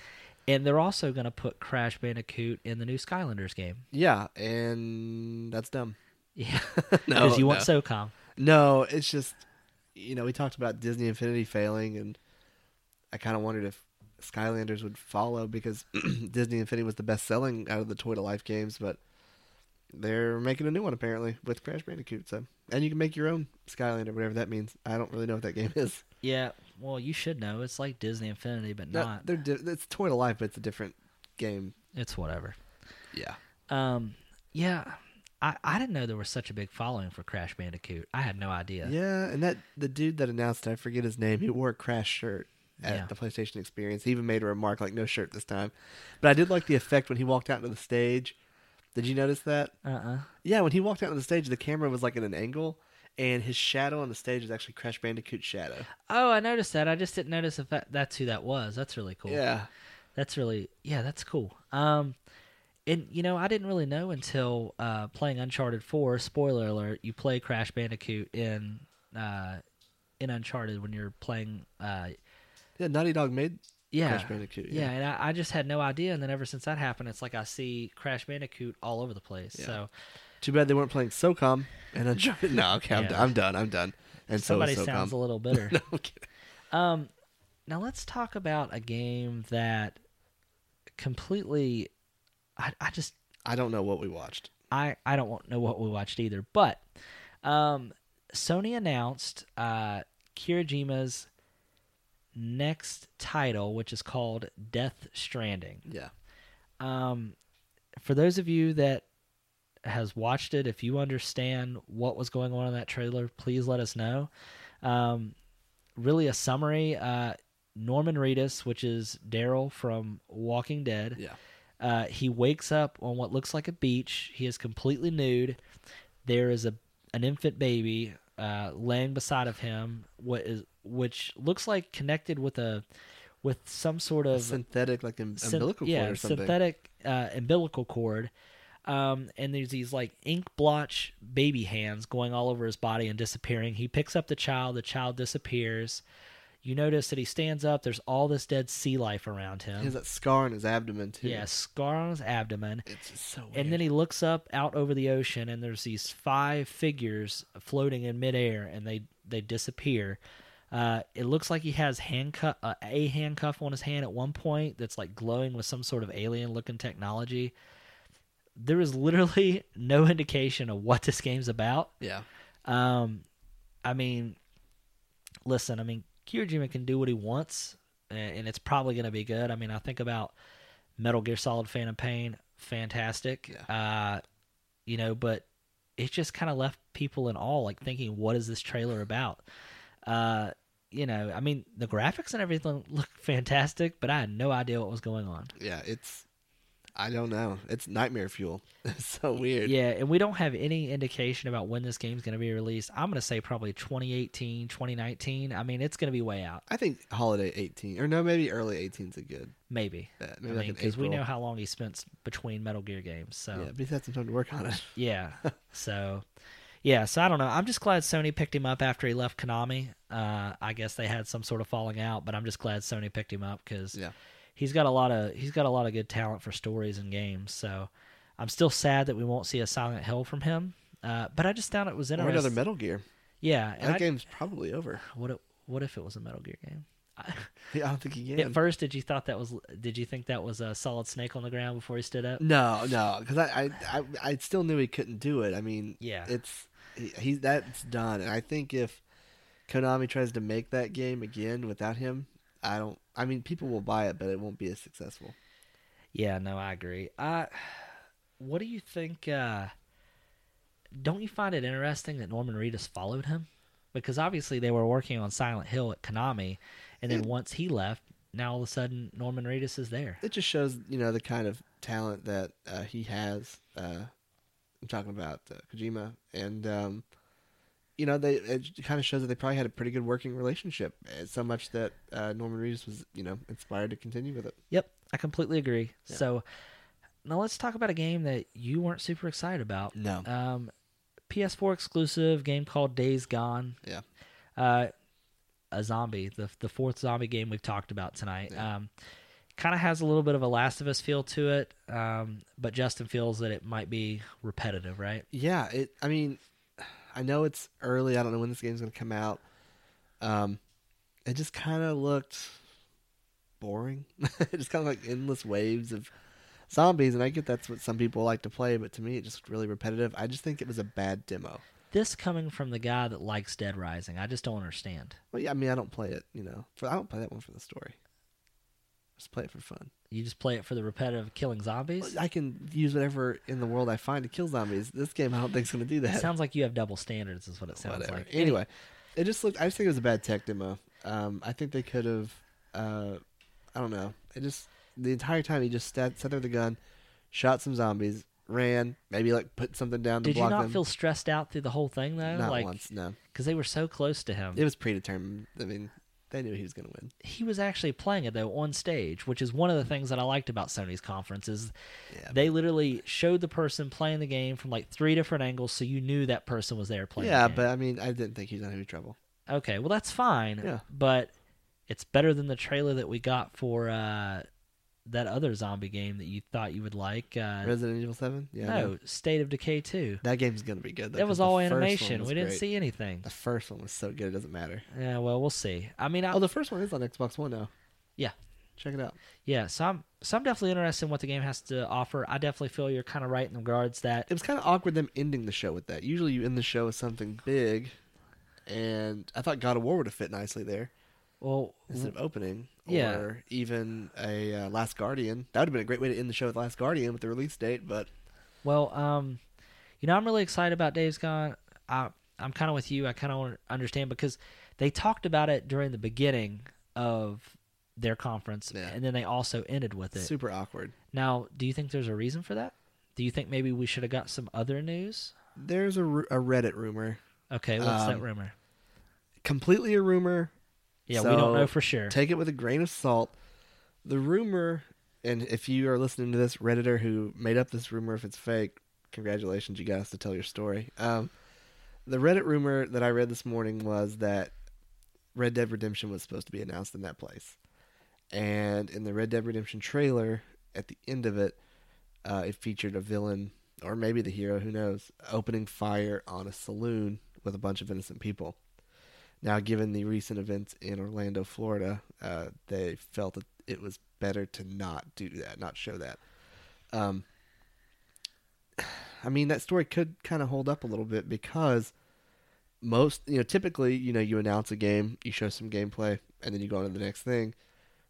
and they're also gonna put Crash Bandicoot in the new Skylanders game. Yeah, and that's dumb. Yeah. No, Because you want no. SOCOM. No, it's just you know we talked about Disney Infinity failing, and I kind of wondered if Skylanders would follow because Disney Infinity was the best selling out of the Toy to Life games, but they're making a new one apparently with Crash Bandicoot. So, and you can make your own Skylander, whatever that means. I don't really know what that game is. Yeah. Well, you should know. It's like Disney Infinity, but No, not. they're di- it's Toy to Life, but it's a different game. It's whatever. Yeah, Um. Yeah. I, I didn't know there was such a big following for Crash Bandicoot. I had no idea. yeah, and that the dude that announced, I forget his name. He wore a Crash shirt at Yeah. the PlayStation Experience. He even made a remark like, "No shirt this time," but I did like the effect when he walked out into the stage. Did you notice that? Uh. uh Yeah, when he walked out on the stage, the camera was like at an angle, and his shadow on the stage is actually Crash Bandicoot's shadow. Oh, I noticed that. I just didn't notice if that, that's who that was. That's really cool. Yeah, That's really yeah, that's cool. Um and you know, I didn't really know until uh playing Uncharted 4, spoiler alert, you play Crash Bandicoot in uh in Uncharted when you're playing uh yeah. Naughty Dog made yeah. Crash Bandicoot. yeah, Yeah, and I, I just had no idea, and then ever since that happened, it's like I see Crash Bandicoot all over the place. Yeah. So Too bad they weren't playing SOCOM and Uncharted. no, okay, I'm, Yeah. done. I'm done. I'm done. And so somebody SOCOM. sounds a little bitter. no, I'm kidding. Um, now let's talk about a game that completely, I, I just, I don't know what we watched. I, I don't know what we watched either, but, um, Sony announced, uh, Kojima's next title, which is called Death Stranding. Yeah, Um, for those of you that has watched it, if you understand what was going on in that trailer, please let us know. Um, really, a summary. Uh, Norman Reedus, which is Daryl from Walking Dead, yeah. uh, he wakes up on what looks like a beach. He is completely nude. There is a an infant baby uh, laying beside of him, what is which looks like connected with a with some sort A of synthetic, like um, syn- umbilical yeah, cord or something. synthetic uh, umbilical cord. Um, and there's these like ink blotch baby hands going all over his body and disappearing. He picks up the child, the child disappears. You notice that he stands up. There's all this dead sea life around him. He has that scar on his abdomen too. Yeah, scar on his abdomen. it's just so weird. And then he looks up out over the ocean, and there's these five figures floating in midair, and they they disappear. Uh, it looks like he has handcuff uh, a handcuff on his hand at one point that's like glowing with some sort of alien looking technology. There is literally no indication of what this game's about. Yeah. Um, I mean, listen, I mean, Kojima can do what he wants, a- and it's probably going to be good. I mean, I think about Metal Gear Solid Phantom Pain, fantastic. Uh, you know, but it just kind of left people in awe, like thinking, what is this trailer about? Uh, you know, I mean, the graphics and everything look fantastic, but I had no idea what was going on. Yeah. It's. I don't know. It's nightmare fuel. It's so weird. Yeah, and we don't have any indication about when this game's going to be released. I'm going to say probably 2018, 2019. I mean, it's going to be way out. I think holiday 18 or no, maybe early 18 is a good. Maybe. I Maybe like mean, because we know how long he spent between Metal Gear games. So, Yeah, but he's had some time to work on it. yeah. so, yeah. So, I don't know. I'm just glad Sony picked him up after he left Konami. Uh, I guess they had some sort of falling out, but I'm just glad Sony picked him up because Yeah. He's got a lot of he's got a lot of good talent for stories and games. So, I'm still sad that we won't see a Silent Hill from him. Uh, but I just found it was interesting. Or another Metal Gear. Yeah, That I- game's probably over. What if, what if it was a Metal Gear game? I, I don't think he can. at first, did you thought that was? Did you think that was a solid snake on the ground before he stood up? No, no, because I, I, I, I still knew he couldn't do it. I mean, Yeah. it's he, that's done, and I think if Konami tries to make that game again without him, I don't. I mean, people will buy it, but it won't be as successful. Yeah, no, I agree. Uh, what do you think? Uh, don't you find it interesting that Norman Reedus followed him? Because obviously they were working on Silent Hill at Konami, and then Yeah. once he left, now all of a sudden Norman Reedus is there. It just shows, you know, the kind of talent that uh, he has. Uh, I'm talking about uh, Kojima, and um, you know, they it kind of shows that they probably had a pretty good working relationship. uh, So much that uh, Norman Reedus was, you know, inspired to continue with it. Yep, I completely agree. Yeah. So now let's talk about a game that you weren't super excited about. No, Um, PS4 exclusive game called Days Gone. Yeah. Uh, a zombie, the the fourth zombie game we've talked about tonight. Yeah. Um, kind of has a little bit of a Last of Us feel to it, um, but Justin feels that it might be repetitive, right? Yeah, it. I mean, I know it's early. I don't know when this game's going to come out. Um, it just kind of looked boring. it just kind of like endless waves of zombies, and I get that's what some people like to play, but to me, it just really repetitive. I just think it was a bad demo. This coming from the guy that likes Dead Rising, I just don't understand. Well, yeah, I mean, I don't play it. You know, for I don't play that one for the story. Just play it for fun. You just play it for the repetitive killing zombies. I can use whatever in the world I find to kill zombies. This game, I don't think, is going to do It that. sounds like you have double standards, is what it sounds Whatever. like. Anyway, it just looked. I just think it was a bad tech demo. Um, I think they could have. Uh, I don't know. It just the entire time he just sat, sat there with a gun, shot some zombies, ran, maybe like put something down to block them. Did you not them. feel stressed out through the whole thing though? Not like, once. No, because they were so close to him. it was predetermined. I mean, they knew he was going to win. he was actually playing it though on stage, which is one of the things that I liked about Sony's conferences. Yeah, they literally showed the person playing the game from like three different angles, so you knew that person was there playing. yeah, the but. I mean, I didn't think he was in any trouble. okay, well that's fine. Yeah. but it's better than the trailer that we got for uh, that other zombie game that you thought you would like. Uh, Resident Evil Seven. Yeah, no, State of Decay two. that game's going to be good. though, That was all animation. was We didn't great. see anything. The first one was so good, it doesn't matter. Yeah, well, we'll see. I mean, I, Oh, the first one is on Xbox One now. Yeah. check it out. yeah, so I'm so I'm definitely interested in what the game has to offer. I definitely feel you're kind of right in regards that It was kind of awkward them ending the show with that. Usually, you end the show with something big, and I thought God of War would have fit nicely there well, instead of opening. Yeah. Or even a uh, Last Guardian. That would have been a great way to end the show with Last Guardian with the release date. But Well, um, you know, I'm really excited about Days Gone. I, I'm kind of with you. I kind of understand because they talked about it during the beginning of their conference, Yeah. and then they also ended with it. super awkward. Now, do you think there's a reason for that? Do you think maybe we should have got some other news? There's a, a Reddit rumor, Okay, what's that Um, rumor? completely a rumor. Yeah, we don't know for sure. Take it with a grain of salt. The rumor, and if you are listening to this redditor who made up this rumor, if it's fake, congratulations, you got us to tell your story. Um, the Reddit rumor that I read this morning was that Red Dead Redemption was supposed to be announced in that place, and in the Red Dead Redemption trailer, at the end of it, uh, it featured a villain or maybe the hero, who knows, opening fire on a saloon with a bunch of innocent people. Now, given the recent events in Orlando, Florida, uh, they felt that it was better to not do that, not show that. Um, I mean, that story could kind of hold up a little bit because most, you know, typically, you know, you announce a game, you show some gameplay, and then you go on to the next thing.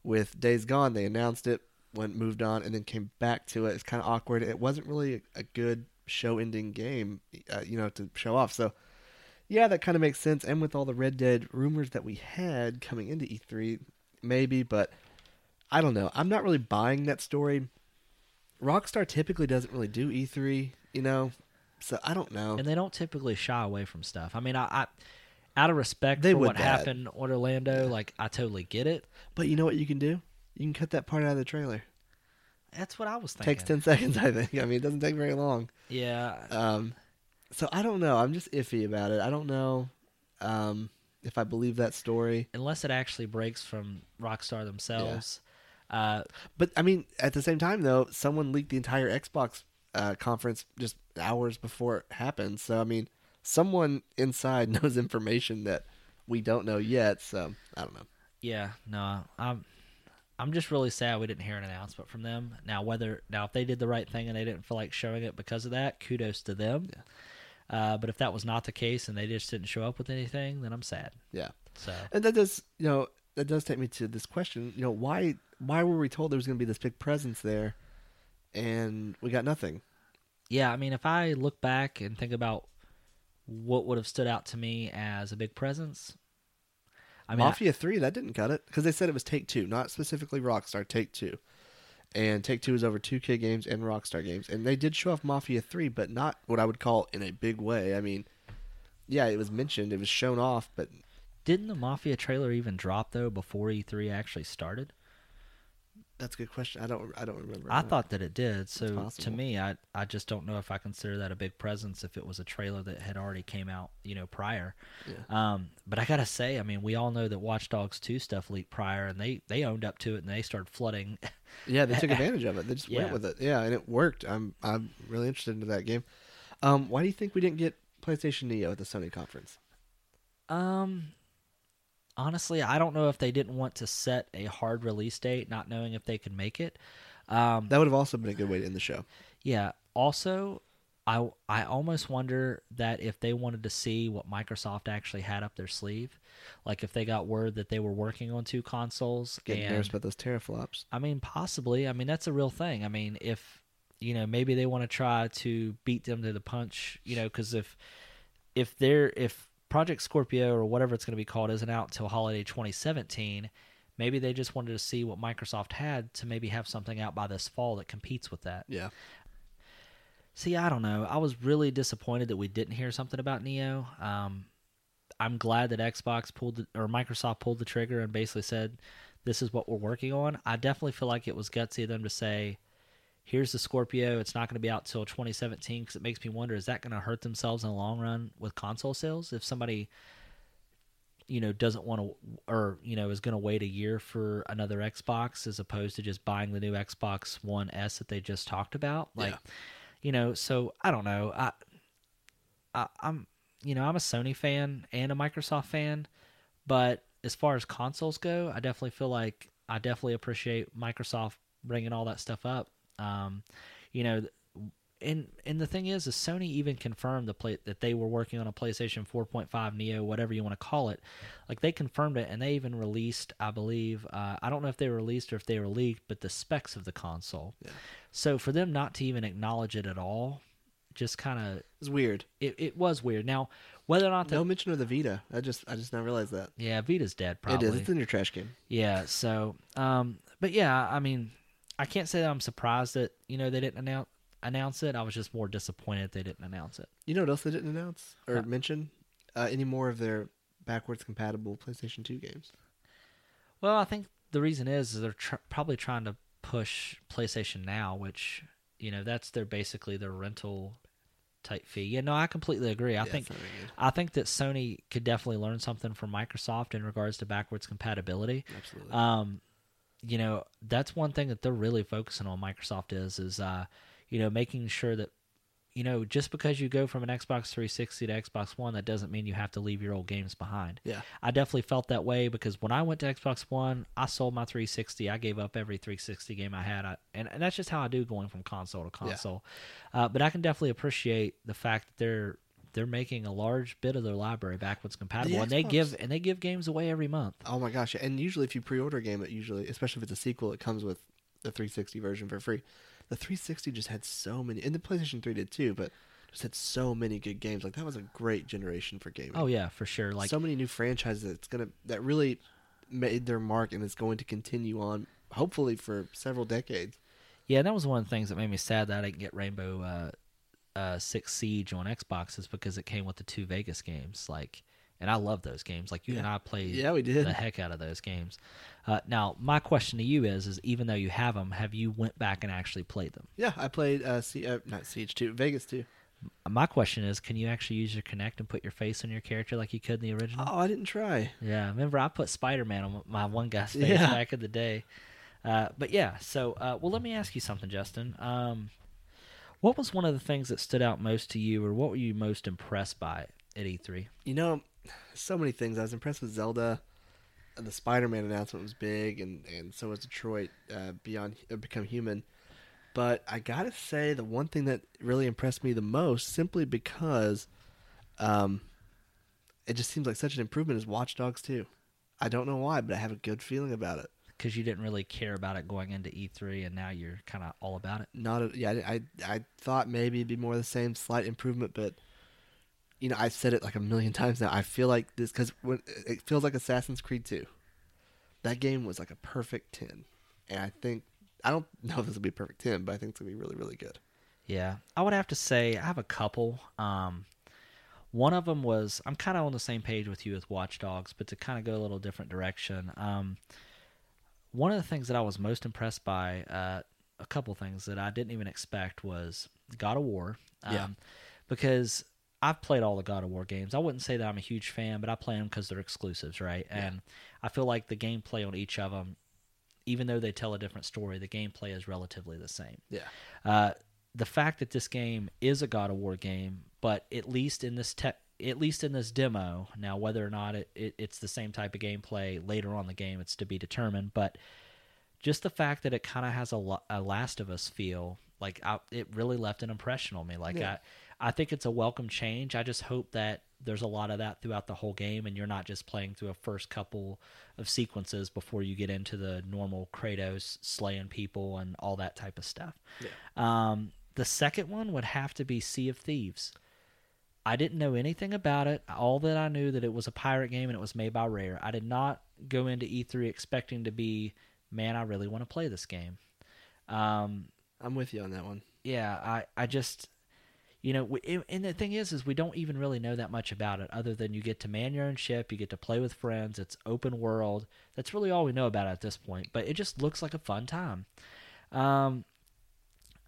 With Days Gone, they announced it, went moved on, and then came back to it. It's kind of awkward. It wasn't really a, good show-ending game, uh, you know, to show off. So, yeah, that kind of makes sense. And with all the Red Dead rumors that we had coming into E3, maybe, but I don't know. I'm not really buying that story. Rockstar typically doesn't really do E3, you know, so I don't know. and they don't typically shy away from stuff. I mean, I, I out of respect They for what that. happened with Orlando, like I totally get it. But you know what you can do? You can cut that part out of the trailer. That's what I was thinking. Takes ten seconds, I think. I mean, it doesn't take very long. Yeah, Um, so I don't know. I'm just iffy about it. I don't know um, if I believe that story. unless it actually breaks from Rockstar themselves. Uh, But I mean, at the same time, though, someone leaked the entire Xbox uh, conference just hours before it happened. So I mean, someone inside knows information that we don't know yet. So I don't know. yeah, no, I'm I'm just really sad we didn't hear an announcement from them. Now, whether now if they did the right thing and they didn't feel like showing it because of that, kudos to them. Uh, but if that was not the case and they just didn't show up with anything, then I'm sad. Yeah, So and that does you know that does take me to this question. You know why why were we told there was going to be this big presence there, and we got nothing? yeah, I mean, if I look back and think about what would have stood out to me as a big presence, I mean, I- Mafia Three that didn't cut it because they said it was Take Two, not specifically Rockstar. Take Two, and Take Two is over 2K games and Rockstar games, and they did show off Mafia Three, but not what I would call in a big way. I mean, yeah, it was mentioned, it was shown off, but didn't the Mafia trailer even drop though before E3 actually started? That's a good question. I don't, I don't remember. I thought that it did. So to me, I I just don't know if I consider that a big presence if it was a trailer that had already came out, you know, prior. Yeah. Um, but I gotta say, I mean, we all know that Watch Dogs 2 stuff leaked prior, and they they owned up to it, and they started flooding. Yeah, they took advantage of it. They just Yeah. went with it. Yeah, and it worked. I'm, I'm really interested into that game. Um, why do you think we didn't get PlayStation Neo at the Sony conference? um, honestly, I don't know if they didn't want to set a hard release date, not knowing if they could make it. Um, That would have also been a good way to end the show. Yeah. Also, I I almost wonder that if they wanted to see what Microsoft actually had up their sleeve, like if they got word that they were working on two consoles, Getting and nervous about those teraflops. I mean, possibly. I mean, that's a real thing. I mean, if you know, maybe they want to try to beat them to the punch, you know, because if if they're if Project Scorpio or whatever it's going to be called isn't out until holiday 2017, maybe they just wanted to see what Microsoft had to maybe have something out by this fall that competes with that. Yeah. See, I don't know. I was really disappointed that we didn't hear something about Neo. Um, I'm glad that Xbox pulled the, or Microsoft pulled the trigger and basically said, "This is what we're working on." I definitely feel like it was gutsy of them to say, "Here's the Scorpio. It's not going to be out till 2017." Because it makes me wonder: is that going to hurt themselves in the long run with console sales if somebody, you know, doesn't want to, or you know, is going to wait a year for another Xbox as opposed to just buying the new Xbox One S that they just talked about? Like Yeah. you know so i don't know I, I i'm you know i'm a sony fan and a microsoft fan but as far as consoles go i definitely feel like i definitely appreciate microsoft bringing all that stuff up um you know and and the thing is is sony even confirmed the play that they were working on a playstation 4.5 neo whatever you want to call it like they confirmed it and they even released i believe uh, i don't know if they released or if they were leaked but the specs of the console Yeah. so for them not to even acknowledge it at all, just kind of It's weird. it, it was weird. Now whether or not the No mention of the Vita. I just I just now realized that. yeah Vita's dead probably It is. It's in your trash can. yeah. So um, but yeah, I mean, I can't say that I'm surprised that you know they didn't announce announce it. I was just more disappointed they didn't announce it. You know what else they didn't announce or mention? Uh, any more of their backwards compatible PlayStation 2 games? Well, I think the reason is, is they're tr- probably trying to push PlayStation Now, which you know that's their basically their rental type fee. Yeah, no, I completely agree. I Yeah, think it's not very good. I think that Sony could definitely learn something from Microsoft in regards to backwards compatibility. Absolutely. Um, you know, that's one thing that they're really focusing on. Microsoft is is uh, you know making sure that you know, just because you go from an Xbox 360 to Xbox One, that doesn't mean you have to leave your old games behind. Yeah. I definitely felt that way because when I went to Xbox One, I sold my 360. I gave up every 360 game I had, I, and, and that's just how I do going from console to console. Uh, but I can definitely appreciate the fact that they're they're making a large bit of their library backwards compatible, and they give and they give games away every month. Oh my gosh! And usually, if you pre-order a game, it usually, especially if it's a sequel, it comes with the 360 version for free. The 360 just had so many, and the PlayStation 3 did too, but just had so many good games. Like that was a great generation for gaming. Oh yeah, for sure. Like so many new franchises that's gonna that really made their mark and is going to continue on, hopefully for several decades. Yeah, that was one of the things that made me sad that I didn't get Rainbow uh, uh, Six Siege on Xbox is because it came with the two Vegas games. Like, and I love those games. Like you and I played Yeah, we did. the heck out of those games. Uh, now, my question to you is: is even though you have them, have you went back and actually played them? Yeah, I played uh, C- uh not Siege 2, Vegas 2. My question is: can you actually use your Kinect and put your face on your character like you could in the original? Oh, I didn't try. Yeah, remember I put Spider Man on my one guy's face Yeah. back in the day. Uh, but yeah, so uh, well, let me ask you something, Justin. Um, what was one of the things that stood out most to you, or what were you most impressed by at E E3? You know, so many things. I was impressed with Zelda. The Spider-Man announcement was big, and, and so was Detroit uh, Beyond uh, Become Human. But I gotta say, the one thing that really impressed me the most, simply because, um, it just seems like such an improvement, is Watch Dogs 2. I don't know why, but I have a good feeling about it. Because you didn't really care about it going into E3, and now you're kind of all about it. Not a, yeah, I, I I thought maybe it'd be more the same, slight improvement, but you know, I've said it like a million times now. I feel like this because it feels like Assassin's Creed 2. That game was like a perfect ten, and I think I don't know if this will be a perfect ten, but I think it's gonna be really, really good. Yeah, I would have to say I have a couple. Um, one of them was I'm kind of on the same page with you with Watch Dogs, but to kind of go a little different direction. Um, one of the things that I was most impressed by, uh, a couple things that I didn't even expect was God of War. Um, Yeah. Because I've played all the God of War games. I wouldn't say that I'm a huge fan, but I play them because they're exclusives, right? Yeah. And I feel like the gameplay on each of them, even though they tell a different story, the gameplay is relatively the same. Yeah, Uh, the fact that this game is a God of War game, but at least in this te- at least in this demo, now whether or not it, it, it's the same type of gameplay later on the game, it's to be determined. But just the fact that it kind of has a, a Last of Us feel, like I, it really left an impression on me. Like Yeah. I, I think it's a welcome change. I just hope that there's a lot of that throughout the whole game, and you're not just playing through a first couple of sequences before you get into the normal Kratos slaying people and all that type of stuff. yeah, Um, the second one would have to be Sea of Thieves. I didn't know anything about it. All that I knew that it was a pirate game and it was made by Rare. I did not go into E3 expecting to be, man, I really want to play this game. Um, I'm with you on that one. yeah, I, I just, you know, we, and the thing is, is we don't even really know that much about it, other than you get to man your own ship, you get to play with friends, it's open world. That's really all we know about it at this point. But it just looks like a fun time. Um,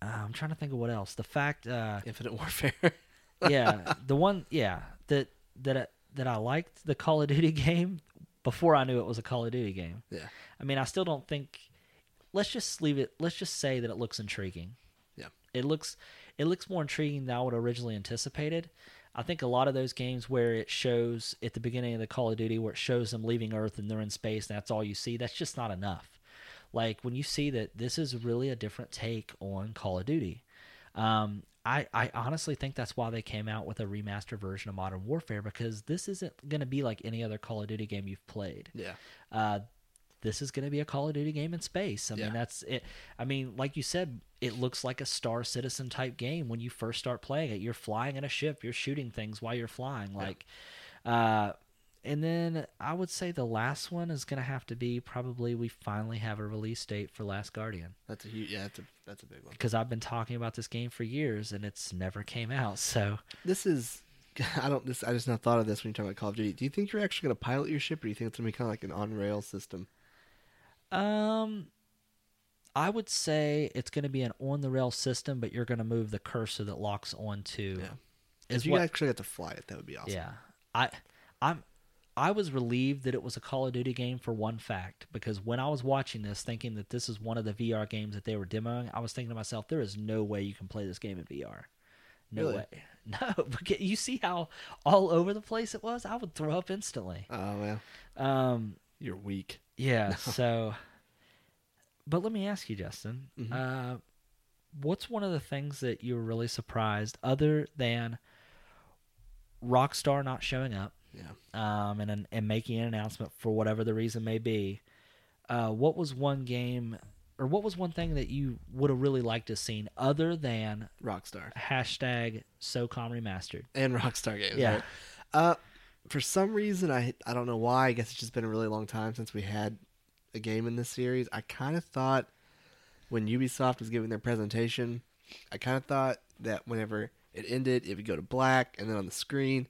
I'm trying to think of what else. The fact, uh, Infinite Warfare. yeah, the one, yeah, that that I- that I liked the Call of Duty game before I knew it was a Call of Duty game. yeah, I mean, I still don't think. Let's just leave it. Let's just say that it looks intriguing. Yeah. It looks it looks more intriguing than I would originally anticipated. I think a lot of those games where it shows at the beginning of the Call of Duty where it shows them leaving Earth and they're in space and that's all you see, that's just not enough. Like when you see that this is really a different take on Call of Duty. Um, I, I honestly think that's why they came out with a remastered version of Modern Warfare because this isn't going to be like any other Call of Duty game you've played yeah, uh, this is going to be a Call of Duty game in space. I Yeah. mean, that's it. I mean, like you said, it looks like a Star Citizen type game when you first start playing it. You're flying in a ship, you're shooting things while you're flying. Like, uh, and then I would say the last one is going to have to be probably we finally have a release date for Last Guardian that's a huge. Yeah, that's a that's a big one. because I've been talking about this game for years and it's never came out. So This is. I don't. This I just not thought of this when you're talking about Call of Duty. Do you think you're actually going to pilot your ship, or do you think it's going to be kind of like an on rail system? Um, I would say it's going to be an on the rail system, but you're going to move the cursor that locks onto. Yeah. Is If you what? actually got to fly it, that would be awesome. Yeah, I, I'm. I was relieved that it was a Call of Duty game for one fact because when I was watching this, thinking that this is one of the VR games that they were demoing, I was thinking to myself, there is no way you can play this game in VR. No Really? way. No, but you see how all over the place it was. I would throw up instantly. Oh man, Um, you're weak. yeah. So, but let me ask you, Justin. Mhm. Uh, what's one of the things that you were really surprised, other than Rockstar not showing up? Yeah. um, and and making an announcement for whatever the reason may be. Uh, what was one game, or what was one thing that you would have really liked to have seen other than Rockstar hashtag SOCOM remastered? and Rockstar games. Yeah. right? Uh, for some reason, I I don't know why. I guess it's just been a really long time since we had a game in this series. I kind of thought when Ubisoft was giving their presentation, I kind of thought that whenever it ended, it would go to black, and then on the screen,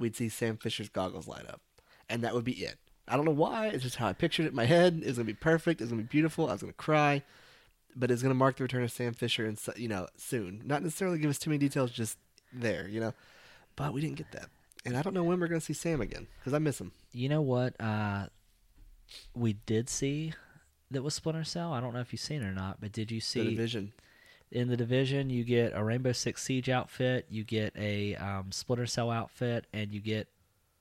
we'd see Sam Fisher's goggles light up, and that would be it. I don't know why. It's just how I pictured it in my head. It was gonna be perfect. It's gonna be beautiful. I was gonna cry, but it's gonna mark the return of Sam Fisher, and you know, soon. Not necessarily give us too many details, just there, you know. But we didn't get that, and I don't know when we're gonna see Sam again because I miss him. You know what? Uh, we did see that was Splinter Cell. I don't know if you've seen it or not, but did you see The see division. In the division you get a Rainbow Six Siege outfit, you get a um, Splinter Cell outfit, and you get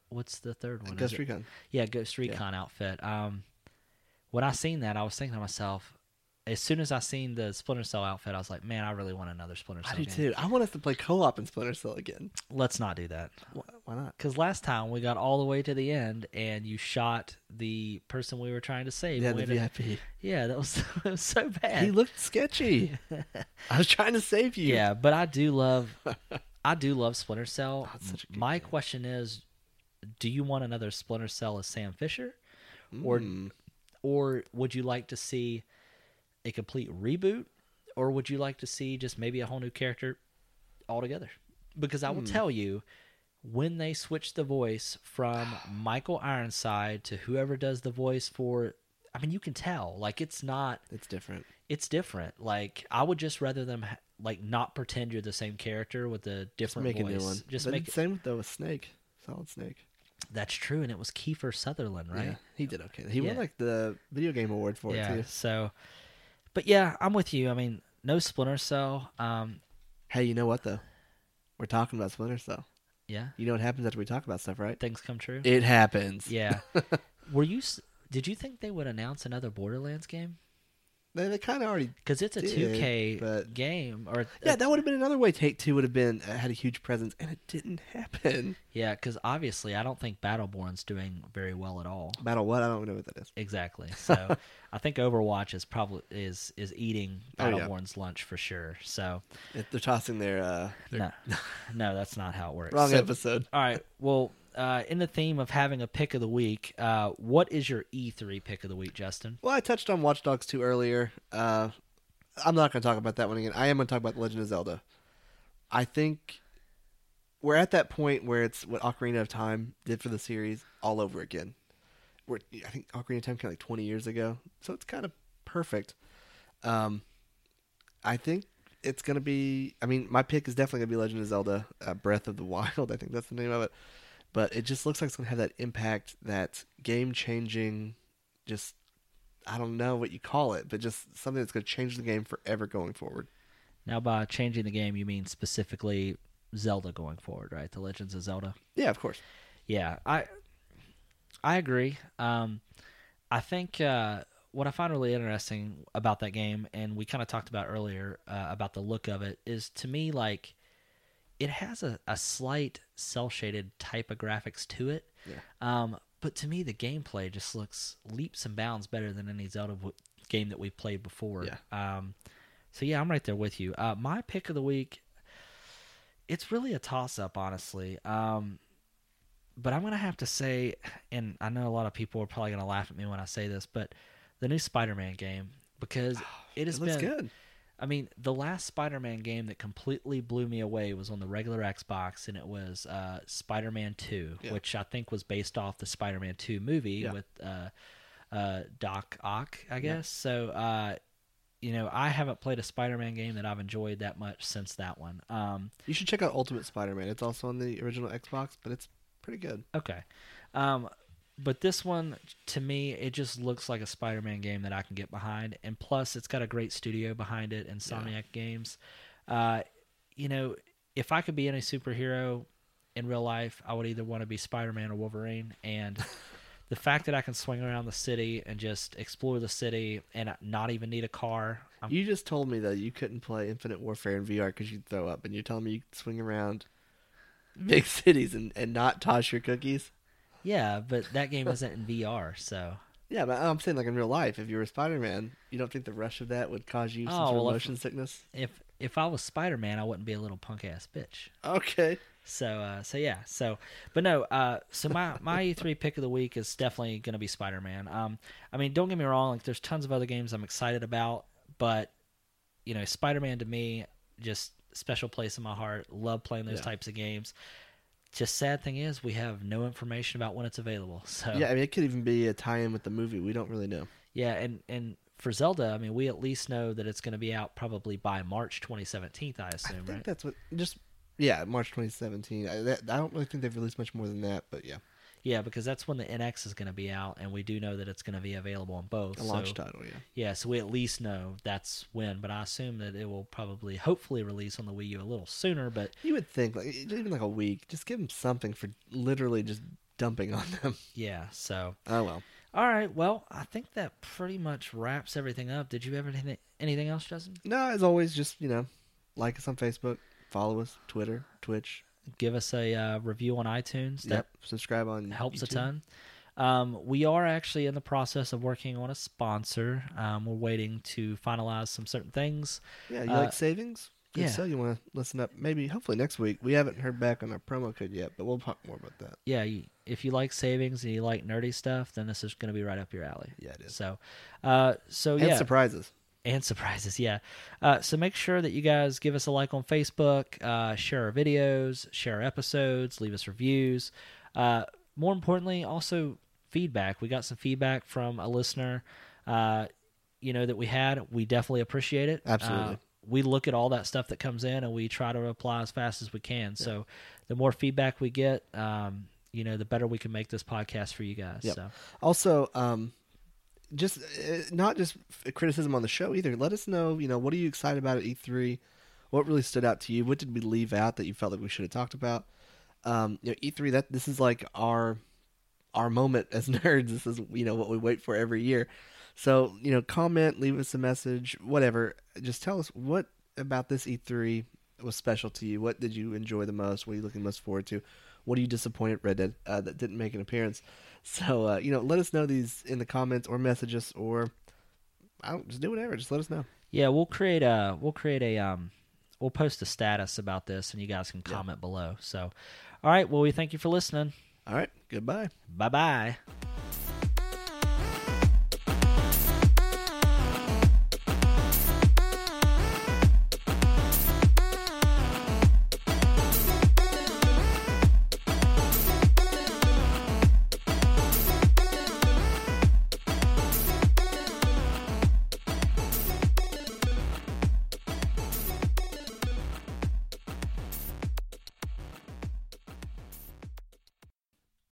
what's the third one? Ghost Recon. Yeah, Ghost Recon outfit. Um, when I seen that, I was thinking to myself, as soon as I seen the Splinter Cell outfit, I was like, man, I really want another Splinter Cell I do game. too. I want us to play co-op in Splinter Cell again. Let's not do that. Why, why not? Because last time we got all the way to the end, and you shot the person we were trying to save. Yeah, the we had yeah, that was, that was so bad. He looked sketchy. I was trying to save you. Yeah, but I do love, I do love Splinter Cell. Oh, it's such a good My game. question is, do you want another Splinter Cell as Sam Fisher? or Mm. or would you like to see a complete reboot or would you like to see just maybe a whole new character altogether because i will Hmm. tell you when they switch the voice from michael ironside to whoever does the voice for i mean you can tell like it's not it's different. it's different like i would just rather them ha- like not pretend you're the same character with a Just different make a new one. just but make it same with though with Snake, Solid Snake. that's true and it was kiefer sutherland right Yeah, he did okay. He won like the video game award for yeah it too. so but yeah i'm with you i mean no splinter cell um Hey, you know what though? We're talking about Splinter Cell. yeah You know what happens after we talk about stuff, right? things come true It happens. yeah were you did you think they would announce another borderlands game They, they kind of already. because it's a 2k game or Yeah, that would have been another way Take Two would have been uh, had a huge presence, and it didn't happen. yeah because obviously i don't think battleborn's doing very well at all Battle what? I don't know what that is. exactly so i think overwatch is probably is is eating Oh, yeah. battleborn's lunch for sure so If they're tossing their, uh, their no no that's not how it works wrong So- episode. All right. Well, uh, in the theme of having a pick of the week, uh, what is your E3 pick of the week, Justin? Well, I touched on Watch Dogs 2 earlier. Uh, I'm not going to talk about that one again. I am going to talk about The Legend of Zelda. I think we're at that point where it's what Ocarina of Time did for the series all over again. We're, I think Ocarina of Time came like 20 years ago, so it's kind of perfect. Um, I think it's going to be. I mean, my pick is definitely going to be Legend of Zelda: uh, Breath of the Wild. I think that's the name of it. But it just looks like it's going to have that impact, that game-changing, just I don't know what you call it, but just something that's going to change the game forever going forward. Now, by changing the game, you mean specifically Zelda going forward, right? The Legends of Zelda. Yeah, of course. Yeah, I I agree. Um, I think uh, what I find really interesting about that game, and we kind of talked about earlier uh, about the look of it, is to me like it has a, a slight cel shaded type of graphics to it. Yeah. Um, but to me, the gameplay just looks leaps and bounds better than any Zelda w- game that we've played before. Yeah. Um, so yeah, I'm right there with you. Uh, my pick of the week, it's really a toss up, honestly. Um, but I'm gonna have to say, and I know a lot of people are probably gonna laugh at me when I say this, but the new Spider-Man game because it has it looks been. good. I mean, the last Spider-Man game that completely blew me away was on the regular Xbox, and it was uh, Spider-Man Two, Yeah. which I think was based off the Spider-Man Two movie Yeah. with uh, uh, Doc Ock, I Yeah. guess. So, uh, you know, I haven't played a Spider-Man game that I've enjoyed that much since that one. Um, You should check out Ultimate Spider-Man. It's also on the original Xbox, but it's pretty good. Okay. Um, but this one, to me, it just looks like a Spider Man game that I can get behind. And plus, it's got a great studio behind it, Insomniac Games. Uh, you know, if I could be any superhero in real life, I would either want to be Spider Man or Wolverine. And the fact that I can swing around the city and just explore the city and not even need a car. I'm, You just told me that you couldn't play Infinite Warfare in VR because you'd throw up, and you're telling me you could swing around big cities and, and not toss your cookies. Yeah, but that game isn't in VR, so Yeah, but I'm saying like in real life, if you were Spider Man, you don't think the rush of that would cause you some Oh, sort well, of if- motion sickness? if if I was Spider Man, I wouldn't be a little punk ass bitch. Okay. So uh, so yeah, so but no, uh, so my my E3 pick of the week is definitely going to be Spider Man. Um, I mean, don't get me wrong, like there's tons of other games I'm excited about, but you know, Spider Man to me just special place in my heart. Love playing those Yeah. types of games. Just sad thing is we have no information about when it's available. So Yeah, I mean, it could even be a tie-in with the movie. We don't really know. yeah, and and for Zelda, I mean, we at least know that it's going to be out probably by March 2017. I assume. I think right? that's what just yeah, March 2017. I, that, I don't really think they've released much more than that, but yeah, Yeah, because that's when the NX is going to be out, and we do know that it's going to be available on both. a launch title. Yeah. Yeah, so we at least know that's when. But I assume that it will probably, hopefully, release on the Wii U a little sooner. But You would think like even like a week, just give them something for literally just dumping on them. yeah, so Oh well. all right. Well, I think that pretty much wraps everything up. Did you have anything anything else, Justin? No, as always, just you know, like us on Facebook, follow us, Twitter, Twitch. Give us a uh, review on iTunes. That Yep. Subscribe on helps a ton. Um, we are actually in the process of working on a sponsor. Um, we're waiting to finalize some certain things. Yeah, you Uh, like savings? Good yeah. So you want to listen up? Maybe, hopefully next week. We haven't heard back on our promo code yet, but we'll talk more about that. Yeah, you, if you like savings and you like nerdy stuff, then this is going to be right up your alley. Yeah, it is. So, uh, so And yeah, surprises. And surprises. Yeah. Uh, so make sure that you guys give us a like on Facebook, uh, share our videos, share our episodes, leave us reviews. Uh, more importantly, also feedback. We got some feedback from a listener, uh, you know, that we had. We definitely appreciate it. Absolutely. Uh, we look at all that stuff that comes in and we try to reply as fast as we can. So the more feedback we get, um, you know, the better we can make this podcast for you guys. Yep. So Also, um, just uh, not just criticism on the show either. Let us know. You know, what are you excited about at E3? What really stood out to you? What did we leave out that you felt like we should have talked about? Um, you know, E3. That this is like our our moment as nerds. This is you know what we wait for every year. So you know, comment, leave us a message, whatever. Just tell us what about this E3 was special to you. What did you enjoy the most? What are you looking most forward to? What are you disappointed Red Dead uh, that didn't make an appearance? So uh, you know, let us know these in the comments or message us or I don't just do whatever. Just let us know. Yeah, we'll create a we'll create a um we'll post a status about this and you guys can Yeah. comment below. So all right, well we thank you for listening. All right, goodbye. Bye bye.